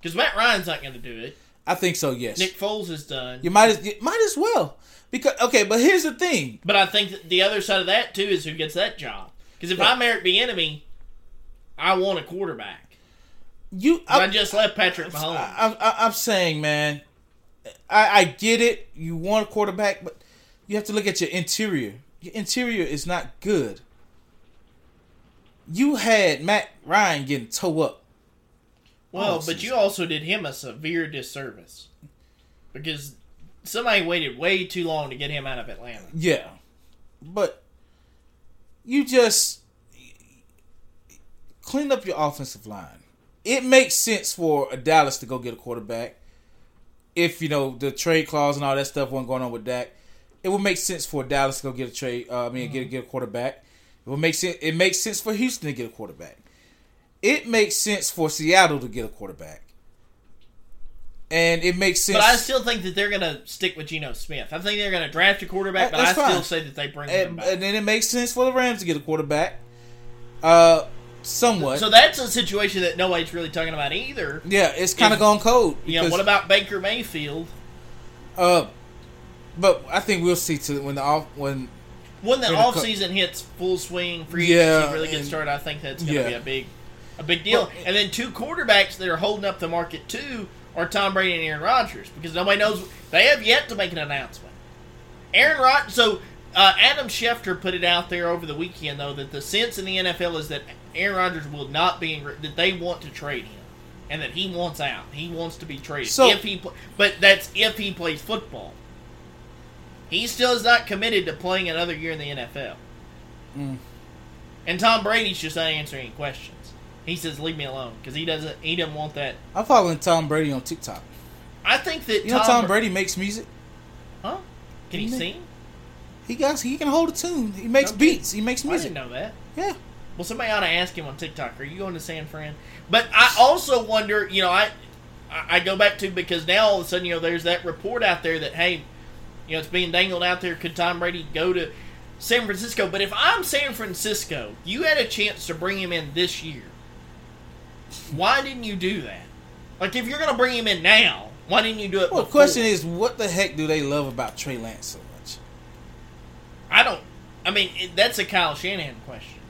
Because Matt Ryan's not going to do it. I think so. Yes, Nick Foles is done. you might as you might as well because okay. But here's the thing. But I think that the other side of that too is who gets that job. Because if Yeah. I'm Eric Bieniemy, I want a quarterback. You, I, I, just left Patrick Mahomes. I, I, I'm saying, man, I, I get it. You want a quarterback, but you have to look at your interior. Your interior is not good. You had Matt Ryan getting toe up. well, but you also did him a severe disservice because somebody waited way too long to get him out of Atlanta. Yeah, but you just clean up your offensive line. It makes sense for a Dallas to go get a quarterback. If you know the trade clause and all that stuff wasn't going on with Dak, it would make sense for Dallas to go get a trade. Uh, I mean, get a, get a quarterback. It would make sense. It makes sense for Houston to get a quarterback. It makes sense for Seattle to get a quarterback, and it makes sense. But I still think that they're going to stick with Geno Smith. I think they're going to draft a quarterback, but I that's still say that they bring him and, back. and then it makes sense for the Rams to get a quarterback. Uh, somewhat. so that's a situation that nobody's really talking about either. yeah, it's kind of gone cold. You know, what about Baker Mayfield? Uh, but I think we'll see to when the off when When the off season offseason hits full swing, free Yeah, agency really gets started, I think that's going to yeah. be a big, a big deal. Well, and then two quarterbacks that are holding up the market too are Tom Brady and Aaron Rodgers because nobody knows they have yet to make an announcement. Aaron Rod, so uh, Adam Schefter put it out there over the weekend though that the sense in the NFL is that Aaron Rodgers will not be in, that they want to trade him. And that he wants out. He wants to be traded. So- if he, but that's if he plays football. He still is not committed to playing another year in the NFL. Mm. And Tom Brady's just not answering any questions. He says, "Leave me alone," because he doesn't. He doesn't want that. I'm following Tom Brady on TikTok. I think that You know Tom, Tom Bra- Brady makes music. Huh? Can he He ma- sing? He got he can hold a tune. He makes Okay. beats. He makes I music. didn't know that. Yeah. Well, somebody ought to ask him on TikTok. Are you going to San Fran? But I also wonder. You know, I I I go back to because now all of a sudden you know there's that report out there that hey, you know it's being dangled out there. Could Tom Brady go to San Francisco? But if I'm San Francisco, you had a chance to bring him in this year. Why didn't you do that? Like if you're going to bring him in now, why didn't you do it? Well, the question is, what the heck do they love about Trey Lance so much? I don't. I mean, it, that's a Kyle Shanahan question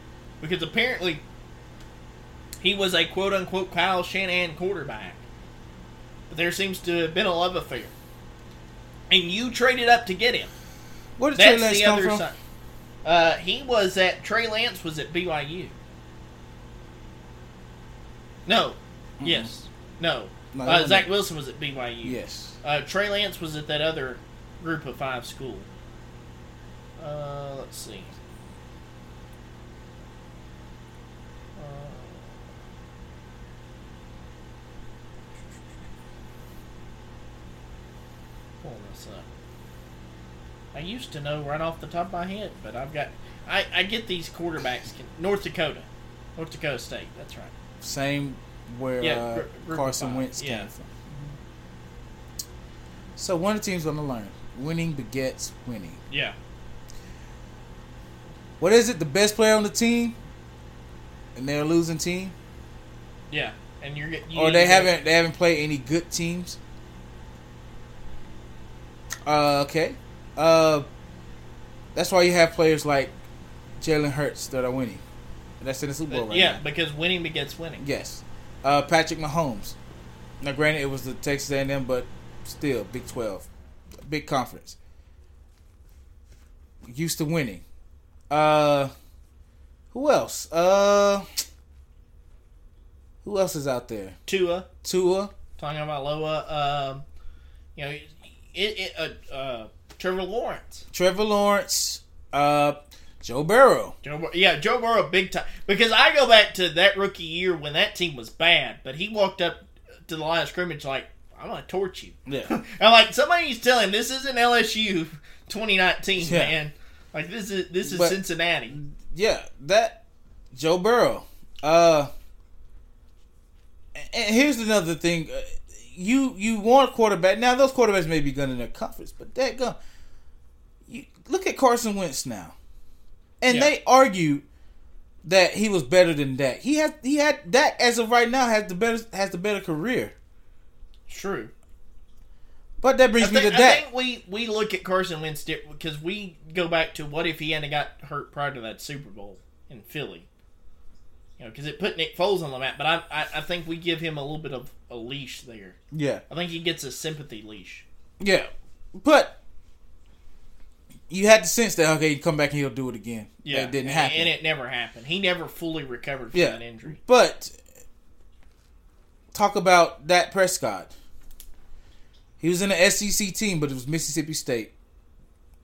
because apparently he was a quote unquote Kyle Shanahan quarterback, but there seems to have been a love affair, and you traded up to get him. Where did Trey Lance the come other from? side. Uh, he was at Trey Lance was at BYU. No, yes, no. No, uh, Zach Wilson was at BYU. Yes. Uh, Trey Lance was at that other group of five school. Uh, let's see. Uh, pulling this up. I used to know right off the top of my head, but I've got. I, I get these quarterbacks. North Dakota. North Dakota State. That's right. Same where Yeah, uh, group Carson Wentz yeah. came from. So one of the teams going to learn: winning begets winning. Yeah. What is it? The best player on the team, and they're a losing team, Yeah. And you're you or they haven't they haven't played any good teams. Uh, okay. Uh, that's why you have players like Jalen Hurts that are winning. That's in the Super Bowl right yeah, now. because winning begets winning. Yes. Uh, Patrick Mahomes. Now, granted, it was the Texas A&M, but still, Big 12. Big conference. Used to winning. Uh, Who else? Uh, who else is out there? Tua, Tua. talking about Loa. Um, you know, it, it uh, uh, Trevor Lawrence. Trevor Lawrence. Uh, Joe Burrow. Joe, yeah, Joe Burrow, big time. Because I go back to that rookie year when that team was bad, but he walked up to the line of scrimmage like, "I'm gonna torch you." Yeah. I'm like, somebody's telling him this isn't LSU 2019, Yeah. man. Like this is this is But- Cincinnati. yeah, that Joe Burrow. Uh, and here's another thing: uh, you you want a quarterback. Now those quarterbacks may be gunning their comforts, but that gun. You look at Carson Wentz now, and Yeah. they argue that he was better than Dak. He had he had Dak as of right now has the better has the better career. True. But that I brings me think, to I Dak. think we we look at Carson Wentz because we go back to what if he hadn't got hurt prior to that Super Bowl in Philly. You know, because it put Nick Foles on the map, but I, I I think we give him a little bit of a leash there. Yeah. I think he gets a sympathy leash. Yeah, but you had the sense that okay, he'd come back and he'll do it again. Yeah, it didn't happen. and it never happened. He never fully recovered from Yeah. that injury. but talk about that Prescott. He was in the SEC team, but it was Mississippi State.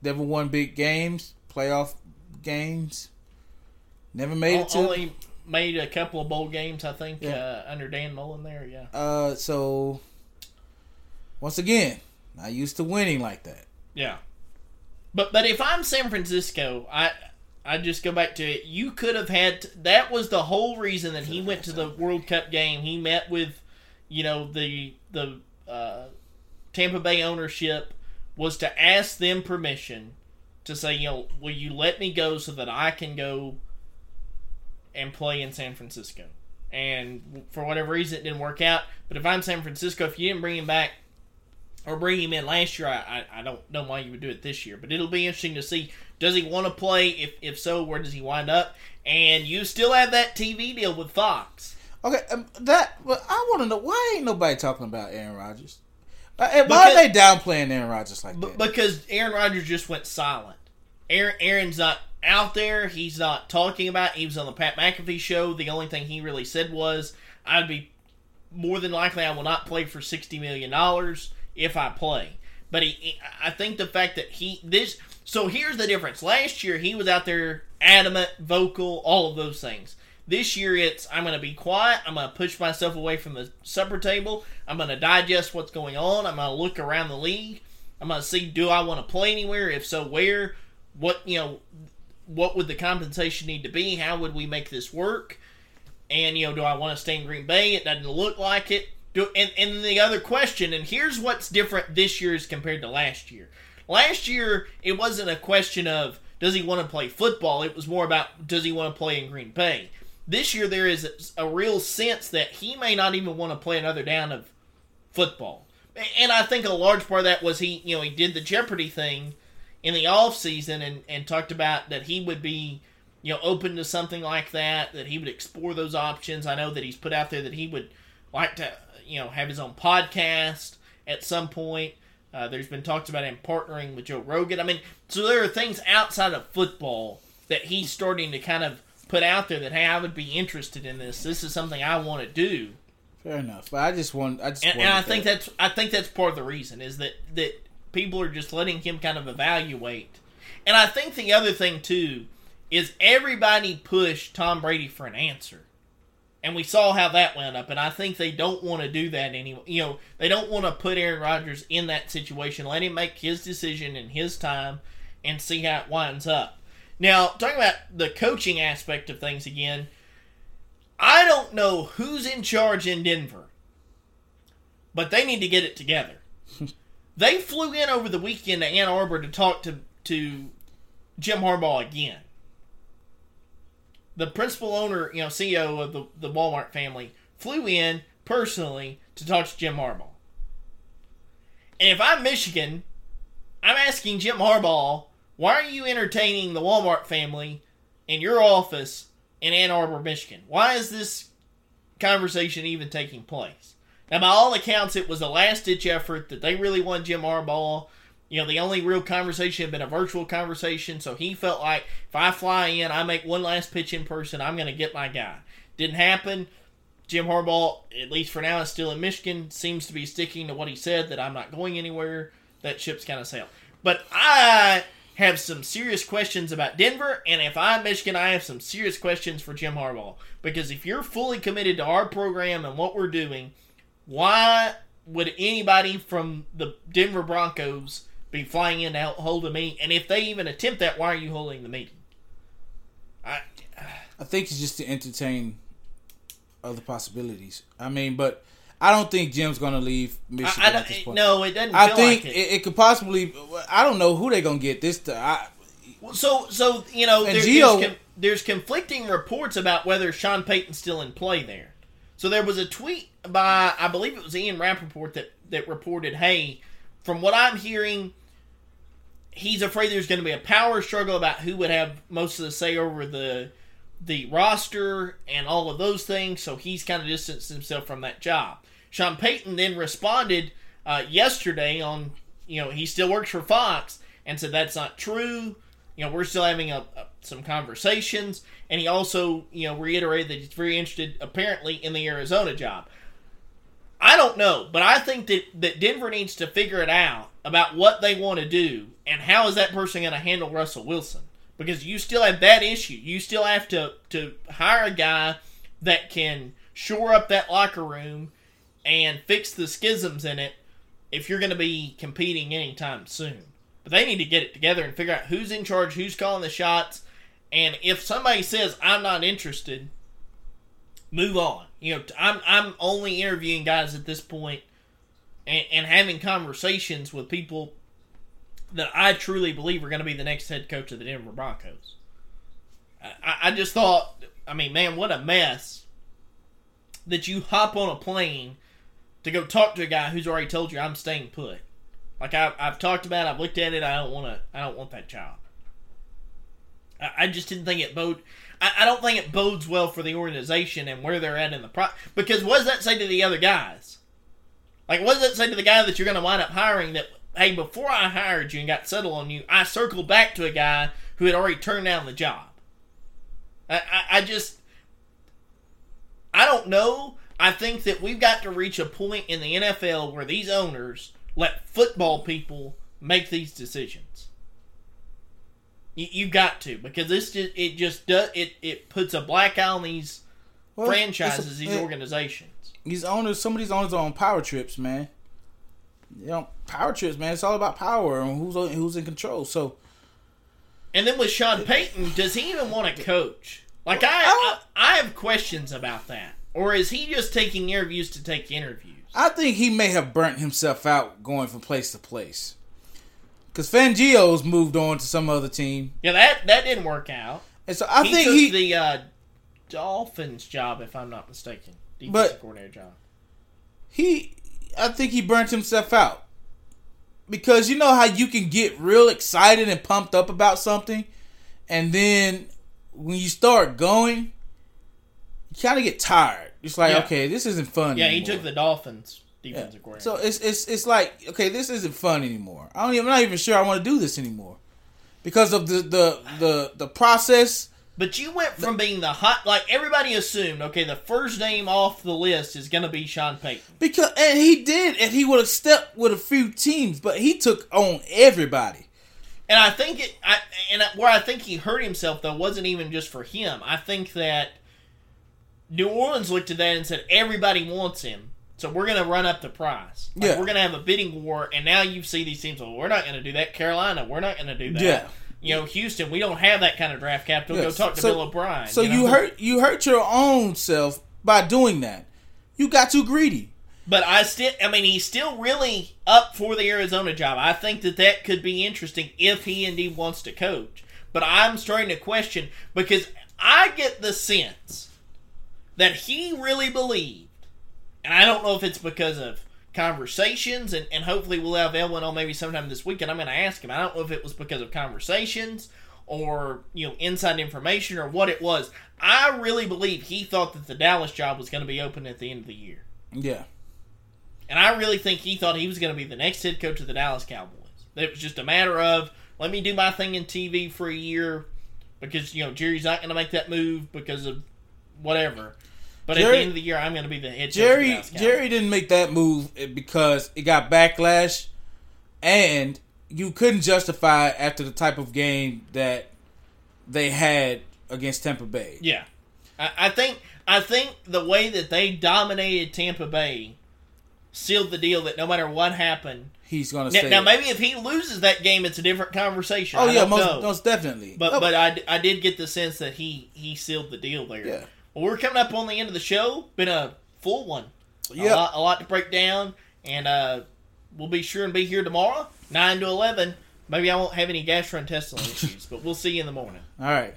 Never won big games, playoff games. Never made it to. Only made a couple of bowl games, I think, Yeah. uh, under Dan Mullen there. Yeah, Uh, so once again, not used to winning like that. yeah. But but if I'm San Francisco, I I just go back to it. You could have had that was the whole reason that he went to the World Cup game. He met with, you know, the the uh, Tampa Bay ownership was to ask them permission to say, you know, will you let me go so that I can go and play in San Francisco? And for whatever reason, it didn't work out. But if I'm San Francisco, if you didn't bring him back or bring him in last year, I, I, I don't know why you would do it this year. But it'll be interesting to see does he want to play? If if so, where does he wind up? And you still have that TV deal with Fox. Okay, um, that. But I want to know why ain't nobody talking about Aaron Rodgers? Uh, why Because- are they downplaying Aaron Rodgers like B- that? because Aaron Rodgers just went silent. Aaron Aaron's not out there. He's not talking about. It. He was on the Pat McAfee show. The only thing he really said was, "I'd be more than likely I will not play for sixty million dollars if I play." But he, I think the fact that he this. So here's the difference. Last year he was out there adamant, vocal, all of those things. This year it's I'm going to be quiet. I'm going to push myself away from the supper table. I'm going to digest what's going on. I'm going to look around the league. I'm going to see do I want to play anywhere? If so, where? What you know? What would the compensation need to be? How would we make this work? And you know, do I want to stay in Green Bay? It doesn't look like it. Do, and and the other question, and here's what's different this year as compared to last year. Last year, it wasn't a question of does he want to play football. It was more about does he want to play in Green Bay. This year, there is a real sense that he may not even want to play another down of football. And I think a large part of that was he, you know, he did the Jeopardy thing in the off season and, and talked about that he would be, you know, open to something like that, that he would explore those options. I know that he's put out there that he would like to, you know, have his own podcast at some point. Uh, there's been talks about him partnering with Joe Rogan. I mean, so there are things outside of football that he's starting to kind of put out there that hey, I would be interested in this. This is something I want to do. Fair enough, but I just want. I just. And, and I think that. that's I think that's part of the reason is that that people are just letting him kind of evaluate. And I think the other thing too is everybody pushed Tom Brady for an answer. And we saw how that went up, and I think they don't want to do that anymore. You know, they don't want to put Aaron Rodgers in that situation. Let him make his decision in his time, and see how it winds up. Now, talking about the coaching aspect of things again, I don't know who's in charge in Denver, but they need to get it together. they flew in over the weekend to Ann Arbor to talk to to Jim Harbaugh again. The principal owner, you know, CEO of the, the Walmart family, flew in personally to talk to Jim Harbaugh. And if I'm Michigan, I'm asking Jim Harbaugh, why are you entertaining the Walmart family in your office in Ann Arbor, Michigan? Why is this conversation even taking place? Now, by all accounts, it was a last ditch effort that they really wanted Jim Harbaugh, you know, the only real conversation had been a virtual conversation, so he felt like if I fly in, I make one last pitch in person, I'm going to get my guy. Didn't happen. Jim Harbaugh, at least for now, is still in Michigan. Seems to be sticking to what he said that I'm not going anywhere. That ship's kind of sailed. But I have some serious questions about Denver, and if I'm Michigan, I have some serious questions for Jim Harbaugh. Because if you're fully committed to our program and what we're doing, why would anybody from the Denver Broncos be flying in to hold a meeting? And if they even attempt that, why are you holding the meeting? I, I think it's just to entertain other possibilities. I mean, but I don't think Jim's going to leave Michigan I, I at this point. No, it doesn't. I think like it. it. could possibly. I don't know who they're going to get this. To, I, so, so you know, there, Gio, there's, there's conflicting reports about whether Sean Payton's still in play there. So there was a tweet by I believe it was Ian Rapoport that that reported, "Hey, from what I'm hearing." He's afraid there's going to be a power struggle about who would have most of the say over the the roster and all of those things, so he's kind of distanced himself from that job. Sean Payton then responded uh, yesterday on, you know, he still works for Fox and said that's not true. You know, we're still having a, a, some conversations, and he also, you know, reiterated that he's very interested, apparently, in the Arizona job. I don't know, but I think that, that Denver needs to figure it out about what they want to do and how is that person going to handle Russell Wilson because you still have that issue. You still have to to hire a guy that can shore up that locker room and fix the schisms in it if you're going to be competing anytime soon. But they need to get it together and figure out who's in charge, who's calling the shots, and if somebody says I'm not interested, move on. You know, I'm I'm only interviewing guys at this point and, and having conversations with people that I truly believe are going to be the next head coach of the Denver Broncos. I, I just thought, I mean, man, what a mess that you hop on a plane to go talk to a guy who's already told you I'm staying put. Like I've, I've talked about, I've looked at it. I don't want to. I don't want that job. I, I just didn't think it bode. I, I, don't think it bodes well for the organization and where they're at in the pro. Because what does that say to the other guys? Like, what does that say to the guy that you're going to wind up hiring that hey, before I hired you and got settled on you, I circled back to a guy who had already turned down the job. I, I, I just, I don't know. I think that we've got to reach a point in the NFL where these owners let football people make these decisions. You, you got to because this just it just does it it puts a black eye on these well, franchises, a, these it, organizations. These owners, some of these owners are on power trips, man you know, power trips, man. It's all about power and who's on, who's in control. So, and then with Sean Payton, does he even want to coach? Like I, I, I have questions about that, or is he just taking interviews to take interviews? I think he may have burnt himself out going from place to place. Because Fangio's moved on to some other team. Yeah, that that didn't work out. And so I he think he the uh, Dolphins job, if I'm not mistaken, defensive but coordinator job. He I think he burnt himself out. Because you know how you can get real excited and pumped up about something, and then when you start going, you kind of get tired. It's like, yeah. okay, this isn't fun. Yeah, anymore. he took the Dolphins defensive yeah. coordinator. So it's it's it's like, okay, this isn't fun anymore. I don't even, I'm not even sure I want to do this anymore because of the the the the process but you went from being the hot, like everybody assumed. Okay, the first name off the list is going to be Sean Payton because, and he did, and he would have stepped with a few teams, but he took on everybody. And I think it, I, and where I think he hurt himself though wasn't even just for him. I think that New Orleans looked at that and said everybody wants him, so we're going to run up the price. Like, yeah, we're going to have a bidding war, and now you see these teams. Well, we're not going to do that. Carolina, we're not going to do that. Yeah you know, Houston, we don't have that kind of draft capital. Yes. Go talk to so, Bill O'Brien. So you, know? you hurt you hurt your own self by doing that. You got too greedy. But I still, I mean, he's still really up for the Arizona job. I think that that could be interesting if he indeed wants to coach. But I'm starting to question because I get the sense that he really believed, and I don't know if it's because of conversations, and, and hopefully we'll have Elwyn on maybe sometime this week, and I'm going to ask him. I don't know if it was because of conversations or you know inside information or what it was. I really believe he thought that the Dallas job was going to be open at the end of the year. Yeah. And I really think he thought he was going to be the next head coach of the Dallas Cowboys. That It was just a matter of let me do my thing in TV for a year because you know Jerry's not going to make that move because of whatever. But at the end of the year, I'm going to be the head. Jerry Jerry didn't make that move because it got backlash, and you couldn't justify it after the type of game that they had against Tampa Bay. Yeah, I, I think I think the way that they dominated Tampa Bay sealed the deal that no matter what happened. He's gonna Now, stay. now maybe if he loses that game, it's a different conversation. oh I yeah, most, most definitely. But Oh, but I, I did get the sense that he he sealed the deal there. Yeah. Well, we're coming up on the end of the show. Been a full one. A lot, a lot to break down, and uh, we'll be sure and be here tomorrow, nine to eleven. Maybe I won't have any gastrointestinal issues, but we'll see you in the morning. all right.